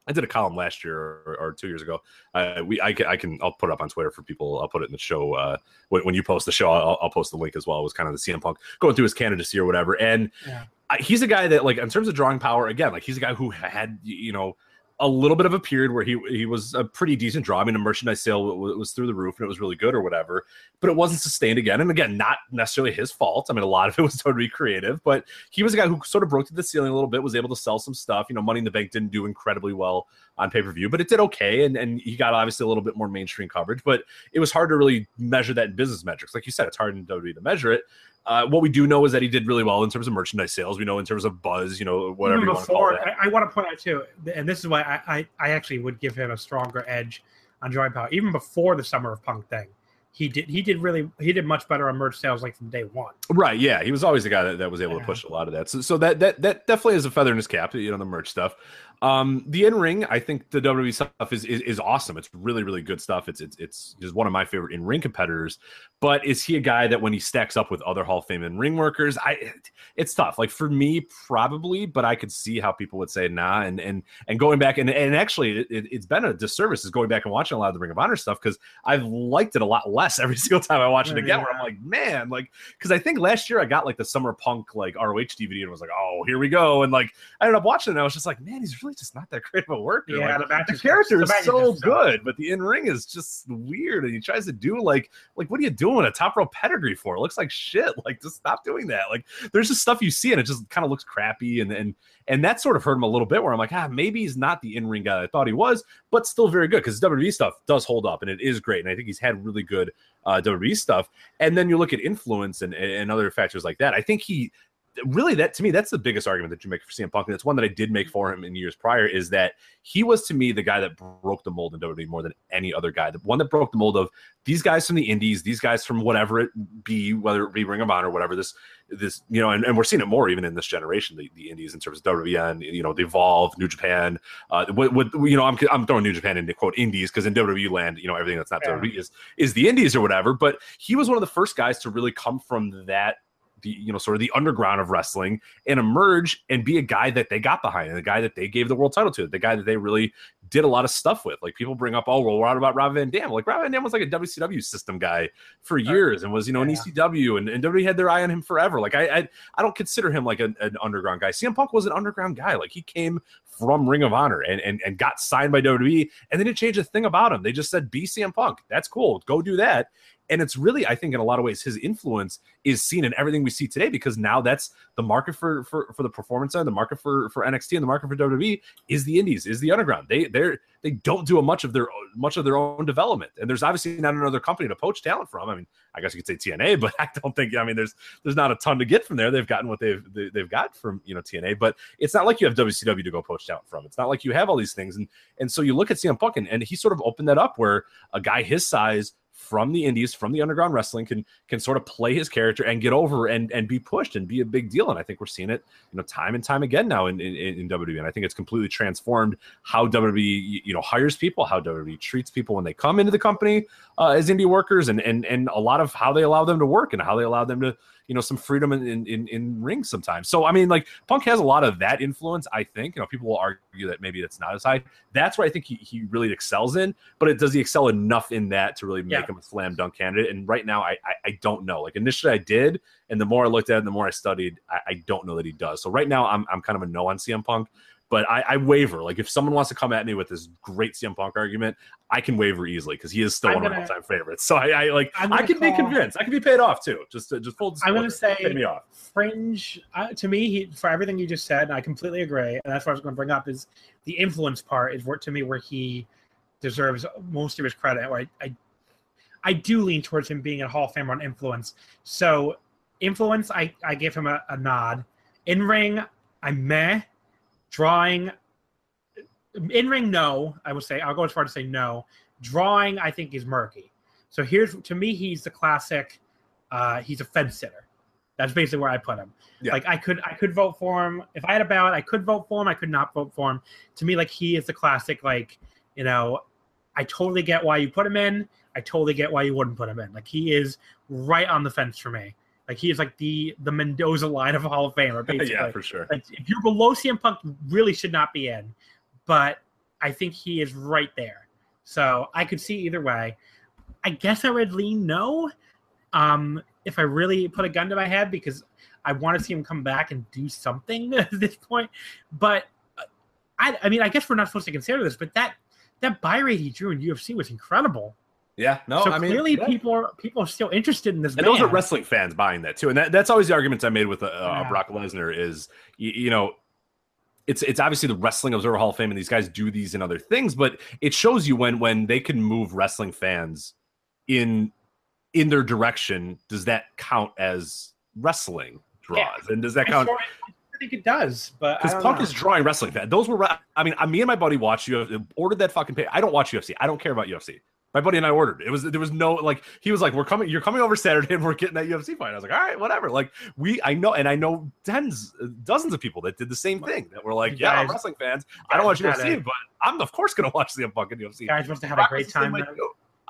B: I did a column last year or, or two years ago. Uh, we I can, I can I'll put it up on Twitter for people. I'll put it in the show uh, when, when you post the show. I'll, I'll post the link as well. It was kind of the CM Punk going through his candidacy or whatever. And
A: Yeah.
B: I, he's a guy that like in terms of drawing power again, like he's a guy who had you know a little bit of a period where he he was a pretty decent draw. I mean, a merchandise sale was, was through the roof and it was really good or whatever, but it wasn't sustained again. And again, not necessarily his fault. I mean, a lot of it was totally creative, but he was a guy who sort of broke through the ceiling a little bit, was able to sell some stuff. You know, Money in the Bank didn't do incredibly well on pay per view, but it did okay, and and he got obviously a little bit more mainstream coverage. But it was hard to really measure that in business metrics, like you said, it's hard in WWE to measure it. Uh, what we do know is that he did really well in terms of merchandise sales. We know in terms of buzz, you know, whatever
A: Even
B: you want to call
A: before. I, I want to point out too, and this is why I, I, I actually would give him a stronger edge on drawing power. Even before the Summer of Punk thing, he did he did really he did much better on merch sales like from day one.
B: Right, yeah, he was always the guy that, that was able
A: Yeah.
B: to push a lot of that. So, so that that that definitely is a feather in his cap, you know, the merch stuff. Um, the in ring, I think the WWE stuff is, is is awesome. It's really really good stuff. It's it's it's just one of my favorite in ring competitors. But is he a guy that when he stacks up with other Hall of Fame in ring workers, I it's tough. Like for me, probably, but I could see how people would say nah. And and and going back and and actually, it, has been a disservice is going back and watching a lot of the Ring of Honor stuff because I've liked it a lot less every single time I watch it again. Yeah. Where I'm like, man, like because I think last year I got like the Summer Punk like ROH DVD and was like, oh, here we go, and like I ended up watching it. and I was just like, man, he's really just not that great of a worker.
A: Yeah,
B: like,
A: the, match
B: the character is so good, but the in ring is just weird, and he tries to do like like what are you doing a top row pedigree for? It looks like shit. Like just stop doing that. Like there's just stuff you see and it just kind of looks crappy, and and and that sort of hurt him a little bit. Where I'm like, ah, maybe he's not the in ring guy I thought he was, but still very good because WWE stuff does hold up and it is great, and I think he's had really good uh, WWE stuff. And then you look at influence and and other factors like that. I think he really that to me that's the biggest argument that you make for CM Punk, and it's one that I did make for him in years prior. Is that he was to me the guy that broke the mold in WWE more than any other guy. The one that broke the mold of these guys from the Indies, these guys from whatever it be, whether it be Ring of Honor, or whatever this this you know, and, and we're seeing it more even in this generation. The, the Indies in terms of WWE and you know, the Evolve, New Japan. Uh, what, what you know, I'm I'm throwing New Japan into quote Indies because in WWE land, you know, everything that's not yeah. WWE is is the Indies or whatever. But he was one of the first guys to really come from that the you know sort of the underground of wrestling and emerge and be a guy that they got behind and the guy that they gave the world title to, the guy that they really did a lot of stuff with. Like people bring up, oh well, what about Rob Van Dam? Like Rob Van Dam was like a WCW system guy for years and was you know an ECW and, and WWE had their eye on him forever. Like I I, I don't consider him like an, an underground guy. CM Punk was an underground guy. Like he came from Ring of Honor and, and and got signed by WWE and they didn't change a thing about him. They just said be CM Punk. That's cool. Go do that and it's really i think in a lot of ways his influence is seen in everything we see today because now that's the market for for, for the performance side the market for for nxt and the market for wwe is the indies is the underground they they're they don't do a much of their much of their own development and there's obviously not another company to poach talent from i mean i guess you could say tna but i don't think i mean there's there's not a ton to get from there they've gotten what they've they, they have got from you know tna but it's not like you have wcw to go poach talent from. It's not like you have all these things. And and so you look at cm punk and, and he sort of opened that up where a guy his size from the indies from the underground wrestling can can sort of play his character and get over and and be pushed and be a big deal. And i think we're seeing it you know time and time again now in in, in wwe and i think it's completely transformed how wwe you know hires people how wwe treats people when they come into the company uh, as indie workers and and and a lot of how they allow them to work and how they allow them to you know some freedom in in, in rings sometimes. So I mean, like Punk has a lot of that influence. I think you know people will argue that maybe that's not as high. That's where I think he, he really excels in. But it, does he excel enough in that to really make yeah. him a slam dunk candidate? And right now, I, I, I don't know. Like initially, I did, and the more I looked at it, the more I studied, I, I don't know that he does. So right now, I'm I'm kind of a no on CM Punk but I, I, waver. Like if someone wants to come at me with this great CM Punk argument, I can waver easily because he is still I'm one gonna, of my all-time favorites. So I, I like I can call, be convinced. I can be paid off too. Just just full.
A: I'm going to say pay me off. Fringe uh, to me he, for everything you just said. I completely agree, and that's what I was going to bring up is the influence part is where to me where he deserves most of his credit. Where I, I I do lean towards him being a Hall of Famer on influence. So influence, I I give him a, a nod. In ring, I'm meh Drawing, in ring, no. I would say I'll go as far to say no. Drawing, I think, is murky. So here's to me, he's the classic. Uh, he's a fence sitter. That's basically where I put him. Yeah. Like I could I could vote for him if I had a ballot. I could vote for him. I could not vote for him. To me, like he is the classic. Like you know, I totally get why you put him in. I totally get why you wouldn't put him in. Like he is right on the fence for me. Like he is like the the Mendoza line of Hall of Famer, basically.
B: yeah, for sure.
A: Like, if you're below CM Punk, really should not be in, but I think he is right there. So I could see either way. I guess I would lean no. Um, if I really put a gun to my head, because I want to see him come back and do something at this point. But uh, I, I mean, I guess we're not supposed to consider this, but that that buy rate he drew in UFC was incredible.
B: Yeah, no,
A: so
B: I mean,
A: clearly
B: yeah.
A: people are people are still interested in this.
B: And those are wrestling fans buying that too, and that, that's always the arguments I made with uh, yeah. Brock Lesnar is you, you, know. It's, it's obviously the wrestling observer hall of fame and these guys do these and other things but it shows you when when they can move wrestling fans in in their direction does that count as wrestling draws yeah. and does that count
A: I think it does, but
B: because Punk know. is drawing wrestling fans. Those were, I mean, me and my buddy watched you ordered that fucking pay. I don't watch UFC. I don't care about UFC. My buddy and I ordered. It was there was no like he was like, "We're coming. You're coming over Saturday, and we're getting that UFC fight." I was like, "All right, whatever." Like we, I know, and I know tens, uh, dozens of people that did the same thing. That were like,
A: You
B: "Yeah, I'm wrestling fans. I don't watch
A: guys
B: UFC,
A: had a-
B: but I'm of course going to watch Punk in UFC."
A: You guys must have had a great
B: the
A: time.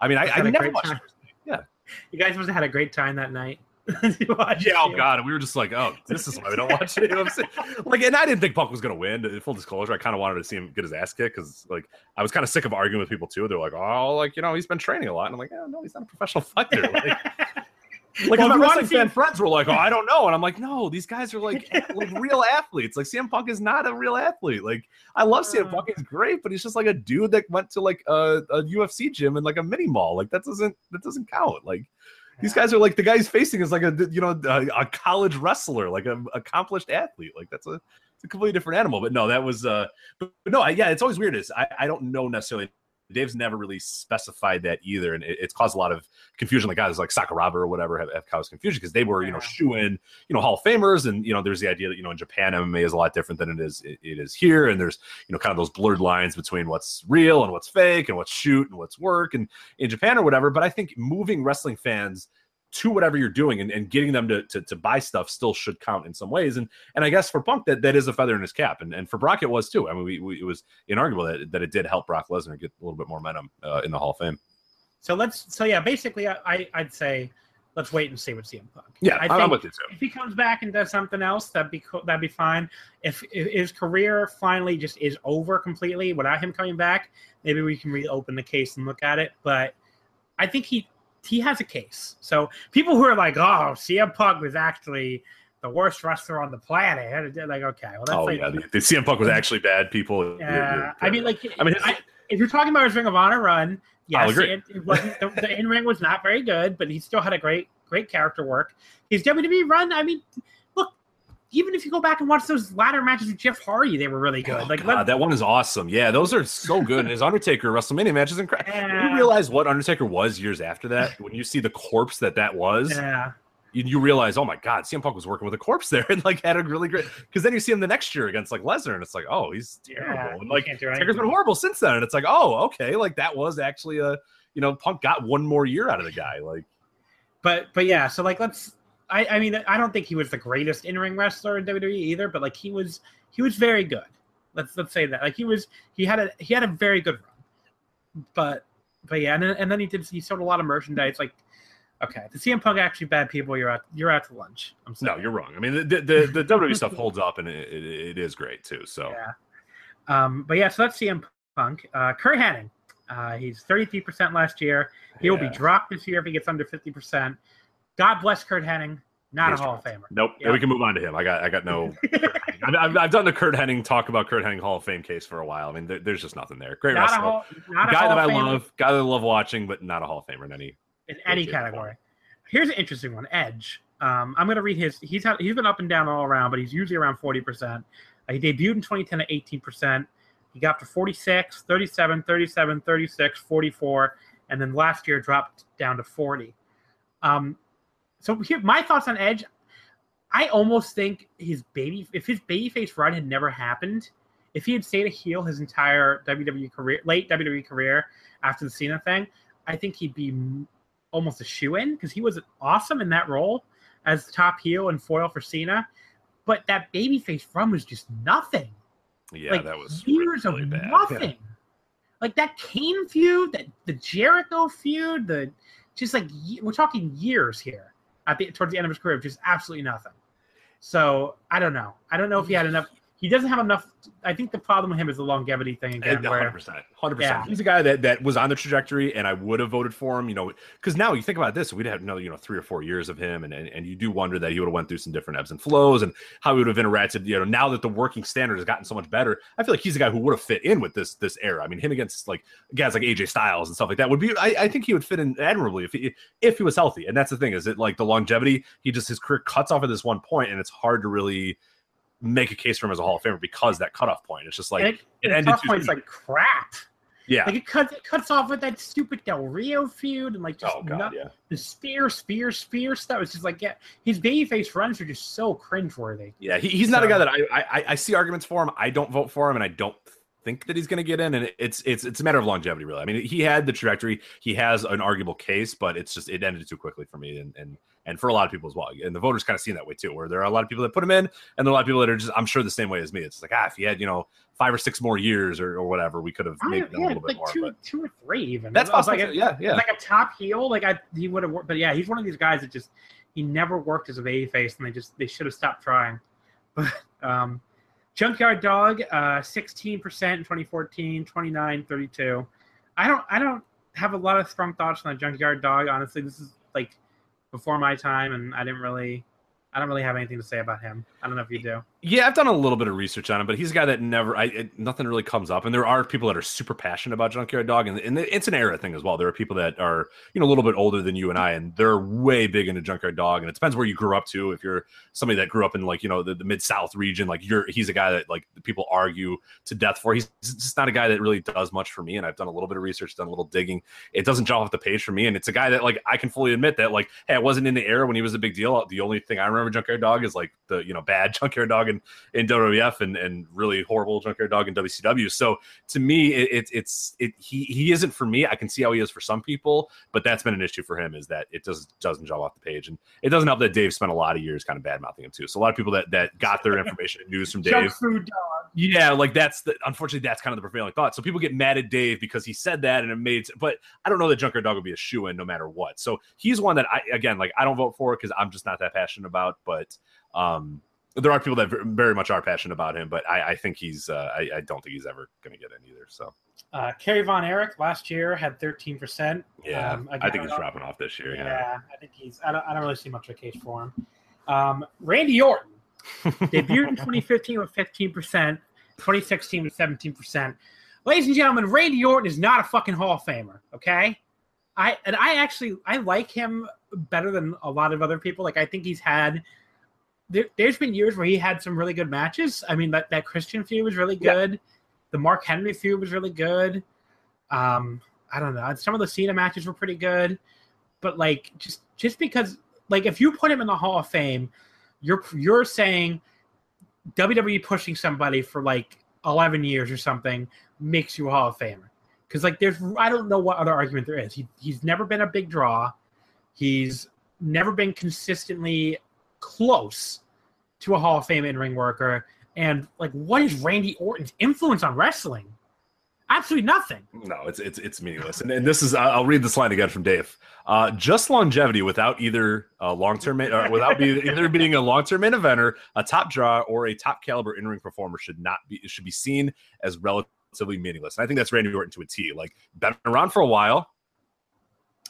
B: I mean, I, I
A: have had a
B: never watched. Yeah.
A: you guys must have had a great time that night.
B: Yeah, oh god, we were just like, oh, this is why we don't watch it. You know what I'm saying? Like, and I didn't think Punk was gonna win. In Full disclosure, I kind of wanted to see him get his ass kicked because, like, I was kind of sick of arguing with people too. They're like, oh, like you know, he's been training a lot, and I'm like, yeah, no, he's not a professional fighter. Like, like
A: Well,
B: my wrestling fan friends were like, oh, I don't know, and I'm like, no, these guys are like, like real athletes. Like CM Punk is not a real athlete. Like, I love CM
A: Uh.
B: Punk; he's great, but he's just like a dude that went to like a, a UFC gym and like a mini mall. Like that doesn't that doesn't count. Like. These guys are like the guy he's facing is like a you know a, a college wrestler, like an accomplished athlete. Like that's a a completely different animal. But no, that was uh, but, but no, I, yeah, it's always weird. Is I, I don't know necessarily. Dave's never really specified that either, and it, it's caused a lot of confusion. Like guys like Sakuraba or whatever have, have caused confusion because they were you know in you know Hall of Famers, and you know there's the idea that you know in Japan MMA is a lot different than it is it, it is here, and there's you know kind of those blurred lines between what's real and what's fake and what's shoot and what's work, and in Japan or whatever. But I think moving wrestling fans to whatever you're doing and, and getting them to, to to buy stuff still should count in some ways. And and I guess for Punk that that is a feather in his cap, and, and for Brock it was too. I mean, we, we it was inarguable that, that it did help Brock Lesnar get a little bit more momentum uh, in the Hall of Fame.
A: So let's. So yeah, basically, I, I I'd say let's wait and see what CM Punk.
B: Yeah,
A: I think
B: am with you too.
A: if he comes back and does something else, that'd be cool. That'd be fine. If, if his career finally just is over completely without him coming back, maybe we can reopen the case and look at it. But I think he he has a case. So people who are like, "Oh, CM Punk was actually the worst wrestler on the planet," they're like, "Okay, well, that's
B: Oh
A: like,
B: yeah, the, the CM Punk was actually bad. People, you're-
A: yeah."
B: you're-
A: I mean, like,
B: I mean,
A: I, if you're talking about his Ring of Honor run, yes, it, it wasn't the, the in ring was not very good, but he still had a great great character work. His WWE run, I mean, even if you go back and watch those ladder matches with Jeff Hardy, they were really good.
B: Oh,
A: like,
B: God,
A: let,
B: that one is awesome. Yeah, those are so good. And his Undertaker WrestleMania match is incredible.
A: Yeah.
B: You realize what Undertaker was years after that? When you see the corpse that that was,
A: yeah,
B: you, you realize, oh my God, CM Punk was working with a corpse there and like had a really great. Because then you see him the next year against like Lesnar, and it's like, oh, he's terrible.
A: Yeah,
B: and like Taker's been horrible since then. And it's like, oh, okay, like that was actually a, you know, Punk got one more year out of the guy. Like,
A: but but yeah, so like let's. I, I mean, I don't think he was the greatest in ring wrestler in WWE either, but like he was he was very good. Let's let's say that like he was he had a he had a very good run, but but yeah, and then, and then he did he sold a lot of merchandise. Like, okay, the CM Punk actually bad people. You're out you're out to lunch. I'm sorry.
B: no, you're wrong. I mean, the the, the WWE stuff holds up and it, it, it is great too. So
A: Yeah. Um, but yeah, so that's CM Punk. Uh, Curt Hennig, uh, he's 33% last year. He will be dropped this year if he gets under 50%. God bless Curt Hennig, not
B: He's
A: a Hall of Famer.
B: Nope.
A: Yeah.
B: We can move on to him. I got I got no. I've, I've, done the Curt Hennig talk about Curt Hennig Hall of Fame case for a while. I mean, there, there's just nothing there. Great
A: Not a
B: wrestler,
A: Hall, not a
B: guy that I
A: Famer
B: love, guy that I love watching, but not a Hall of Famer in any.
A: in any category. Here's an interesting one, Edge. Um, I'm going to read his. He's had, he's been up and down all around, but he's usually around 40%. Uh, he debuted in 2010 at 18%. He got to 46, 37, 37, 36, 44, and then last year dropped down to 40. Um, so here, my thoughts on Edge. I almost think his baby, if his babyface run had never happened, if he had stayed a heel his entire WWE career, late WWE career after the Cena thing, I think he'd be almost a shoe in because he was awesome in that role as the top heel and foil for Cena. But that babyface run was just nothing.
B: Yeah,
A: like
B: that was
A: years
B: really
A: of
B: bad. Yeah.
A: nothing. Like that Kane feud, that the Jericho feud, the just like we're talking years here at the towards the end of his career, just absolutely nothing. So I don't know. I don't know if he had enough. He doesn't have enough. I think the problem with him is the longevity thing eh, again.
B: Hundred percent, hundred percent. He's a guy that that was on the trajectory, and I would have voted for him. You know, because now you think about this, we'd have another you know three or four years of him, and and, and you do wonder that he would have went through some different ebbs and flows, and how he would have interacted. You know, now that the working standard has gotten so much better, I feel like he's a guy who would have fit in with this this era. I mean, him against like guys like AJ Styles and stuff like that would be. I, I think he would fit in admirably if he if he was healthy. And that's the thing is it like the longevity. He just his career cuts off at this one point, and it's hard to really make a case for him as a Hall of Famer because that cutoff point. It's just like
A: and it,
B: it ended too
A: points like crap.
B: yeah.
A: Like it cuts it cuts off with that stupid Del Rio feud and like just
B: oh god,
A: not-
B: yeah.
A: the spear, spear, spear stuff. It's just like yeah, his babyface runs are just so cringeworthy.
B: Yeah, he, he's not a guy that I, I I see arguments for him. I don't vote for him, and I don't think that he's going to get in, and it's it's it's a matter of longevity, really. I mean, he had the trajectory, he has an arguable case, but it's just it ended too quickly for me, and and and for a lot of people as well. And the voters kind of seen that way too, where there are a lot of people that put him in, and there are a lot of people that are just, I'm sure, the same way as me. It's like, ah, if he had, you know, five or six more years or, or whatever, we could have made
A: don't-
B: a
A: yeah,
B: little bit
A: like
B: more.
A: two,
B: but-
A: two or three even.
B: That's possible.
A: Like a,
B: yeah, yeah.
A: like a top heel. Like I, he would have worked. But yeah, he's one of these guys that just he never worked as a baby face, and they just they should have stopped trying. But um, Junkyard Dog, uh, 16% in 2014, 29, 32. I don't I don't have a lot of strong thoughts on the Junkyard Dog. Honestly, this is like before my time, and I didn't really I don't really have anything to say about him. I don't know if you do.
B: Yeah, I've done a little bit of research on him, but he's a guy that never, I, it, nothing really comes up. And there are people that are super passionate about Junkyard Dog, and, and it's an era thing as well. There are people that are, you know, a little bit older than you and I, and they're way big into Junkyard Dog. And it depends where you grew up to. If you're somebody that grew up in like, you know, the, the mid South region, like you're, he's a guy that like people argue to death for. He's just not a guy that really does much for me. And I've done a little bit of research, done a little digging. It doesn't jump off the page for me. And it's a guy that like I can fully admit that like, hey, I wasn't in the era when he was a big deal. The only thing I remember Junkyard Dog is like the you know bad Junkyard Dog in in WWF and and really horrible Junkyard Dog in WCW. So to me, it, it it's it he he isn't for me. I can see how he is for some people, but that's been an issue for him is that it does doesn't jump off the page, and it doesn't help that Dave spent a lot of years kind of bad mouthing him too. So a lot of people that that got their information and news from Dave.
A: Junk food dog.
B: Yeah, like that's the unfortunately that's kind of the prevailing thought. So people get mad at Dave because he said that and it made but I don't know that Junkyard Dog would be a shoe in no matter what. So he's one that I again like I don't vote for because I'm just not that passionate about, but um there are people that very much are passionate about him, but I, I think he's uh, I, I don't think he's ever going to get in either. So
A: Uh, Kerry Von Erich last year had 13%.
B: yeah,
A: Um,
B: I
A: again,
B: think he's
A: don't-
B: dropping off this year.
A: Yeah,
B: Yeah,
A: I think he's. I don't. I don't really see much of a case for him. Um, Randy Orton debuted in 2015 with 15 percent, 2016 with 17 percent. Ladies and gentlemen, Randy Orton is not a fucking Hall of Famer. Okay, I and I actually I like him better than a lot of other people. Like I think he's had. There, there's been years where he had some really good matches. I mean, that that Christian feud was really
B: Yeah.
A: good. The Mark Henry feud was really good. Um, I don't know. Some of the Cena matches were pretty good, but like just just because like if you put him in the Hall of Fame, you're you're saying WWE pushing somebody for like 11 years or something makes you a Hall of Famer. Because like there's I don't know what other argument there is. He he's never been a big draw. He's never been consistently close to a Hall of Fame in ring worker. And like, what is Randy Orton's influence on wrestling? Absolutely nothing.
B: No, it's it's it's meaningless. And, and this is I'll read this line again from Dave. Uh, just longevity without either a long term without be, either being a long term main eventer, a top draw, or a top caliber in ring performer should not be should be seen as relatively meaningless. And I think that's Randy Orton to a T. Like been around for a while,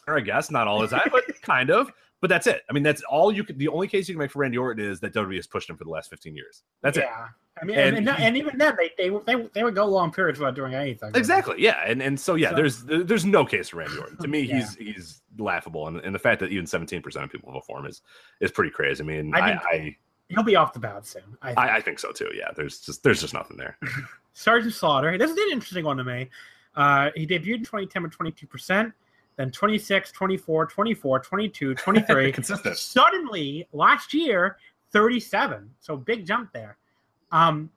B: or I guess not all the time, but kind of. But that's it. I mean, that's all you could. The only case you can make for Randy Orton is that WWE has pushed him for the last fifteen years. That's it.
A: yeah. I mean,
B: And
A: and, and, even then, they, they they they would go long periods without doing anything.
B: Exactly. Yeah. And and so yeah,
A: So-
B: there's there's no case for Randy Orton. To me,
A: Yeah.
B: he's he's laughable, and, and the fact that even 17 percent of people vote for him is is pretty crazy. I mean,
A: I
B: I
A: think-
B: I,
A: He'll be off the bat soon. I think.
B: I, I think so too. Yeah. There's just there's just nothing there.
A: Sergeant Slaughter. This is an interesting one to me. Uh, he debuted in 2010 with 22%, then 26, 24, 24, 22, 23.
B: Consistent.
A: Suddenly, last year, 37. So big jump there. Um,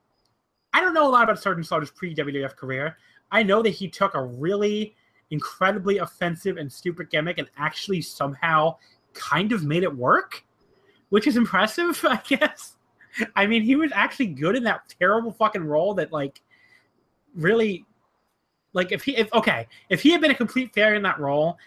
A: I don't know a lot about Sergeant Slaughter's pre WWF career. I know that he took a really incredibly offensive and stupid gimmick and actually somehow kind of made it work, which is impressive, I guess. I mean, he was actually good in that terrible fucking role that like really like if he if okay, if he had been a complete failure in that role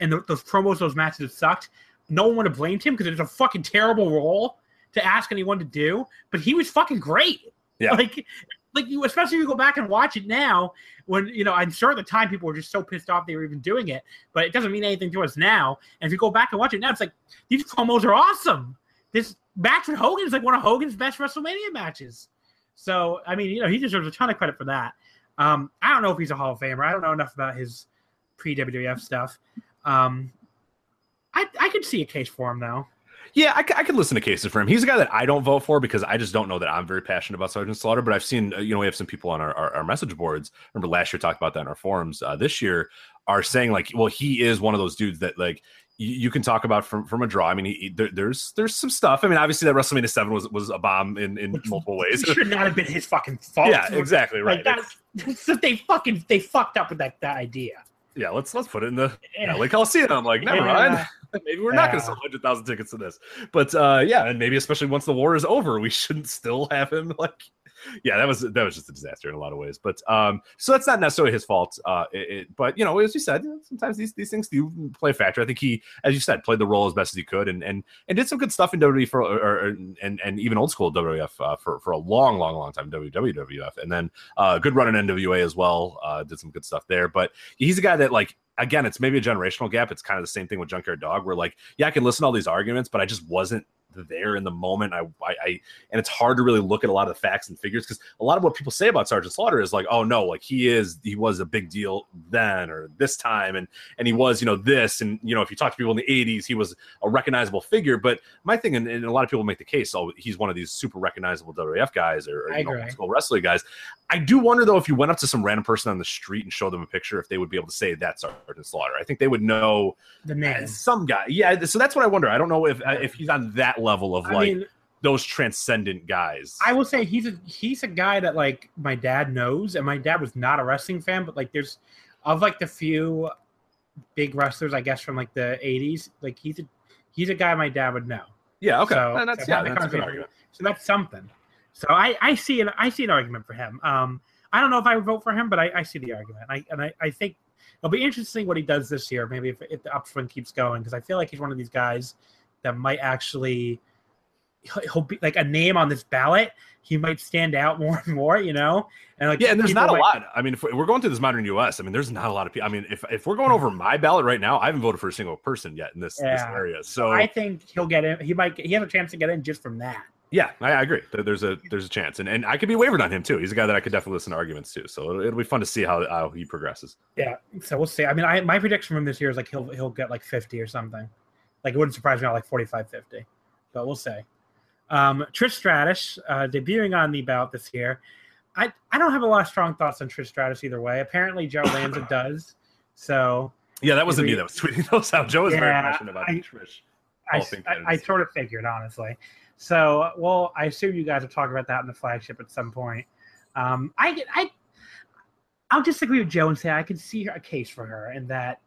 A: and th those promos, those matches had sucked, no one would have blamed him because it's a fucking terrible role to ask anyone to do. But he was fucking great.
B: Yeah.
A: Like like you especially if you go back and watch it now when you know I'm sure at the time people were just so pissed off they were even doing it, but it doesn't mean anything to us now. And if you go back and watch it now, it's like these promos are awesome. This match with Hogan is like one of Hogan's best WrestleMania matches. So I mean, you know, he deserves a ton of credit for that. Um, I don't know if he's a Hall of Famer. I don't know enough about his pre WWF stuff. Um, I I could see a case for him though.
B: Yeah, I could listen to cases for him. He's a guy that I don't vote for because I just don't know that I'm very passionate about Sergeant Slaughter. But I've seen, uh, you know, we have some people on our, our, our message boards. Remember last year talked about that in our forums. Uh, this year are saying like, well, he is one of those dudes that like you, you can talk about from from a draw. I mean, he, he- there, there's there's some stuff. I mean, obviously that WrestleMania Seven was was a bomb in in multiple ways.
A: It should not have been his fucking fault.
B: yeah, exactly right.
A: Like that, so they fucking they fucked up with that, that idea.
B: Yeah, let's let's put it in the
A: Yeah.
B: LA Coliseum. I'm like, never
A: Yeah.
B: mind. Maybe we're not going to sell 100,000 tickets to this. But uh, yeah, and maybe especially once the war is over, we shouldn't still have him like yeah, that was that was just a disaster in a lot of ways. But um, so that's not necessarily his fault. Uh, it, it- but you know, as you said, sometimes these these things do play a factor. I think he, as you said, played the role as best as he could, and and and did some good stuff in WWE for, or, or and and even old school WWF uh, for for a long, long, long time. WWF, and then uh, good run in NWA as well. Uh, did some good stuff there. But he's a guy that like again, it's maybe a generational gap. It's kind of the same thing with Junkyard Dog, where like, yeah, I can listen to all these arguments, but I just wasn't there in the moment. I, I, I and it's hard to really look at a lot of the facts and figures because a lot of what people say about Sergeant Slaughter is like, oh no, like he is, he was a big deal then or this time, and and he was, you know, this, and you know, if you talk to people in the '80s, he was a recognizable figure. But my thing, and, and a lot of people make the case, oh, he's one of these super recognizable WWF guys or, or you know, school wrestling guys. I do wonder though if you went up to some random person on the street and showed them a picture, if they would be able to say that's Sergeant Slaughter. I think they would know
A: The name.
B: some guy. Yeah, so that's what I wonder. I don't know if uh, if he's on that level of
A: I
B: like
A: mean,
B: those transcendent guys.
A: I will say he's a he's a guy that like my dad knows, and my dad was not a wrestling fan, but like there's of like the few big wrestlers, I guess from like the '80s, like he's a he's a guy my dad would know.
B: yeah, okay,
A: So-
B: And that's
A: so
B: yeah, that's a good argument.
A: So that's something. So I I see an I see an argument for him. Um, I don't know if I would vote for him, but I, I see the argument. I and I, I think it'll be interesting what he does this year. Maybe if, if the upswing keeps going, because I feel like he's one of these guys that might actually he'll, be like a name on this ballot. He might stand out more and more, you know. And like
B: Yeah, and there's not a
A: might-
B: lot. I mean, if we're going through this modern U.S., I mean, there's not a lot of people. I mean, if if we're going over my ballot right now, I haven't voted for a single person yet in this, this area. So
A: I think he'll get in. He might. He has a chance to get in just from that.
B: Yeah, I, I agree. There's a there's a chance, and and I could be wavered on him too. He's a guy that I could definitely listen to arguments to. So it'll, it'll be fun to see how how he progresses.
A: Yeah, so we'll see. I mean, I my prediction from this year is like he'll he'll get like 50 or something. Like it wouldn't surprise me at like 45 50. But we'll see. Um Trish Stratus uh debuting on the bout this year. I I don't have a lot of strong thoughts on Trish Stratus either way. Apparently Joe Lanza does. So
B: Yeah, that wasn't
A: we-
B: me that was tweeting those out. Joe is very passionate about
A: I-
B: Trish.
A: I,
B: Hall of Fame
A: I, I sort of figured, honestly. So, well, I assume you guys will talk about that in the flagship at some point. Um, I, I, I'll disagree with Joe and say I can see a case for her, and that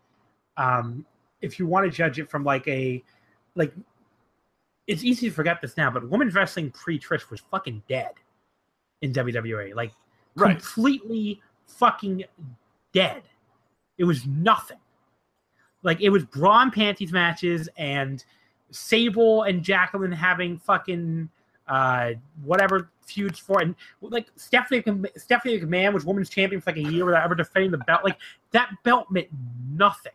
A: um, if you want to judge it from like a, like, it's easy to forget this now, but women's wrestling pre Trish was fucking dead in WWE, like
B: Right.
A: completely fucking dead. It was nothing. Like it was bra and panties matches and Sable and Jacqueline having fucking uh whatever feuds for and like Stephanie Stephanie McMahon was women's champion for like a year without ever defending the belt. Like that belt meant nothing.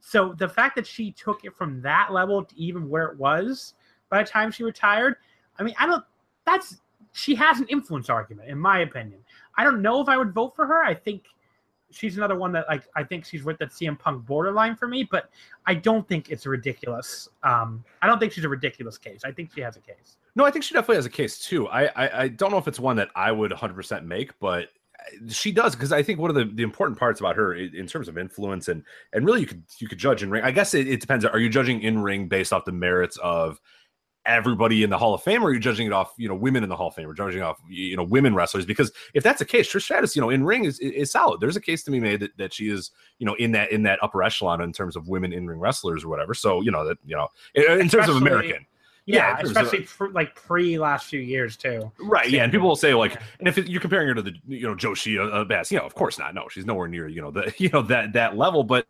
A: So the fact that she took it from that level to even where it was by the time she retired, I mean, I don't. That's she has an influence argument, in my opinion. I don't know if I would vote for her. I think she's another one that like I think she's with that CM Punk borderline for me, but I don't think it's ridiculous. Um, I don't think she's a ridiculous case. I think she has a case.
B: No, I think she definitely has a case too. I I, I don't know if it's one that I would 100 percent make, but she does because I think one of the, the important parts about her in, in terms of influence and and really you could you could judge in ring. I guess it, it depends. Are you judging in ring based off the merits of everybody in the Hall of Fame, or are you judging it off you know women in the Hall of Fame, or judging off you know women wrestlers? Because if that's the case, Trish Stratus, you know, in ring is is solid. There's a case to be made that, that she is you know in that in that upper echelon in terms of women in ring wrestlers or whatever. So you know that you know in, in terms of American.
A: Yeah,
B: Yeah, in terms of-
A: especially pre, like pre last few years too.
B: Right, yeah, and people will say like, and if it, you're comparing her to the you know Joshi uh, Bass, you know, of course not. No, she's nowhere near you know the you know that that level. But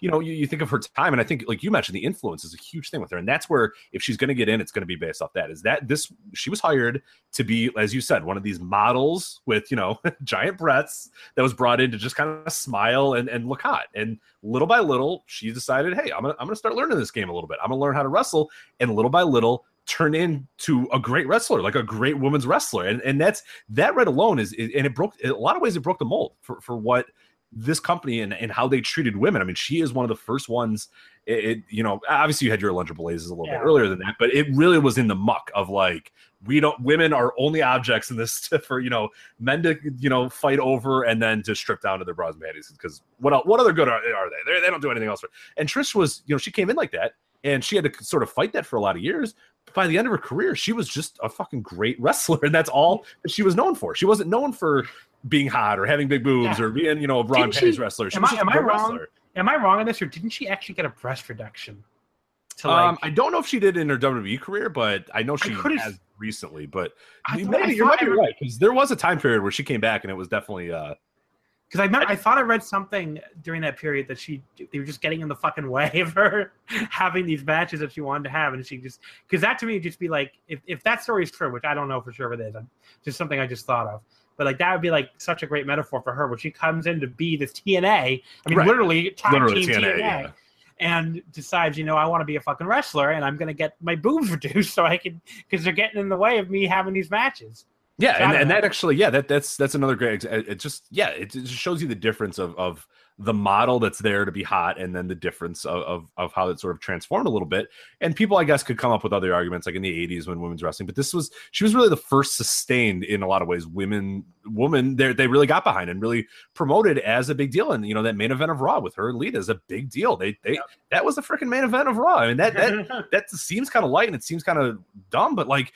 B: you know, you, you think of her time, and I think like you mentioned, the influence is a huge thing with her, and that's where if she's going to get in, it's going to be based off that. Is that this? She was hired to be, as you said, one of these models with you know giant breasts that was brought in to just kind of smile and and look hot, and little by little, she decided, hey, I'm gonna I'm gonna start learning this game a little bit. I'm gonna learn how to wrestle, and little by little turn into a great wrestler, like a great women's wrestler. And and that's that right alone is, is- and it broke in a lot of ways it broke the mold for, for what this company and, and how they treated women. I mean, she is one of the first ones it, it you know obviously you had your Alundra Blazes a little
A: Yeah.
B: bit earlier than that, but it really was in the muck of like we don't women are only objects in this for you know men to you know fight over and then to strip down to their bras and panties because what el- what other good are, are they? they? They don't do anything else. For, and Trish was you know she came in like that and she had to sort of fight that for a lot of years. By the end of her career, she was just a fucking great wrestler, and that's all that she was known for. She wasn't known for being hot or having big boobs
A: Yeah.
B: or being you know a bra and panties wrestler. She
A: am
B: was
A: I-
B: just
A: am I wrong?
B: wrestler.
A: Am I wrong on this, or didn't she actually get a breast reduction? To like,
B: um, I don't know if she did in her WWE career, but I know she
A: could've-
B: has recently. But
A: I
B: you maybe you might be right because there was a time period where she came back and it was definitely uh
A: Because I remember, I thought I read something during that period that she they were just getting in the fucking way of her having these matches that she wanted to have, and she just because that to me would just be like if, if that story is true, which I don't know for sure if it is, I'm just something I just thought of. But like that would be like such a great metaphor for her, where she comes in to be this TNA. I mean,
B: Right.
A: literally tag
B: Literally
A: team
B: TNA,
A: TNA,
B: yeah.
A: and decides, you know, I want to be a fucking wrestler, and I'm gonna get my boobs reduced so I can because they're getting in the way of me having these matches.
B: Yeah, and, and that actually, yeah, that that's that's another great. It just yeah, it, it just shows you the difference of of the model that's there to be hot, and then the difference of, of of how it sort of transformed a little bit. And people, I guess, could come up with other arguments, like in the '80s when women's wrestling, but this was she was really the first sustained in a lot of ways women woman they they really got behind and really promoted as a big deal. And you know that main event of Raw with her and Lita is a big deal. They they that was the freaking main event of Raw. I mean that that that seems kind of light and it seems kind of dumb, but like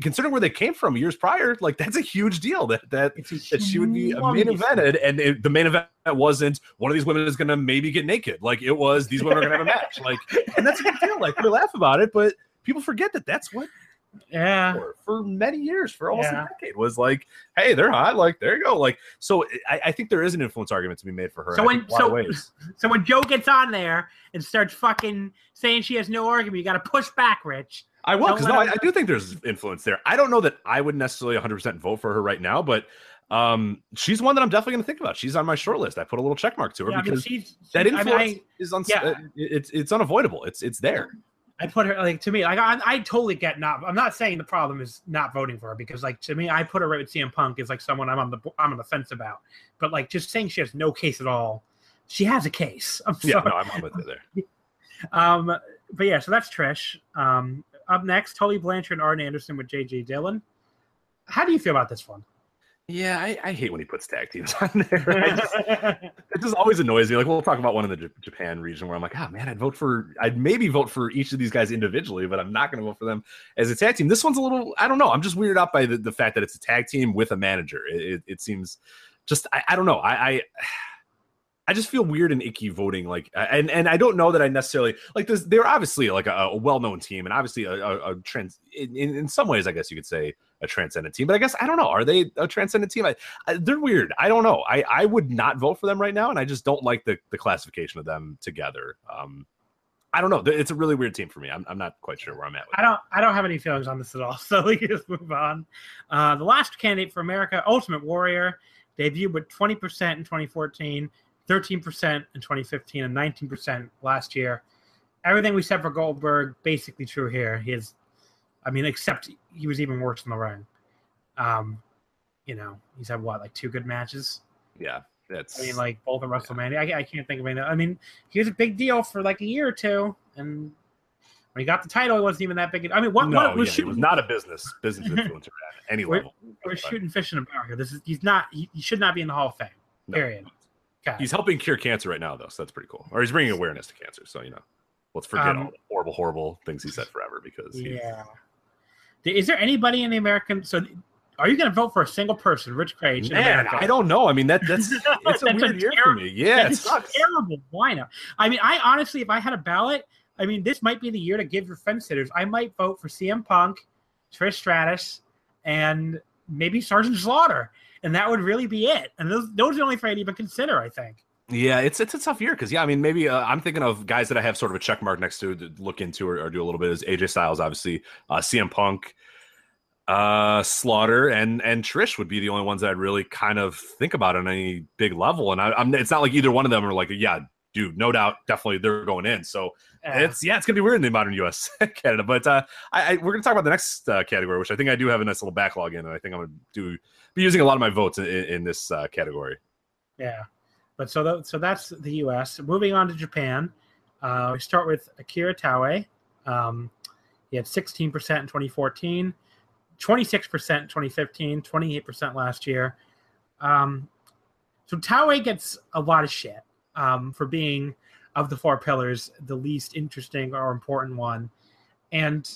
B: considering where they came from years prior, like that's a huge deal that that that she would be a main evented, and it, the main event wasn't one of these women is going to maybe get naked. Like it was these women are going to have a match. Like, and that's a big deal. Like we laugh about it, but people forget that that's what
A: Yeah.
B: for, for many years, for almost
A: Yeah.
B: a decade, was like, hey, they're hot. Like there you go. Like so, I, I think there is an influence argument to be made for her.
A: So when-
B: think, a lot of
A: so-. So when Joe gets on there and starts fucking saying she has no argument, you got to push back, Rich.
B: I will because no, I, I do think there's influence there. I don't know that I would necessarily 100 percent vote for her right now, but um, she's one that I'm definitely going to think about. She's on my short list. I put a little check mark to her
A: Yeah, I mean,
B: because
A: she's,
B: that
A: I mean,
B: influence
A: I-
B: is uns-
A: yeah.
B: uh, it's it's unavoidable. It's it's there.
A: I put her like to me like I, I totally get not. I'm not saying the problem is not voting for her because like to me I put her right with CM Punk is like someone I'm on the I'm on the fence about. But like just saying she has no case at all, she has a case. I'm
B: Yeah,
A: sorry.
B: no, I'm, with you there.
A: Um, but yeah, so that's Trish. Um, up next, Tully Blanchard and Arn Anderson with JJ Dillon. How do you feel about this one?
B: Yeah, I, I hate when he puts tag teams on there. Just, it just always annoys me. Like we'll talk about one in the J- Japan region where I'm like, oh man, I'd vote for, I'd maybe vote for each of these guys individually, but I'm not going to vote for them as a tag team. This one's a little, I don't know. I'm just weirded out by the, the fact that it's a tag team with a manager. It, it, it seems just, I, I don't know. I, I, I just feel weird and icky voting like, and and I don't know that I necessarily like this. They're obviously like a, a well-known team, and obviously a, a, a trans. In, in some ways, I guess you could say a transcendent team. But I guess I don't know. Are they a transcendent team? I, I, they're weird. I don't know. I I would not vote for them right now, and I just don't like the the classification of them together. Um, I don't know. It's a really weird team for me. I'm I'm not quite sure where I'm at.
A: I don't I don't have any feelings on this at all. So we can just move on. Uh, the last candidate for America, Ultimate Warrior, debuted with 20% in 2014, 13% in 2015, and 19% last year. Everything we said for Goldberg basically true here. He is, I mean, except he was even worse in the ring. Um, you know, he's had what like two good matches.
B: Yeah, that's.
A: I mean, like both in WrestleMania. I, I can't think of any. I mean, he was a big deal for like a year or two, and when he got the title, he wasn't even that big. I mean, what?
B: no,
A: what was
B: yeah, he
A: shooting?
B: was not a business business influencer at any
A: We're-
B: level.
A: we're shooting fish in a barrel here. This is he's not. He, he should not be in the Hall of Fame.
B: no.
A: Period.
B: He's helping cure cancer right now, though, so that's pretty cool. Or he's bringing awareness to cancer. So you know, let's forget
A: Um,
B: all the horrible, horrible things he said forever because he,
A: yeah. Is there anybody in the American? So, are you going to vote for a single person, Rich Cage?
B: Man, I don't know. I mean, that that's it's a
A: That's a
B: weird year for me. Yeah, it
A: That's
B: sucks.
A: terrible. Why not? I mean, I honestly, if I had a ballot, I mean, this might be the year to give your fence sitters. I might vote for CM Punk, Trish Stratus, and maybe Sergeant Slaughter, and that would really be it. And those those are the only three I'd even consider. I think.
B: Yeah, it's it's a tough year because yeah, I mean, maybe uh, I'm thinking of guys that I have sort of a check mark next to to look into or, or do a little bit is AJ Styles, obviously, uh, CM Punk, uh, Slaughter, and and Trish would be the only ones that I'd really kind of think about on any big level. And I, I'm it's not like either one of them are like, yeah, dude, no doubt, definitely they're going in. So it's yeah, it's gonna be weird in the modern U.S. Canada. But uh, I, I we're gonna talk about the next uh, category, which I think I do have a nice little backlog in, and I think I'm gonna do be using a lot of my votes in, in, this uh, category.
A: Yeah, but so tha- so that's the U.S. Moving on to Japan, Uh, we start with Akira Taue. Um, he had 16% in 2014, 26% in 2015, 28% last year. Um, so Taue gets a lot of shit um, for being, of the four pillars, the least interesting or important one. And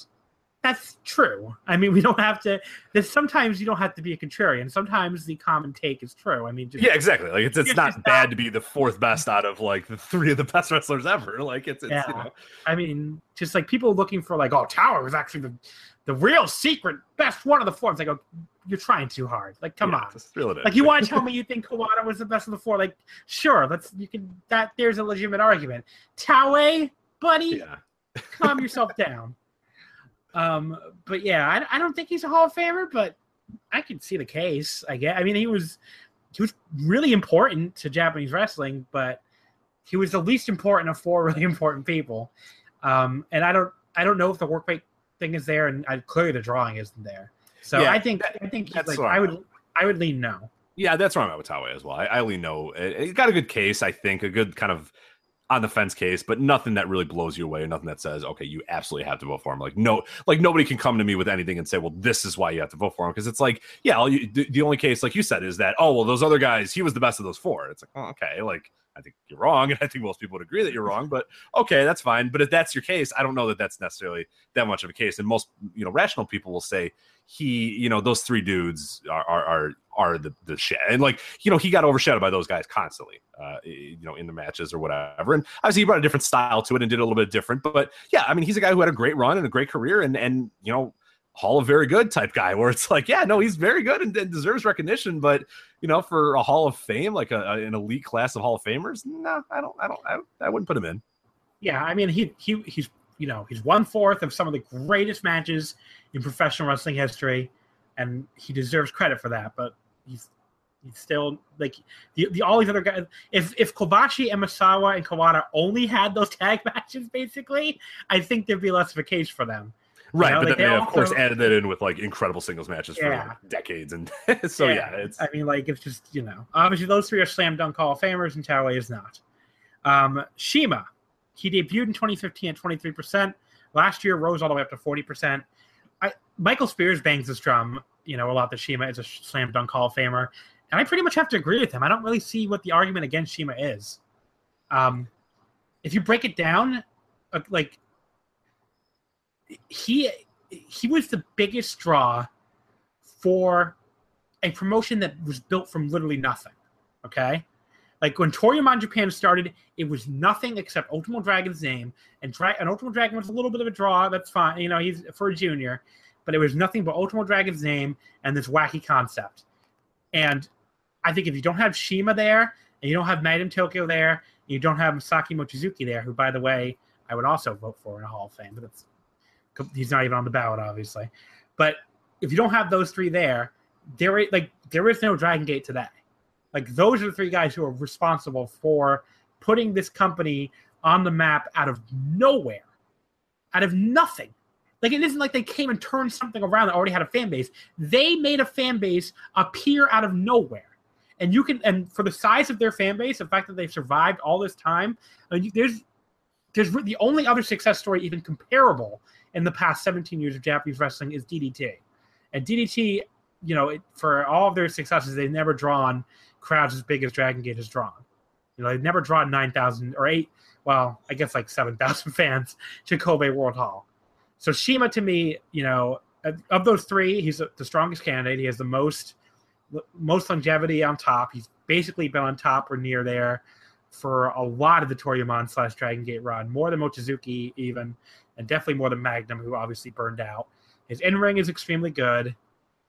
A: that's true. I mean, we don't have to. There's sometimes you don't have to be a contrarian. Sometimes the common take is true. I mean, just,
B: Yeah, exactly. Like it's it's
A: It's
B: not bad
A: not-
B: to be the fourth best out of like the three of the best wrestlers ever. Like it's, it's
A: Yeah.
B: you know,
A: I mean, just like people looking for like, oh, Taue was actually the the real secret best one of the four. It's like, oh, you're trying too hard. Like, come
B: yeah,
A: on.
B: just reel it in.
A: Like you want to tell me you think Kawada was the best of the four? Like, sure, let's you can that there's a legitimate argument. Taue, buddy,
B: yeah.
A: calm yourself down. Um, but yeah, I, I don't think he's a Hall of Famer, but I can see the case. I get. I mean, he was he was really important to Japanese wrestling, but he was the least important of four really important people. Um, and I don't I don't know if the work rate thing is there, and I, clearly the drawing isn't there. So
B: Yeah,
A: I think I think he's like I would I would lean no.
B: Yeah, that's where I'm at with as well. I, I lean no. It, it got a good case, I think, a good kind of on the fence case, but nothing that really blows you away. Nothing that says, okay, you absolutely have to vote for him. Like no, like nobody can come to me with anything and say, well, this is why you have to vote for him because it's like, yeah, all you, the, the only case, like you said, is that oh well, those other guys, he was the best of those four. It's like, oh, okay, like I think you're wrong, and I think most people would agree that you're wrong, but okay, that's fine. But if that's your case, I don't know that that's necessarily that much of a case. And most you know rational people will say he, you know, those three dudes are are are, are the the shit, and like you know he got overshadowed by those guys constantly, uh, you know, in the matches or whatever. And obviously he brought a different style to it and did a little bit different. But yeah, I mean he's a guy who had a great run and a great career, and and you know. Hall of Very Good type guy, where it's like, yeah, no, he's very good and, and deserves recognition, but you know, for a Hall of Fame, like a, a- an elite class of Hall of Famers, no, I don't, I don't, I, I wouldn't put him in.
A: Yeah, I mean he he he's you know he's one fourth of some of the greatest matches in professional wrestling history, and he deserves credit for that. But he's he's still like the, the all these other guys. If if Kobashi, Misawa, and Kawada only had those tag matches, basically, I think there'd be less of a case for them.
B: Right,
A: know,
B: but
A: like,
B: then
A: they
B: they, of course
A: also-
B: added that in with like incredible singles matches for like, decades, and so yeah, it's
A: I mean, like it's just you know, obviously those three are slam dunk Hall of Famers, and Taue is not. Um, CIMA, he debuted in 2015 at 23 percent. Last year rose all the way up to 40 percent. I Michael Spears bangs this drum, you know, a lot that CIMA is a slam dunk Hall of Famer, and I pretty much have to agree with him. I don't really see what the argument against CIMA is. Um, if you break it down, uh, like he he was the biggest draw for a promotion that was built from literally nothing. Okay, like when Toryumon Japan started, it was nothing except Ultimo Dragon's name, and, Dra- and Ultimo Dragon was a little bit of a draw. That's fine, you know, he's for a junior, but it was nothing but Ultimo Dragon's name and this wacky concept. And I think if you don't have CIMA there, and you don't have Magnum Tokyo there, and you don't have Masaaki Mochizuki there, who, by the way, I would also vote for in a Hall of Fame, but it's he's not even on the ballot, obviously. But if you don't have those three there, there is like there is no Dragon Gate today. Like those are the three guys who are responsible for putting this company on the map out of nowhere, out of nothing. Like it isn't like they came and turned something around that already had a fan base. They made a fan base appear out of nowhere. And you can, and for the size of their fan base, the fact that they've survived all this time, I mean, there's, there's the only other success story even comparable in the past 17 years of Japanese wrestling is DDT. And DDT, you know, it, for all of their successes, they've never drawn crowds as big as Dragon Gate has drawn. You know, they've never drawn 9,000 or 8, well, I guess like 7,000 fans to Kobe World Hall. So CIMA, to me, you know, of- those three, he's the strongest candidate. He has the most most longevity on top. He's basically been on top or near there for a lot of the Toryumon slash Dragon Gate run, more than Mochizuki even, and definitely more than Magnum, who obviously burned out. His in ring is extremely good.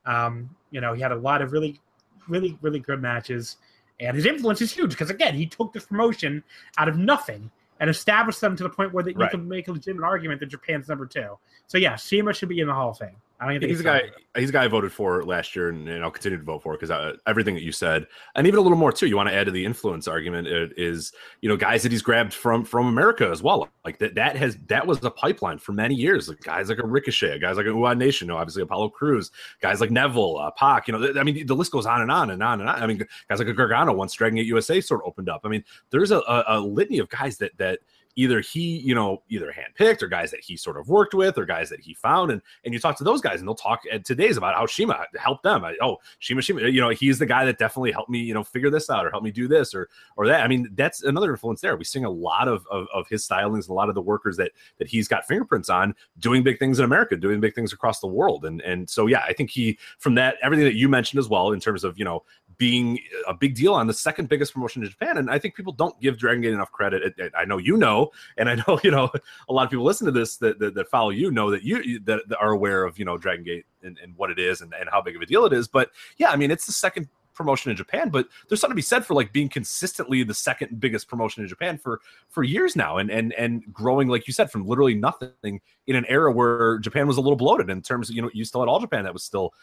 A: Um, you know, he had a lot of really, really, really good matches, and his influence is huge because again, he took this promotion out of nothing and established them to the point where that
B: Right.
A: you can make a legitimate argument that Japan's number two. So yeah, CIMA should be in the Hall of Fame. I don't think
B: he's a guy. He's a guy I voted for last year, and, and I'll continue to vote for because uh, everything that you said, and even a little more too. You want to add to the influence argument uh, is you know guys that he's grabbed from from America as well. Like that that has that was the pipeline for many years. Like guys like a Ricochet, guys like a Uhaa Nation, you know, obviously Apollo Crews, guys like Neville, uh, Pac. You know, th- I mean, the list goes on and on and on and on. I mean, guys like a Gargano once Dragon Gate USA sort of opened up. I mean, there's a, a, a litany of guys that that either he, you know, either handpicked or guys that he sort of worked with or guys that he found. And and you talk to those guys and they'll talk at today's about how CIMA helped them. I, oh, CIMA, CIMA, you know, he's the guy that definitely helped me, you know, figure this out or help me do this or or that. I mean, that's another influence there. We sing a lot of of, of his stylings, a lot of the workers that that he's got fingerprints on doing big things in America, doing big things across the world. And and so yeah, I think he from that everything that you mentioned as well in terms of you know being a big deal on the second biggest promotion in Japan. And I think people don't give Dragon Gate enough credit. I know you know, and I know you know a lot of people listen to this that, that, that follow you know that you that, that, are aware of you know Dragon Gate and, and what it is and, and how big of a deal it is. But yeah, I mean it's the second promotion in Japan, but there's something to be said for like being consistently the second biggest promotion in Japan for for years now, and and and growing like you said from literally nothing in an era where Japan was a little bloated in terms of you know you still had All Japan that was still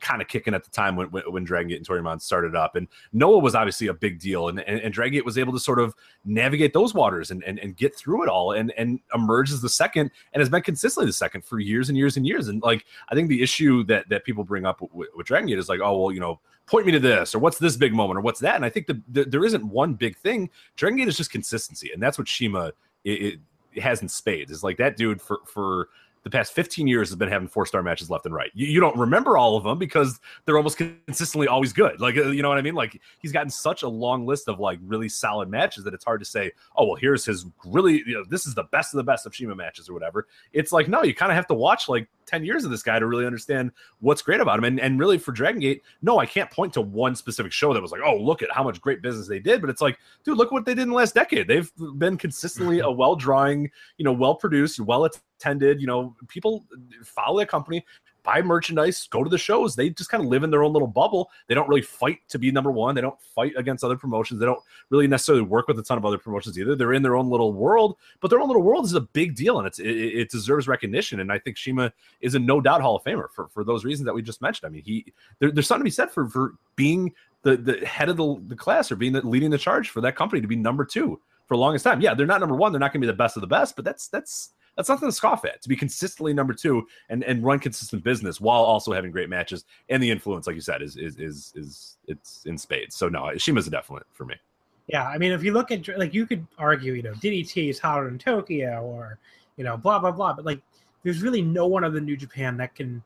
B: kind of kicking at the time when, when, when Dragon and Toryumon started up. And Noah was obviously a big deal. And, and, and Dragon was able to sort of navigate those waters and, and, and get through it all and, and emerge as the second and has been consistently the second for years and years and years. And like, I think the issue that, that people bring up with, with Dragon Gate is like, oh, well, you know, point me to this or what's this big moment or what's that. And I think the, the there isn't one big thing. Dragon Gate is just consistency. And that's what CIMA it, it has in spades It's like that dude for, for, the past 15 years has been having four star matches left and right. You, you, don't remember all of them because they're almost consistently always good. Like, uh, you know what I mean? Like, he's gotten such a long list of like really solid matches that it's hard to say, oh, well, here's his really, you know, this is the best of the best of CIMA matches or whatever. It's like, no, you kind of have to watch like 10 years of this guy to really understand what's great about him. And, and really for Dragon Gate, no, I can't point to one specific show that was like, oh, look at how much great business they did. But it's like, dude, look what they did in the last decade. They've been consistently mm-hmm. a well drawing, you know, well produced, well attended. You know, people follow that company, buy merchandise, go to the shows. They just kind of live in their own little bubble. They don't really fight to be number one. They don't fight against other promotions. They don't really necessarily work with a ton of other promotions either. They're in their own little world, but their own little world is a big deal and it's it, it deserves recognition. And I think CIMA is a no doubt Hall of Famer for, for those reasons that we just mentioned. I mean, he there, there's something to be said for for being the the head of the, the class or being the, leading the charge for that company to be number two for the longest time. Yeah, they're not number one. They're not going to be the best of the best, but that's that's that's nothing to scoff at. To be consistently number two and and run consistent business while also having great matches and the influence, like you said, is is is is it's in spades. So no, CIMA's a definite for me.
A: Yeah, I mean, if you look at like you could argue, you know, DDT is hotter in Tokyo, or you know, blah blah blah, but like, there's really no one other than New Japan that can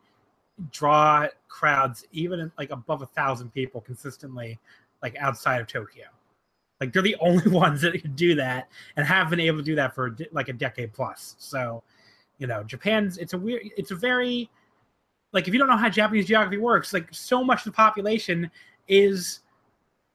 A: draw crowds even like above a thousand people consistently, like outside of Tokyo. Like they're the only ones that can do that and have been able to do that for like a decade plus. So, you know, Japan's it's a weird, it's a very like if you don't know how Japanese geography works, like so much of the population is,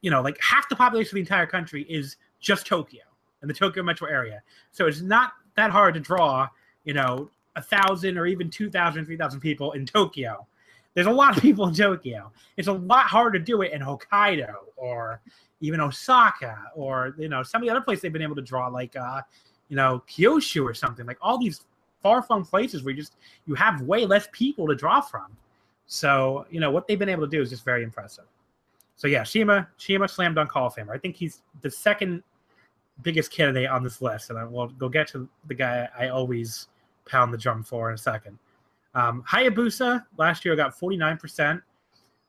A: you know, like half the population of the entire country is just Tokyo and the Tokyo metro area. So it's not that hard to draw, you know, a thousand or even 2,000, 3,000 people in Tokyo. There's a lot of people in Tokyo. It's a lot harder to do it in Hokkaido or even Osaka or you know some of the other places they've been able to draw like uh you know Kyushu or something like all these far-flung places where you just you have way less people to draw from. So you know what they've been able to do is just very impressive. So yeah, CIMA CIMA slam dunk Hall of Famer. I think he's the second biggest candidate on this list, and I will go get to the guy I always pound the drum for in a second. Um, Hayabusa last year got 49%.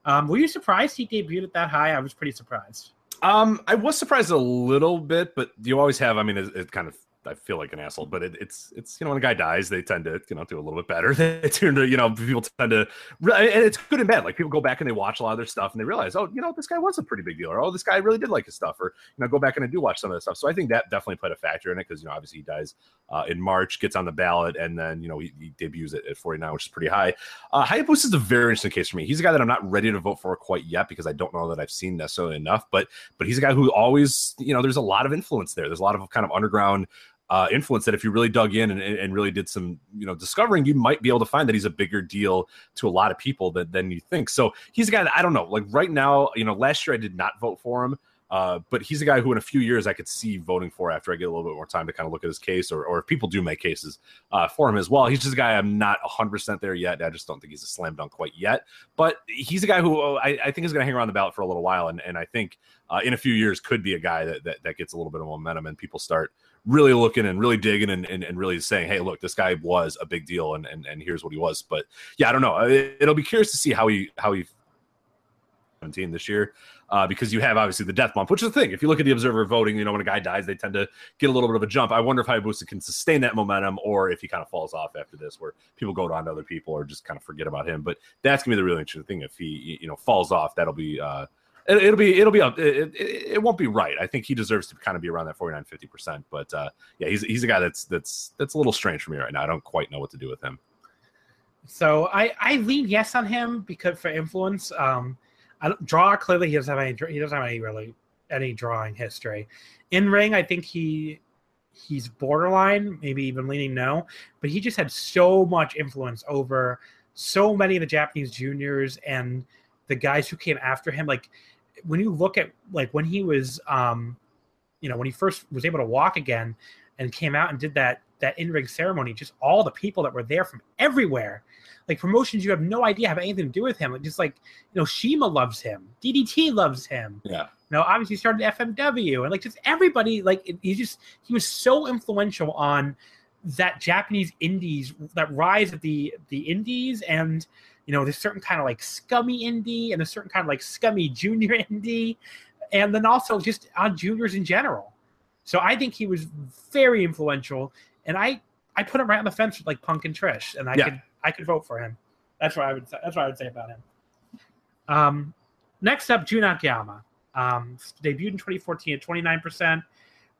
A: Um, were you surprised he debuted at that high? I was pretty surprised.
B: Um, I was surprised a little bit, but you always have. I mean, it, it kind of I feel like an asshole, but it, it's it's you know when a guy dies, they tend to you know do a little bit better. They tend to you know people tend to, and it's good and bad. Like people go back and they watch a lot of their stuff and they realize, oh, you know, this guy was a pretty big deal, or oh, this guy really did like his stuff, or you know, go back and I do watch some of the stuff. So I think that definitely played a factor in it because you know obviously he dies uh, in March, gets on the ballot, and then you know he, he debuts at, at 49, which is pretty high. Uh, Hayabusa is a very interesting case for me. He's a guy that I'm not ready to vote for quite yet because I don't know that I've seen necessarily enough, but but he's a guy who always you know there's a lot of influence there. There's a lot of kind of underground uh, influence that if you really dug in and, and really did some you know discovering you might be able to find that he's a bigger deal to a lot of people than, than you think. So he's a guy that i don't know like right now you know last year i did not vote for him uh, but he's a guy who in a few years i could see voting for after i get a little bit more time to kind of look at his case or, or if people do make cases uh, for him as well. He's just a guy i'm not 100% there yet i just don't think he's a slam dunk quite yet but he's a guy who uh, i, I think is going to hang around the ballot for a little while and, and i think uh, in a few years could be a guy that, that, that gets a little bit of momentum and people start really looking and really digging and, and, and, really saying, hey, look, this guy was a big deal and, and, and here's what he was. But yeah, I don't know. It, will be curious to see how he how he 17 this year uh, because you have obviously the death bump, which is the thing. If you look at the observer voting, you know, when a guy dies, they tend to get a little bit of a jump. I wonder if Hayabusa can sustain that momentum or if he kind of falls off after this, where people go on to other people or just kind of forget about him. But that's gonna be the really interesting thing. If he, you know, falls off, that'll be. Uh, it, will be it'll be up it, it, it, won't be right i think he deserves to kind of be around that 49 50 percent but uh yeah he's he's a guy that's that's that's a little strange for me right now i don't quite know what to do with him
A: So I I lean yes on him because for influence. Um, I don't, draw clearly he doesn't have any he doesn't have any really any drawing history. In ring, I think he he's borderline, maybe even leaning no, but he just had so much influence over so many of the Japanese juniors and the guys who came after him. Like when you look at like when he was um you know when he first was able to walk again and came out and did that that in ring ceremony, just all the people that were there from everywhere, like promotions you have no idea have anything to do with him. Like just like you know, CIMA loves him, DDT loves him.
B: yeah
A: You know, obviously he started FMW and like just everybody like it- he just he was so influential on that Japanese indies that rise of the the indies and you know there's certain kind of like scummy indie and a certain kind of like scummy junior indie and then also just on juniors in general. So I think he was very influential and I I put him right on the fence with like Punk and Trish and I
B: Yeah.
A: could I could vote for him. That's what I would say. That's what I would say about him. Um, next up, Jun Akiyama. Um, debuted in 2014 at 29%,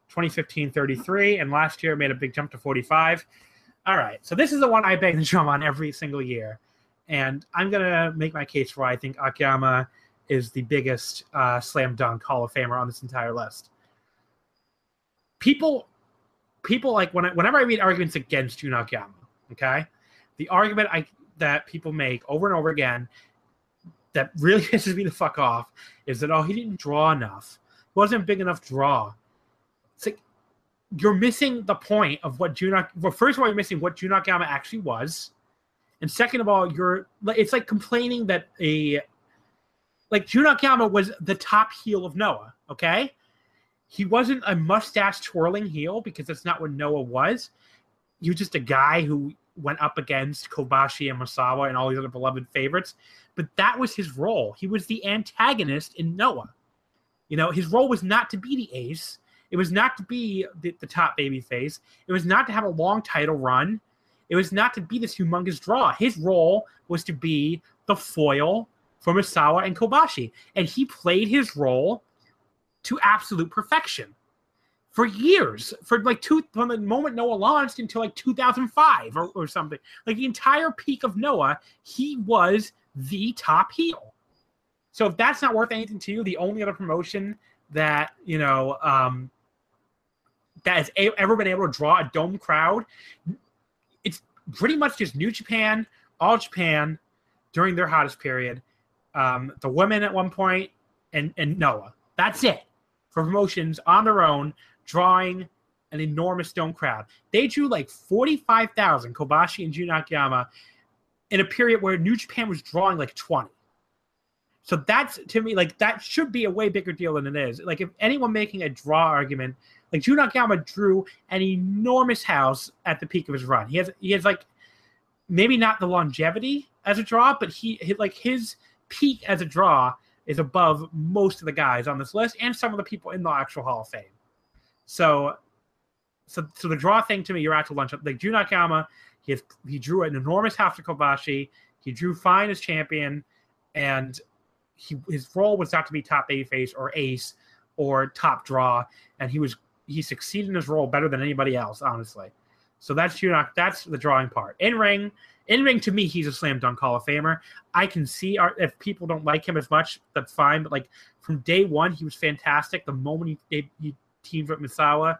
A: 2015 33, and last year made a big jump to 45. All right, so this is the one I bang the drum on every single year, and I'm gonna make my case for why I think Akiyama is the biggest uh, slam dunk Hall of Famer on this entire list. People, people like when I, whenever I read arguments against Jun Akiyama, okay, the argument I that people make over and over again that really pisses me the fuck off is that oh he didn't draw enough, he wasn't big enough draw. It's like you're missing the point of what Junak. Well, first of all, you're missing what Jun Akiyama actually was, and second of all, you're it's like complaining that a like Jun Akiyama was the top heel of Noah. Okay, he wasn't a mustache twirling heel because that's not what Noah was. He was just a guy who went up against Kobashi and Misawa and all these other beloved favorites. But that was his role. He was the antagonist in Noah. You know, his role was not to be the ace. It was not to be the, the top baby face. It was not to have a long title run. It was not to be this humongous draw. His role was to be the foil for Misawa and Kobashi. And he played his role to absolute perfection for years, for like two from the moment Noah launched until like 2005 or, or something. Like the entire peak of Noah, he was the top heel. So if that's not worth anything to you, the only other promotion that you know um, that has ever been able to draw a dome crowd, pretty much just New Japan, All Japan during their hottest period, um, the women at one point, and and Noah. That's it for promotions on their own, drawing an enormous dome crowd. They drew like forty five thousand Kobashi and Jun Akiyama in a period where New Japan was drawing like twenty. So that's to me like that should be a way bigger deal than it is. Like if anyone making a draw argument, like Jun Akiyama drew an enormous house at the peak of his run. He has he has like maybe not the longevity as a draw, but he, he like his peak as a draw is above most of the guys on this list and some of the people in the actual Hall of Fame. So so so the draw thing to me, you're out to lunch. Up. Like Jun Akiyama, he has he drew an enormous house to Kobashi. He drew fine as champion, and he his role was not to be top babyface or ace or top draw, and he was he succeeded in his role better than anybody else, honestly. So that's Junak. That's the drawing part. In ring, in ring to me, he's a slam dunk Hall of Famer. I can see our, if people don't like him as much, that's fine. But like from day one, he was fantastic. The moment he, he teamed with Misawa,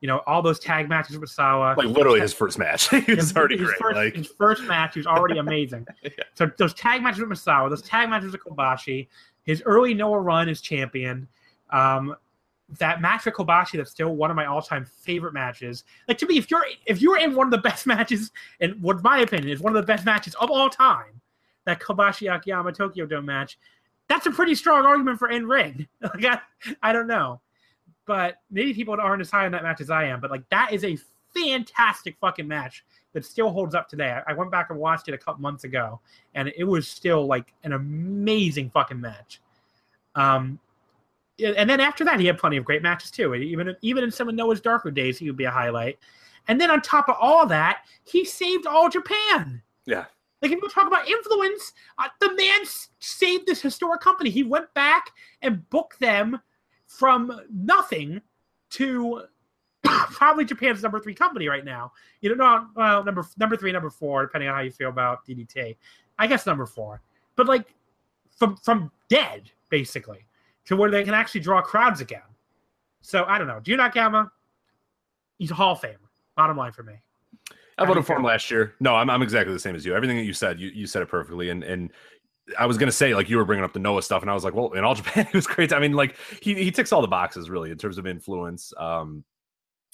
A: you know, all those tag matches with Misawa,
B: like literally his first match he was
A: his,
B: already
A: his
B: great
A: First,
B: like
A: his first match, he was already amazing. So those tag matches with Misawa, those tag matches with Kobashi, his early Noah run as champion, um, that match with Kobashi that's still one of my all-time favorite matches. Like to me, if you're if you're in one of the best matches, and what my opinion is one of the best matches of all time, that Kobashi Akiyama Tokyo Dome match, that's a pretty strong argument for in ring. like I, I don't know, but maybe people aren't as high on that match as I am. But like that is a fantastic fucking match that still holds up today. I, I went back and watched it a couple months ago, and it was still like an amazing fucking match. Um, and then after that, he had plenty of great matches too. Even even in some of Noah's darker days, he would be a highlight. And then on top of all that, he saved all Japan.
B: Yeah.
A: Like if you talk about influence, uh, the man saved this historic company. He went back and booked them from nothing to probably Japan's number three company right now. You don't know, well, number number three, number four, depending on how you feel about DDT. I guess number four, but like from from dead basically to where they can actually draw crowds again. So I don't know. Do you Jun Akiyama, he's a Hall of Famer. Bottom line for me.
B: I
A: How do you
B: voted for him last year. No, I'm, I'm exactly the same as you. Everything that you said, you, you said it perfectly. And and I was gonna say like you were bringing up the Noah stuff, and I was like, well, in all Japan, it was great. I mean, like he he ticks all the boxes really in terms of influence. Um,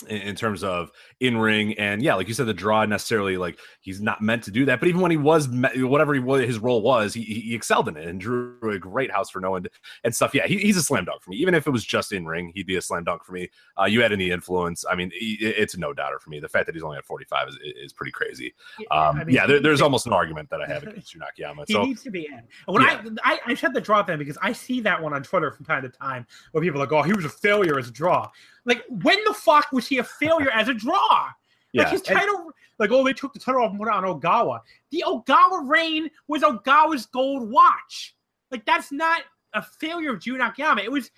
B: in, in terms of in ring and yeah, like you said, the draw necessarily like he's not meant to do that. But even when he was whatever he was, his role was, he, he excelled in it and drew a great house for no one and stuff. Yeah, he, he's a slam dunk for me. Even if it was just in ring, he'd be a slam dunk for me. Uh, you had any influence. I mean, he, it's a no doubter for me. The fact that he's only at 45 is, is pretty crazy. Um,
A: I mean,
B: yeah, there,
A: he-
B: there's almost an argument that I have against Jun Akiyama.
A: He
B: So
A: needs to be in. When
B: Yeah.
A: I, I I said the draw thing because I see that one on Twitter from time to time where people are like, "Oh, he was a failure as a draw." Like, when the fuck was he a failure as a draw?
B: yeah,
A: Like his
B: And-
A: title, like, oh, they took the title off and it on Ogawa. The Ogawa reign was Ogawa's gold watch. Like, that's not a failure of Jun Akiyama. It was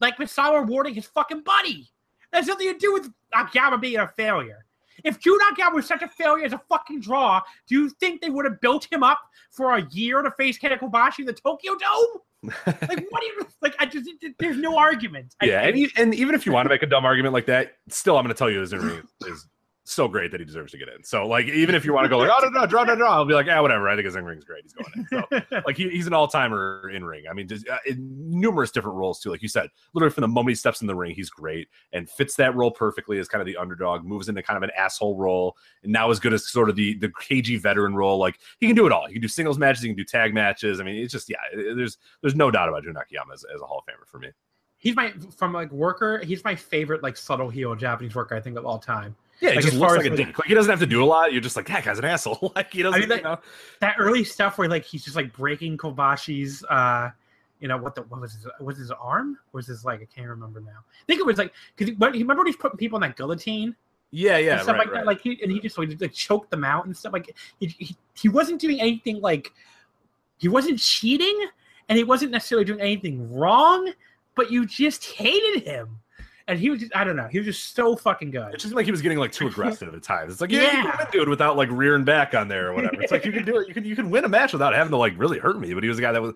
A: like Misawa rewarding his fucking buddy. That's nothing to do with Akiyama being a failure. If Jun Akiyama was such a failure as a fucking draw, do you think they would have built him up for a year to face Kenta Kobashi in the Tokyo Dome? Like, what do you like? I just there's no argument. I-
B: yeah, and, e- and even if you want to make a dumb argument like that, still, I'm going to tell you in ring is so great that he deserves to get in. So, like, even if you want to go like, oh no, no, draw, no, draw, I'll be like, yeah, whatever. I think his in ring's great. He's going in. So, like, he, he's an all timer in ring. I mean, just uh, in numerous different roles too. Like you said, literally from the moment he steps in the ring, he's great and fits that role perfectly as kind of the underdog. Moves into kind of an asshole role, and now as good as sort of the the KG veteran role. Like, he can do it all. He can do singles matches. He can do tag matches. I mean, it's just yeah. There's there's no doubt about Jun Akiyama as, as a Hall of Famer for me.
A: he's my from like worker. He's my favorite like subtle heel Japanese worker I think of all time.
B: Yeah,
A: Like,
B: he just looks like a dick. Like he doesn't have to do a lot. You're just like that guy's an asshole. like he doesn't.
A: I mean, that-
B: you know?
A: That early stuff where like he's just like breaking Kobashi's uh you know what the what was his was his arm or was his like I can't remember now. I think it was like because he, when- he remember when he's putting people in that guillotine
B: Yeah, yeah,
A: stuff
B: right,
A: like
B: right.
A: that. Like he and he just like, like choked them out and stuff. Like he, he he wasn't doing anything like he wasn't cheating and he wasn't necessarily doing anything wrong, but you just hated him. And he was just I don't know, he was just so fucking good.
B: it just seemed like he was getting like too aggressive at times. It's like yeah, you
A: Yeah.
B: can win, dude, without like rearing back on there or whatever. It's like you can do it. You can you can win a match without having to like really hurt me. But he was a guy that was.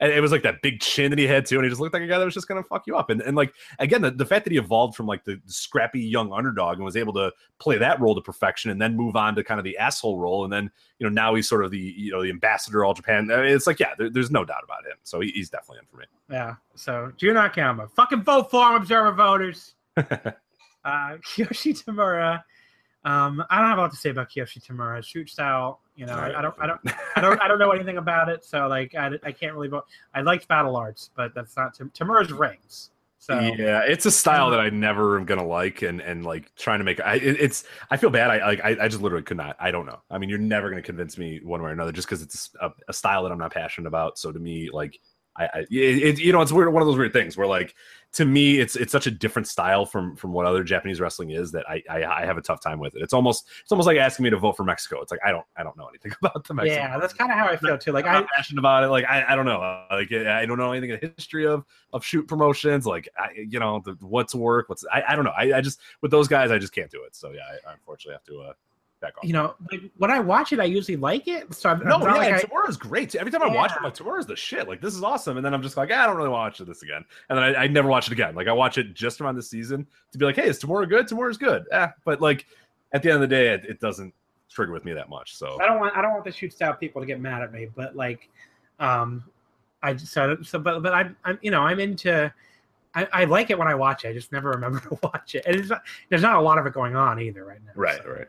B: And it was like that big chin that he had too, and he just looked like a guy that was just gonna fuck you up. And and like again, the, the fact that he evolved from like the scrappy young underdog and was able to play that role to perfection, and then move on to kind of the asshole role, and then you know now he's sort of the you know the ambassador of all Japan. I mean, it's like yeah, there, there's no doubt about him. So he, he's definitely in for me.
A: Yeah. So Jun Akiyama. Fucking vote for him, Observer voters. uh Kiyoshi Tamura. Um, I don't have a lot to say about Kiyoshi Tamura. Shoot style, you know, I, I don't I don't I don't I don't know anything about it, so like I, I can't really vote. I liked Battle Arts, but that's not Tam- Tamura's rings. So
B: yeah, it's a style that I never am gonna like, and and like trying to make. I it, it's I feel bad. I like I, I just literally could not. I don't know. I mean, you're never gonna convince me one way or another just because it's a, a style that I'm not passionate about. So to me, like I, I it, you know, it's weird. One of those weird things where like to me, it's it's such a different style from from what other Japanese wrestling is that I I, I have a tough time with it. It's almost it's almost like asking me to vote for Mexico. It's like I don't I don't know anything about the Mexico.
A: yeah, that's kind of how I feel too. Like
B: I'm
A: I
B: passionate about it. Like I, I don't know. Like I don't know anything in the history of of shoot promotions. Like I, you know, the, what's work, what's I, I don't know. I, I just with those guys, I just can't do it. So yeah, I, I unfortunately have to uh, back off.
A: you know, like when I watch it, I usually like it. So I'm,
B: no,
A: I'm
B: yeah,
A: like
B: and
A: I-
B: Tamura's great. Every time I watch it, I'm
A: Yeah.
B: like Tamura's the shit. Like this is awesome, and then I'm just like, "Ah, I don't really want to watch this again. And then I, I never watch it again. Like I watch it just around the season to be like, hey, is Tamura good? Tamura's good. Eh, but like at the end of the day, it, it doesn't trigger with me that much. So
A: I don't want I don't want the shoot style people to get mad at me, but like, um, I just so, so but but I'm I'm you know I'm into. I, I like it when I watch it. I just never remember to watch it, and it's not, there's not a lot of it going on either right now.
B: right,
A: so.
B: right.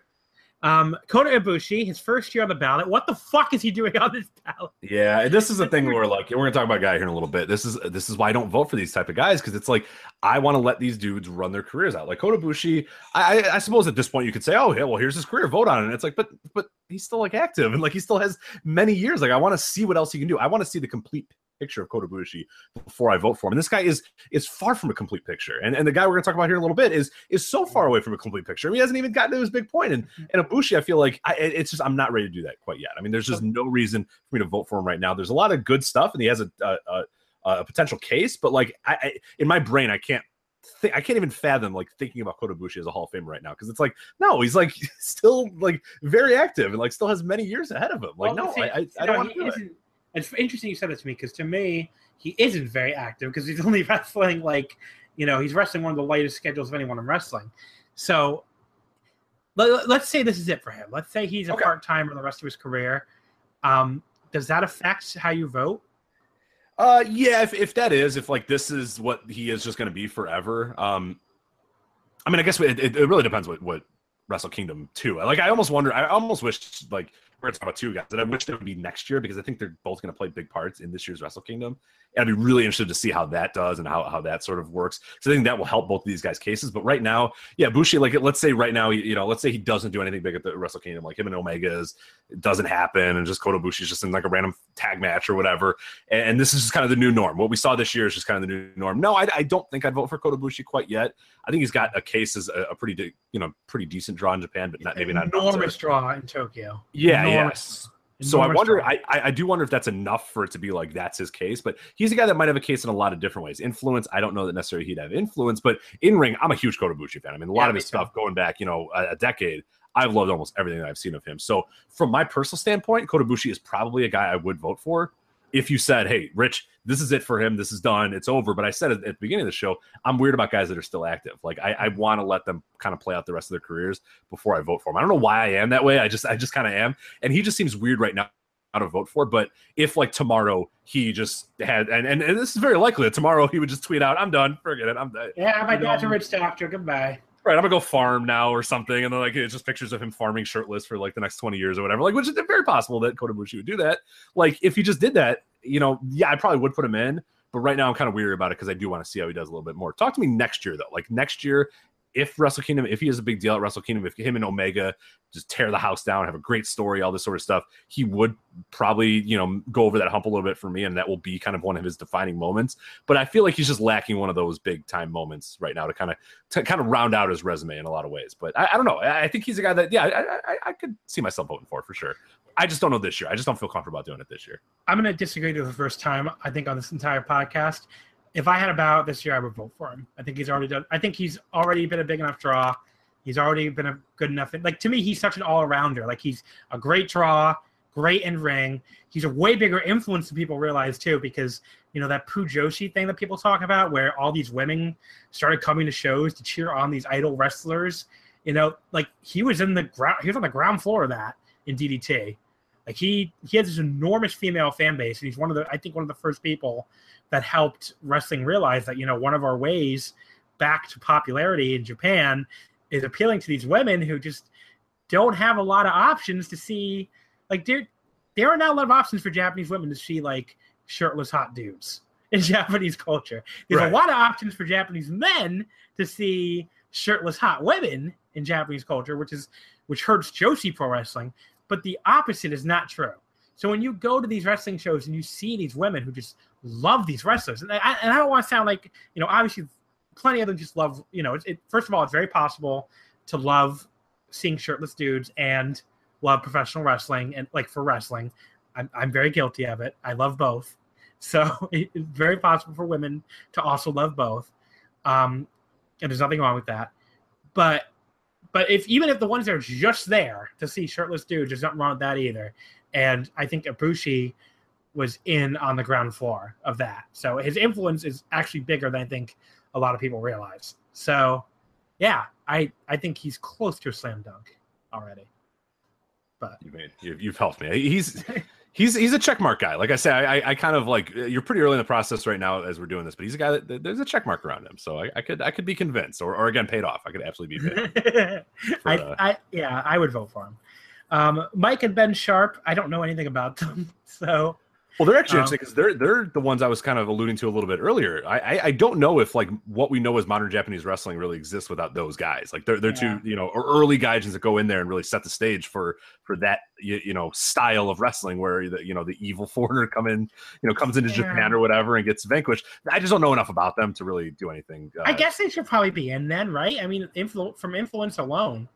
A: Um, Kota Ibushi, his first year on the ballot. What the fuck is he doing on this ballot?
B: Yeah, this is the thing where like we're gonna talk about a guy here in a little bit. This is this is why I don't vote for these type of guys because it's like I want to let these dudes run their careers out. Like Kota Ibushi, I, I I suppose at this point you could say, oh yeah, well here's his career, vote on it. And it's like, but but he's still like active and like he still has many years. Like I want to see what else he can do. I want to see the complete picture of Kota before I vote for him. And this guy is is far from a complete picture. And and the guy we're going to talk about here in a little bit is is so far away from a complete picture. I mean, he hasn't even gotten to his big point. And and Ibushi, I feel like I, it's just I'm not ready to do that quite yet. I mean, there's just no reason for me to vote for him right now. There's a lot of good stuff, and he has a a, a, a potential case, but like I, I in my brain, I can't think I can't even fathom like thinking about Kota Ibushi as a Hall of Famer right now because it's like no, he's like still like very active and like still has many years ahead of him. Like
A: Well,
B: no,
A: see,
B: I, I, I don't want to do it.
A: It's interesting you said that to me because to me he isn't very active because he's only wrestling like you know he's wrestling one of the lightest schedules of anyone in wrestling. So let, us say this is it for him. Let's say he's a
B: Okay.
A: part timer the rest of his career. Um, does that affect how you vote?
B: Uh, yeah, if, if that is, if like this is what he is just going to be forever, um, I mean, I guess it, it, it really depends what what Wrestle Kingdom two. Like, I almost wonder, I almost wish like we're going to talk about two guys that I wish they would be next year because I think they're both going to play big parts in this year's Wrestle Kingdom. I'd be really interested to see how that does and how, how that sort of works. So I think that will help both of these guys' cases. But right now, yeah, Bushi, like let's say right now, you know, let's say he doesn't do anything big at the Wrestle Kingdom, like him and Omega is it doesn't happen, and just Kota Ibushi's just in like a random tag match or whatever. And, and this is just kind of the new norm. What we saw this year is just kind of the new norm. No, I, I don't think I'd vote for Kota Ibushi quite yet. I think he's got a case as a, a pretty, de- you know, pretty decent draw in Japan, but not maybe not
A: enormous draw in Tokyo.
B: Yeah,
A: Enormous-
B: So I wonder. I, I I do wonder if that's enough for it to be like that's his case. But he's a guy that might have a case in a lot of different ways. Influence. I don't know that necessarily he'd have influence, but in ring, I'm a huge Kota Ibushi fan. I mean, a lot
A: Yeah,
B: of his stuff going back, you know, a, a decade. I've loved almost everything that I've seen of him. So from my personal standpoint, Kota Ibushi is probably a guy I would vote for. If you said, "Hey, Rich, this is it for him. This is done. It's over," but I said at the beginning of the show, I'm weird about guys that are still active. Like I, I want to let them kind of play out the rest of their careers before I vote for them. I don't know why I am that way. I just, I just kind of am. And he just seems weird right now how to vote for. But if like tomorrow he just had, and, and, and this is very likely that tomorrow he would just tweet out, "I'm done. Forget it. I'm done."
A: Yeah, my dad's a rich doctor. Goodbye.
B: Right, I'm gonna go farm now or something, and then like it's just pictures of him farming shirtless for like the next 20 years or whatever. Like, which is very possible that Kota Ibushi would do that. Like, if he just did that, you know, yeah, I probably would put him in. But right now, I'm kind of weary about it because I do want to see how he does a little bit more. Talk to me next year though. Like next year, if Wrestle Kingdom, if he is a big deal at Wrestle Kingdom, if him and Omega just tear the house down, have a great story, all this sort of stuff, he would probably, you know, go over that hump a little bit for me, and that will be kind of one of his defining moments. But I feel like he's just lacking one of those big time moments right now to kind of to kind of round out his resume in a lot of ways. But I, I don't know. I, think he's a guy that, yeah, I, I, I could see myself voting for for sure. I just don't know this year. I just don't feel comfortable about doing it this year.
A: I'm going to disagree for the first time, I think, on this entire podcast. If I had a ballot this year, I would vote for him. I think he's already done. I think he's already been a big enough draw. He's already been a good enough. Like to me, he's such an all arounder. Like he's a great draw, great in ring. He's a way bigger influence than people realize too, because you know that Pujoshi thing that people talk about, where all these women started coming to shows to cheer on these idol wrestlers. You know, like he was in the ground. He was on the ground floor of that in DDT. Like he he has this enormous female fan base, and he's one of the I think one of the first people that helped wrestling realize that you know one of our ways back to popularity in Japan is appealing to these women who just don't have a lot of options to see. Like there there are not a lot of options for Japanese women to see like shirtless hot dudes in Japanese culture. There's
B: Right.
A: a lot of options for Japanese men to see shirtless hot women in Japanese culture, which is which hurts Joshi pro wrestling. But the opposite is not true. So when you go to these wrestling shows and you see these women who just love these wrestlers, and I, and I don't want to sound like you know, obviously, plenty of them just love. You know, it, it, first of all, it's very possible to love seeing shirtless dudes and love professional wrestling and like for wrestling. I'm I'm very guilty of it. I love both. So it's very possible for women to also love both. Um, and there's nothing wrong with that. But but if even if the ones that are just there to see shirtless dudes, there's nothing wrong with that either. And I think Ibushi was in on the ground floor of that. So his influence is actually bigger than I think a lot of people realize. So yeah, I I think he's close to a slam dunk already. But
B: You you, you've helped me. He's he's he's a checkmark guy. Like I say, I, I- kind of like you're pretty early in the process right now as we're doing this, but he's a guy that, there's a checkmark around him. So I, I could I could be convinced, or, or again paid off. I could absolutely be paid.
A: I,
B: uh,
A: I yeah, I would vote for him. Um, Mike and Ben Sharpe, I don't know anything about them, so
B: Well, they're actually
A: Um,
B: interesting because they're they're the ones I was kind of alluding to a little bit earlier. I, I I don't know if like what we know as modern Japanese wrestling really exists without those guys. Like they're they're
A: Yeah.
B: two you know early guys that go in there and really set the stage for for that you, you know style of wrestling where the you know the evil foreigner come in you know comes into
A: Yeah.
B: Japan or whatever and gets vanquished. I just don't know enough about them to really do anything. Uh,
A: I guess they should probably be in then, right? I mean, influ- from influence alone.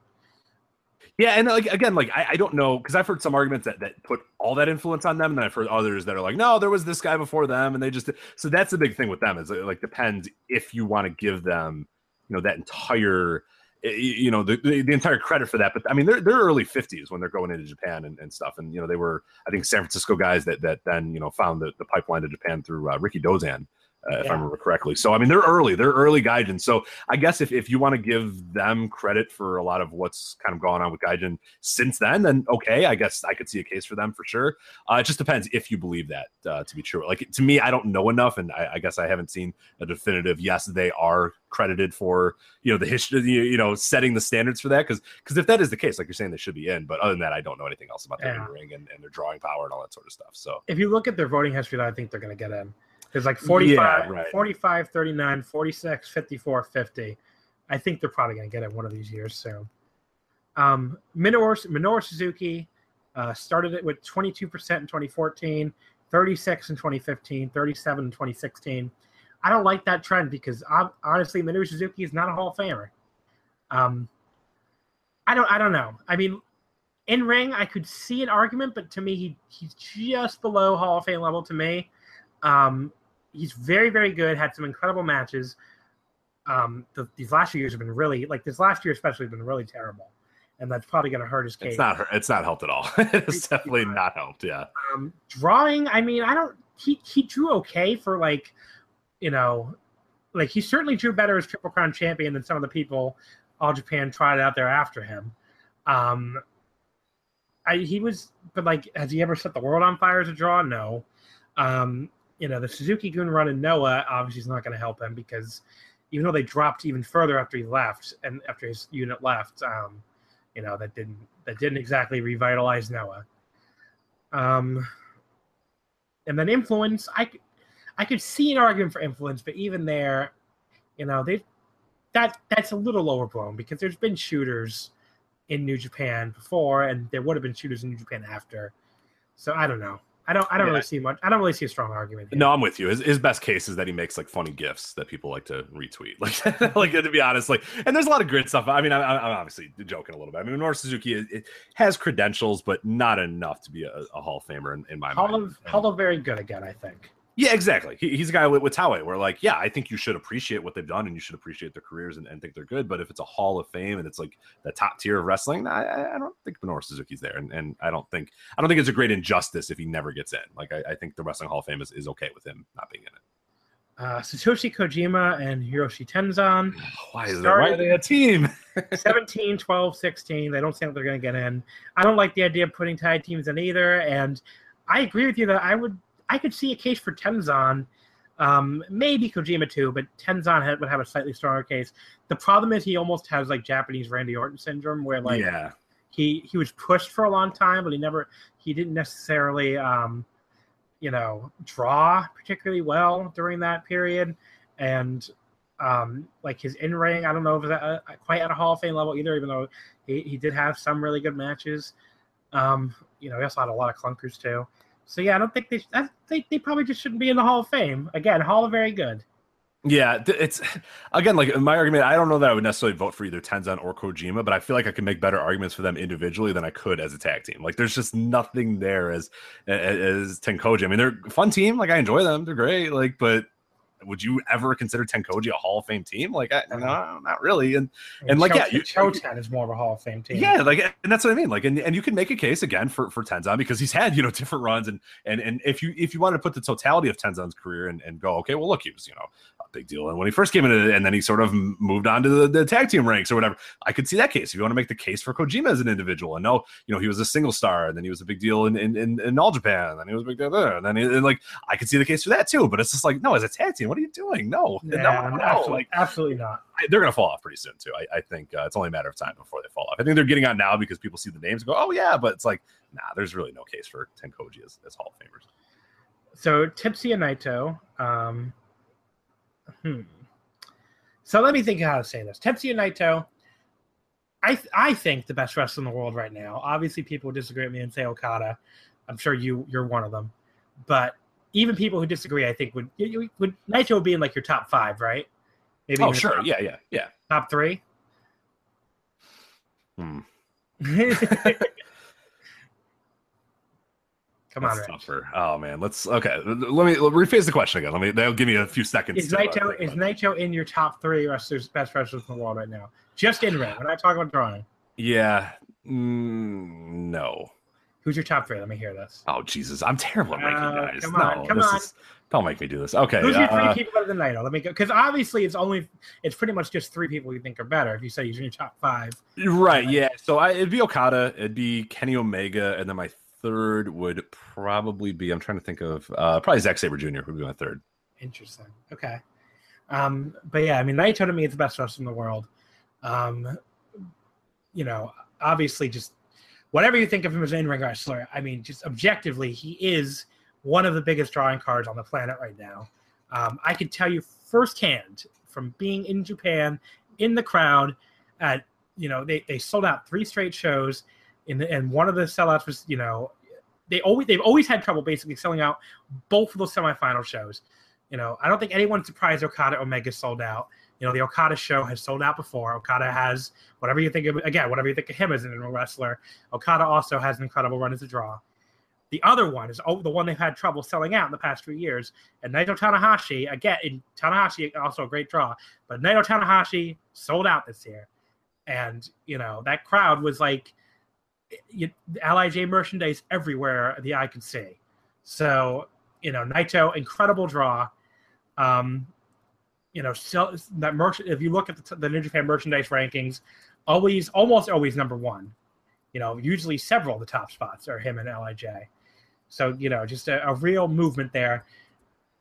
B: Yeah, and like again, like I, I don't know because I've heard some arguments that that put all that influence on them, and then I've heard others that are like, no, there was this guy before them, and they just so that's the big thing with them is it like depends if you want to give them, you know, that entire, you know, the, the the entire credit for that. But I mean, they're they're early fifties when they're going into Japan and, and stuff, and you know, they were I think San Francisco guys that that then you know found the, the pipeline to Japan through uh, Rikidozan. Uh, if
A: Yeah.
B: I remember correctly, so I mean they're early, they're early Gaijin. So I guess if, if you want to give them credit for a lot of what's kind of gone on with Gaijin since then, then okay, I guess I could see a case for them for sure. Uh, it just depends if you believe that uh, to be true. Like to me, I don't know enough, and I, I guess I haven't seen a definitive. Yes, they are credited for you know the history, you, you know, setting the standards for that. Because because if that is the case, like you're saying, they should be in. But other than that, I don't know anything else about their
A: Yeah.
B: ring and, and their drawing power and all that sort of stuff. So
A: If you look at their voting history, I think they're going to get in. There's like 45,
B: Yeah, right.
A: 45, 39, 46, 54, 50. I think they're probably going to get it one of these years soon. Um, Minoru, Minoru Suzuki uh, started it with 22% in 2014, 36 in 2015, 37 in 2016. I don't like that trend because hon- honestly, Minoru Suzuki is not a Hall of Famer. Um, I don't. I don't know. I mean, in ring, I could see an argument, but to me, he he's just below Hall of Fame level to me. Um, he's very, very good. Had some incredible matches. Um, the, these last few years have been really like this last year, especially, been really terrible, and that's probably going to hurt his case.
B: it's not it's not helped at all. it's definitely not helped. Yeah.
A: Um, drawing, I mean, I don't. He he drew okay for like, you know, like he certainly drew better as Triple Crown champion than some of the people All Japan tried out there after him. Um, I he was, but like, has he ever set the world on fire as a draw? No. Um, you know, the Suzuki Gun run in Noah obviously is not going to help him because even though they dropped even further after he left and after his unit left, um, you know, that didn't that didn't exactly revitalize Noah. Um, and then influence, I I could see an argument for influence, but even there, you know, they that that's a little overblown because there's been shooters in New Japan before, and there would have been shooters in New Japan after. So I don't know. I don't. I don't
B: Yeah.
A: really see much. I don't really see a strong argument. Here.
B: No, I'm with you. His, his best case is that he makes like funny gifs that people like to retweet. Like, like to be honest, like, and there's a lot of great stuff. I mean, I, I'm obviously joking a little bit. I mean, Minoru Suzuki it, it has credentials, but not enough to be a, a Hall of Famer in, in my
A: Hall
B: mind.
A: of Hall of very good again. I think.
B: Yeah, exactly. He, he's a guy with, with Taue where like, yeah, I think you should appreciate what they've done and you should appreciate their careers and, and think they're good. But if it's a Hall of Fame and it's like the top tier of wrestling, I, I- don't think Minoru Suzuki's there. And, and I don't think I don't think it's a great injustice if he never gets in. Like I, I think the Wrestling Hall of Fame is, is okay with him not being in it.
A: Uh, Satoshi Kojima and Hiroshi Tenzan.
B: Why is there they a team?
A: 17, 12, 16. They don't seem like they're going to get in. I don't like the idea of putting tag teams in either. And I agree with you that I would, I could see a case for Tenzan, um, maybe Kojima too, but Tenzan had, would have a slightly stronger case. The problem is he almost has like Japanese Randy Orton syndrome, where like
B: yeah.
A: he he was pushed for a long time, but he never he didn't necessarily um, you know draw particularly well during that period, and um, like his in ring, I don't know if that uh, quite at a Hall of Fame level either, even though he, he did have some really good matches. Um, you know, he also had a lot of clunkers too. So yeah, I don't think they I, they they probably just shouldn't be in the Hall of Fame again. Hall of very good.
B: Yeah, it's again like my argument. I don't know that I would necessarily vote for either Tenzan or Kojima, but I feel like I can make better arguments for them individually than I could as a tag team. Like, there's just nothing there as as, as Tenkoji. I mean, they're a fun team. Like, I enjoy them. They're great. Like, but would you ever consider Tenkoji a Hall of Fame team? Like, I, no, not really. And And, like, yeah, you-
A: Choten is more of a Hall of Fame team.
B: yeah, like, and that's what I mean. Like, and, and you can make a case again for for Tenzan because he's had you know different runs, and and and if you if you want to put the totality of Tenzan's career and, and go, okay, well, look, he was you know a big deal, and when he first came in, and then he sort of moved on to the, the tag team ranks or whatever. I could see that case if you want to make the case for Kojima as an individual, and no, you know, he was a single star, and then he was a big deal in in, in, in all Japan, and then he was a big deal there, and then he, and like I could see the case for that too. But it's just like, no, as a tag team, what are you doing? No,
A: Yeah,
B: no, no,
A: absolutely,
B: like
A: absolutely not.
B: I- they're going to fall off pretty soon too. I, I think uh, it's only a matter of time before they fall off. I think they're getting on now because people see the names and go, "Oh yeah," but it's like, nah, there's really no case for Tenkoji as, as Hall of Famers.
A: so Tetsuya Naito. Um, hmm. So let me think of how to say this. Tetsuya Naito. I th- I think the best wrestler in the world right now. Obviously, people disagree with me and say Okada. I'm sure you you're one of them, but even people who disagree, I think would would would be in like your top five, right? Maybe
B: Oh, sure.
A: top,
B: Yeah, yeah, yeah.
A: top three.
B: Hmm.
A: Come on,
B: That's
A: Rich.
B: tougher. Oh man, let's okay. Let me let rephrase the question again. Let me. That'll give me a few seconds.
A: Is
B: uh,
A: is
B: about it.
A: In your top three wrestlers, best wrestlers in the world right now? Just in ring. We're not talking about drawing.
B: Yeah. Mm, no.
A: Who's your top three? Let me hear this.
B: Oh Jesus, I'm terrible at ranking
A: Uh,
B: guys.
A: come
B: no,
A: on, come
B: this
A: on.
B: Is, don't make me do this. Okay.
A: Who's your three
B: uh,
A: people better than Naito? Let me go because obviously it's only it's pretty much just three people you think are better. If you say he's in your top five,
B: Right. Yeah. So I, it'd be Okada. It'd be Kenny Omega, and then my third would probably be. I'm trying to think of uh, probably Zack Saber Jr. would be my third.
A: interesting. Okay, um, but yeah, I mean Naito to me is the best wrestler in the world. Um, you know, obviously, just whatever you think of him as an in-ring wrestler, I mean, just objectively, he is one of the biggest drawing cards on the planet right now. Um, I can tell you firsthand from being in Japan, in the crowd, at you know, they, they sold out three straight shows, in the, and one of the sellouts was you know, they always they've always had trouble basically selling out both of those semifinal shows. You know, I don't think anyone's surprised Okada Omega sold out. You know, the Okada show has sold out before. Okada has whatever you think of again, whatever you think of him as an in wrestler. Okada also has an incredible run as a draw. The other one is oh, the one they've had trouble selling out in the past few years. And Naito Tanahashi, again, in Tanahashi also a great draw, but Naito Tanahashi sold out this year. And, you know, that crowd was like you, LIJ merchandise everywhere the eye could see. So, you know, Naito, incredible draw. Um, you know, sell, that merch. If you look at the, the New Japan merchandise rankings, always, almost always number one. You know, usually several of the top spots are him and LIJ. So you know, just a, a real movement there.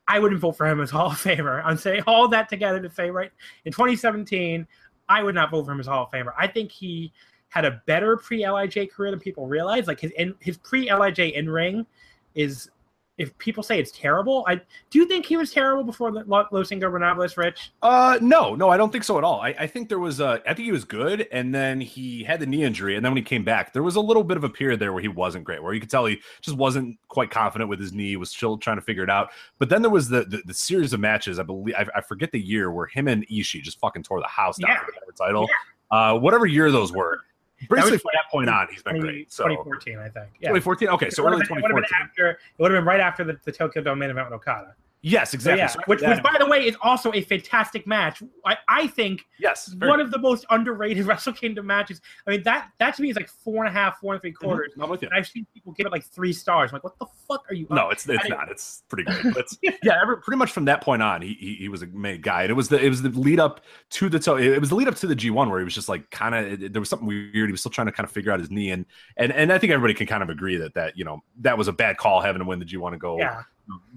A: I wouldn't vote for him as Hall of Famer. I'm saying all that together to say right in 2017, I would not vote for him as Hall of Famer. I think he had a better pre LIJ career than people realize. Like his in, his pre LIJ in ring is if people say it's terrible, I do you think he was terrible before the Lo- Los Ingobernables, Rich?
B: Uh, no, no, I don't think so at all. I, I think there was uh, I think he was good, and then he had the knee injury, and then when he came back, there was a little bit of a period there where he wasn't great, where you could tell he just wasn't quite confident with his knee, was still trying to figure it out. But then there was the the, the series of matches, I believe, I, I forget the year where him and Ishii just fucking tore the house down
A: Yeah.
B: for the title title. Uh, whatever year those were. Basically, from that point on, he's been
A: 20
B: great. So
A: 2014, I think. Yeah.
B: 2014. Okay, so early
A: have been, it would have
B: 2014.
A: been after. It would have been right after the, the Tokyo Dome main event with Okada.
B: Yes,
A: So,
B: exactly.
A: yeah,
B: So
A: which, which, by the way, is also a fantastic match. I, I think
B: yes, very
A: one of the most underrated Wrestle Kingdom matches. I mean, that that to me is like four and a half, four and three quarters.
B: Mhm, I'm with you.
A: And I've seen people give it like three stars. I'm like, what the fuck are you?
B: No, it's it's
A: I-
B: not. It's pretty good. But yeah, every, pretty much from that point on, he, he he was a made guy, and it was the it was the lead up to the it was the lead up to the G one where he was just like kind of there was something weird. He was still trying to kind of figure out his knee, and and and I think everybody can kind of agree that that you know that was a bad call having to win the G one and go.
A: Yeah,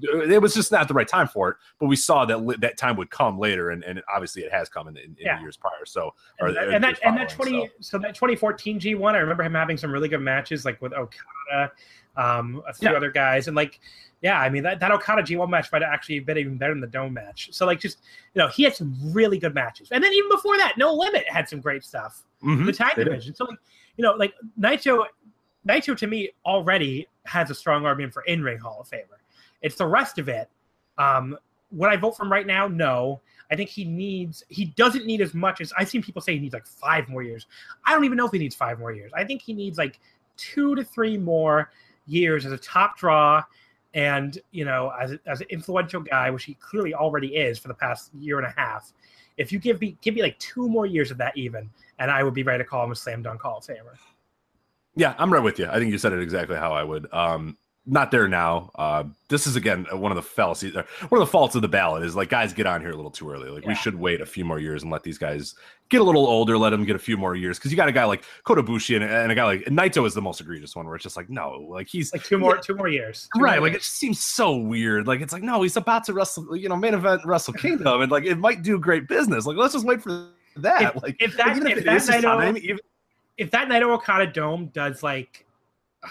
B: It was just not the right time for it, but we saw that li- that time would come later, and, and obviously it has come in, in, in
A: Yeah.
B: the years prior. So,
A: and, that, and that and that twenty so. that 2014 G1, I remember him having some really good matches, like with Okada, um, a few
B: Yeah.
A: other guys, and like. Yeah, I mean that, that Okada G1 match might have actually been even better than the Dome match. So like just you know, he had some really good matches. And then even before that, No Limit had some great stuff.
B: Mhm.
A: the tag
B: They did.
A: division. So like, you know, like Naito, Naito to me already has a strong argument for in ring Hall of Famer. It's the rest of it. Um, would I vote for him right now? No. I think he needs. He doesn't need as much as I've seen people say he needs like five more years. I don't even know if he needs five more years. I think he needs like two to three more years as a top draw, and you know, as as an influential guy, which he clearly already is for the past year and a half. If you give me give me like two more years of that, even, and I would be ready to call him a slam dunk Hall of Famer.
B: Yeah, I'm right with you. I think you said it exactly how I would. Um, not there now. Uh, this is again one of the fallacies, uh, one of the faults of the ballot is like guys get on here a little too early. Like we should wait a few more years and let these guys get a little older. Let them get a few more years because you got a guy like Kota Ibushi and, and a guy like Naito is the most egregious one where it's just like no, like he's
A: Like two more, two more years. Two
B: right.
A: more
B: Like it
A: years.
B: just seems so weird. Like it's like no, he's about to wrestle, you know, main event Wrestle Kingdom, and like it might do great business. Like let's just wait for that.
A: If-
B: like
A: if that- if
B: it
A: that
B: is his
A: Naito-
B: time, even
A: if that Naito Okada Dome does like,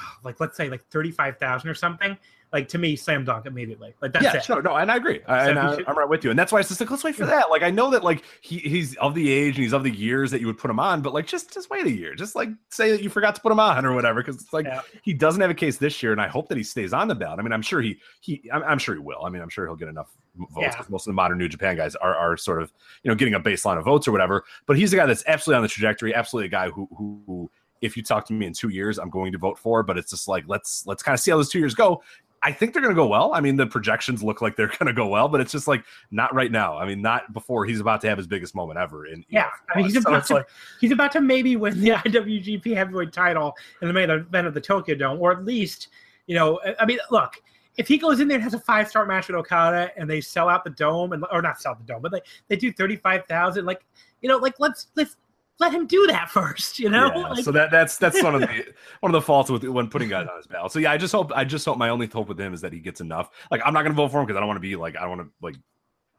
A: like let's say like thirty five thousand or something, like to me, slam dunk immediately. Like that's
B: yeah,
A: it.
B: sure, no, and I agree, I,
A: so
B: and I,
A: should...
B: I'm right with you, and that's why it's just like let's wait for that. Like I know that like he he's of the age and he's of the years that you would put him on, but like just just wait a year, just like say that you forgot to put him on or whatever, because it's like
A: Yeah.
B: he doesn't have a case this year, and I hope that he stays on the ballot. I mean, I'm sure he he I'm, I'm sure he will. I mean, I'm sure he'll get enough votes
A: Yeah.
B: most of the modern New Japan guys are are sort of you know getting a baseline of votes or whatever. But he's a guy that's absolutely on the trajectory, absolutely a guy who who. If you talk to me in two years, I'm going to vote for. But it's just like let's let's kind of see how those two years go. I think they're going to go well. I mean, the projections look like they're going to go well, but it's just like not right now. I mean, not before he's about to have his biggest moment ever. You
A: Yeah, I mean he's
B: so
A: about to
B: like-
A: he's about to maybe win the IWGP Heavyweight Title in the main event of the Tokyo Dome, or at least you know. I- I mean, look, if he goes in there and has a five star match with Okada and they sell out the dome and or not sell out the dome, but they they do thirty five thousand, like you know, like let's let's let him do that first, you know.
B: Yeah,
A: Like,
B: so that that's that's one of the one of the faults with when putting guys on his ballot. So yeah, I just hope I just hope my only hope with him is that he gets enough. Like I'm not going to vote for him because I don't want to be like I don't want to like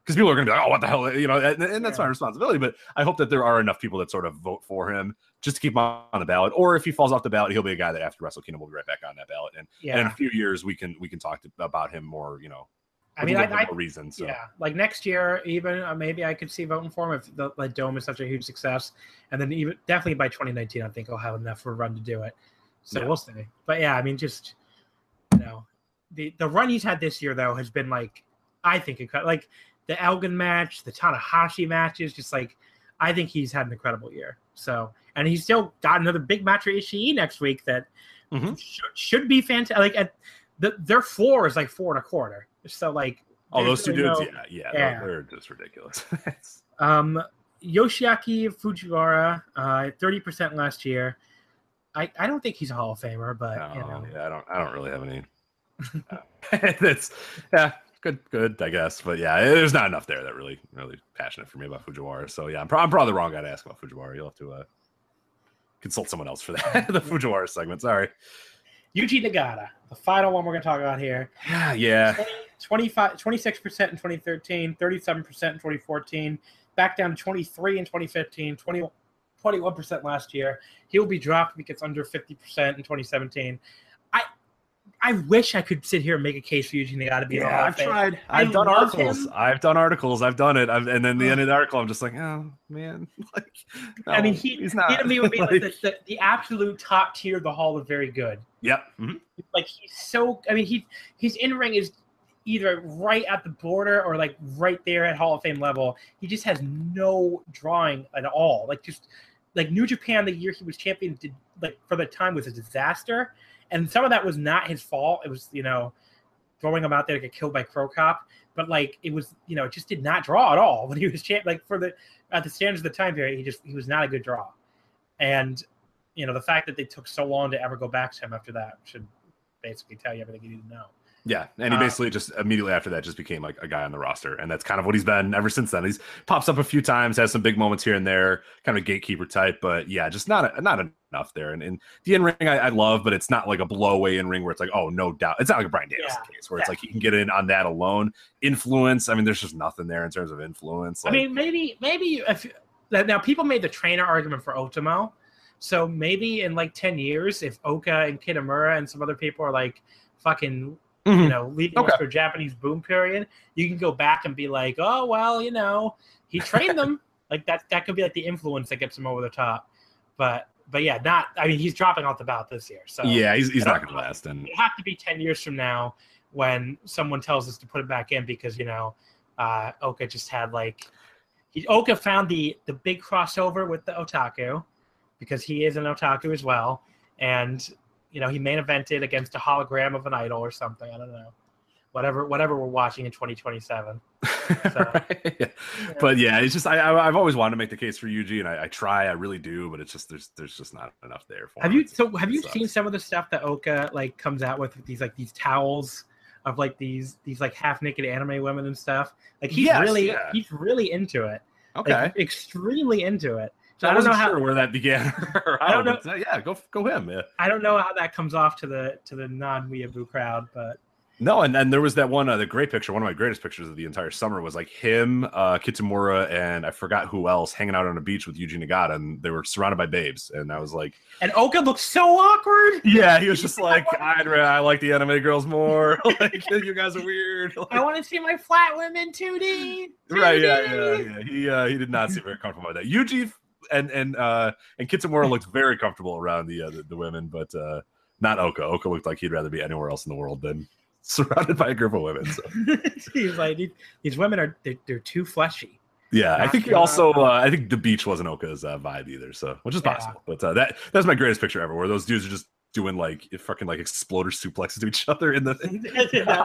B: because people are going to be like, oh, what the hell, you know, and, and that's my responsibility. But I hope that there are enough people that sort of vote for him just to keep him on the ballot. Or if he falls off the ballot, he'll be a guy that after Wrestle Kingdom will be right back on that ballot. And, and in a few years, we can we can talk to, about him more. You know,
A: I mean, I, I
B: reason. So
A: Yeah, like next year, even uh, maybe I could see voting for him if the like, dome is such a huge success, and then even definitely by 2019, I think I'll have enough for a run to do it. So
B: Yeah.
A: we'll see. But yeah, I mean, just you know, the the run he's had this year though has been like, I think incredible. Like the Elgin match, the Tanahashi matches, just like I think he's had an incredible year. So and he's still got another big match for Ishii next week that
B: Mhm.
A: should, should be fantastic. Like at the, their floor is like four and a quarter. So like.
B: oh,
A: there's
B: those two
A: really
B: dudes,
A: no-
B: yeah, yeah,
A: yeah.
B: They're, just ridiculous.
A: Um, Yoshiaki Fujiwara, uh, thirty percent last year. I, I don't think he's a Hall of Famer, but you know,
B: yeah, I don't. I don't really have any. That's yeah, good, good, I guess. But yeah, there's not enough there that really, really passionate for me about Fujiwara. So yeah, I'm, pro- I'm probably the wrong guy to ask about Fujiwara. You'll have to uh, consult someone else for that. the Fujiwara segment. Sorry.
A: Yuji Nagata, the final one we're going to talk about here.
B: Yeah, yeah.
A: 25, 26% in 2013, 37% in 2014, back down to 23 in 2015, 20, 21% last year. He'll be dropped if he gets under 50% in 2017. I I wish I could sit here and make a case for Yuji Nagata to be
B: Yeah, I've tried.
A: I
B: I've done articles.
A: him.
B: I've done articles. I've done it. I've, and then the end of the article, I'm just like, oh man, like,
A: I mean, he,
B: he's
A: he to me would be like,
B: Like,
A: the, the, the absolute top tier of the Hall of Very Good.
B: yep. mhm.
A: like he's so I mean he his in ring is either right at the border or like right there at Hall of Fame level. He just has no drawing at all. Like just like New Japan the year he was champion did like for the time was a disaster. And some of that was not his fault. It was, you know, throwing him out there to get killed by Cro Cop. But like it was, you know, it just did not draw at all when he was champ like for the at the standards of the time period, he just he was not a good draw. And you know, the fact that they took so long to ever go back to him after that should basically tell you everything you need to know.
B: Yeah, and he
A: Uh,
B: basically just immediately after that just became like a guy on the roster, and that's kind of what he's been ever since then. He's pops up a few times, has some big moments here and there, kind of a gatekeeper type, but yeah, just not not enough there. And, and the in ring I, I love, but it's not like a blowaway in ring where it's like, oh no doubt, it's not like a Bryan Danielson case where it's like he can get in on that alone. Influence, I mean, there's just nothing there in terms of influence.
A: I mean, maybe maybe if now people made the trainer argument for Otomo, so maybe in like ten years, if Oka and Kitamura and some other people are like fucking you
B: Mhm.
A: know leaving
B: Okay.
A: us for Japanese boom period, you can go back and be like, oh well, you know, he trained them. like that that could be like the influence that gets him over the top. But but yeah, not. I mean, he's dropping off the ballot this year. So
B: yeah, he's, he's not going to last. And
A: it have to be 10 years from now when someone tells us to put it back in because you know uh oka just had like he oka found the the big crossover with the otaku because he is an otaku as well and you know he main evented against a hologram of an idol or something i don't know whatever whatever we're watching in 2027
B: Right. But yeah, it's just I, I I've always wanted to make the case for Yuji, and I, I try, I really do, but it's just there's there's just not enough there for
A: have
B: him.
A: you so have you
B: sucks.
A: seen some of the stuff that oka like comes out with these like these towels of like these these like half naked anime women and stuff like he's
B: Yes,
A: really
B: yeah.
A: he's really into it
B: Okay,
A: like, extremely into it. So
B: I,
A: I don't know
B: wasn't
A: how
B: sure where that began.
A: I don't
B: how, uh, yeah, go go him. Yeah.
A: I don't know how that comes off to the to the non weeaboo crowd, but
B: No, and and there was that one, uh, the great picture. One of my greatest pictures of the entire summer was like him, uh, Kitamura, and I forgot who else hanging out on a beach with Yuji Nagata, and they were surrounded by babes. And I was like,
A: And Oka looks so awkward.
B: yeah, he was just like, I, I like the anime girls more. like you guys are weird. Like,
A: I want to see my flat women 2D.
B: right? Yeah, yeah, yeah. He uh, he did not seem very comfortable with that. Yuji and and uh, and Kitamura looked very comfortable around the uh, the, the women, but uh, not Oka. Oka looked like he'd rather be anywhere else in the world than surrounded by a group of women. So.
A: He's like, these, women are they're, they're too fleshy.
B: Yeah, I think he also. Uh, I think the beach wasn't Oka's uh, vibe either, so which is
A: Yeah.
B: possible. But uh, that that's my greatest picture ever, where those dudes are just doing like fucking like exploder suplexes to each other in the.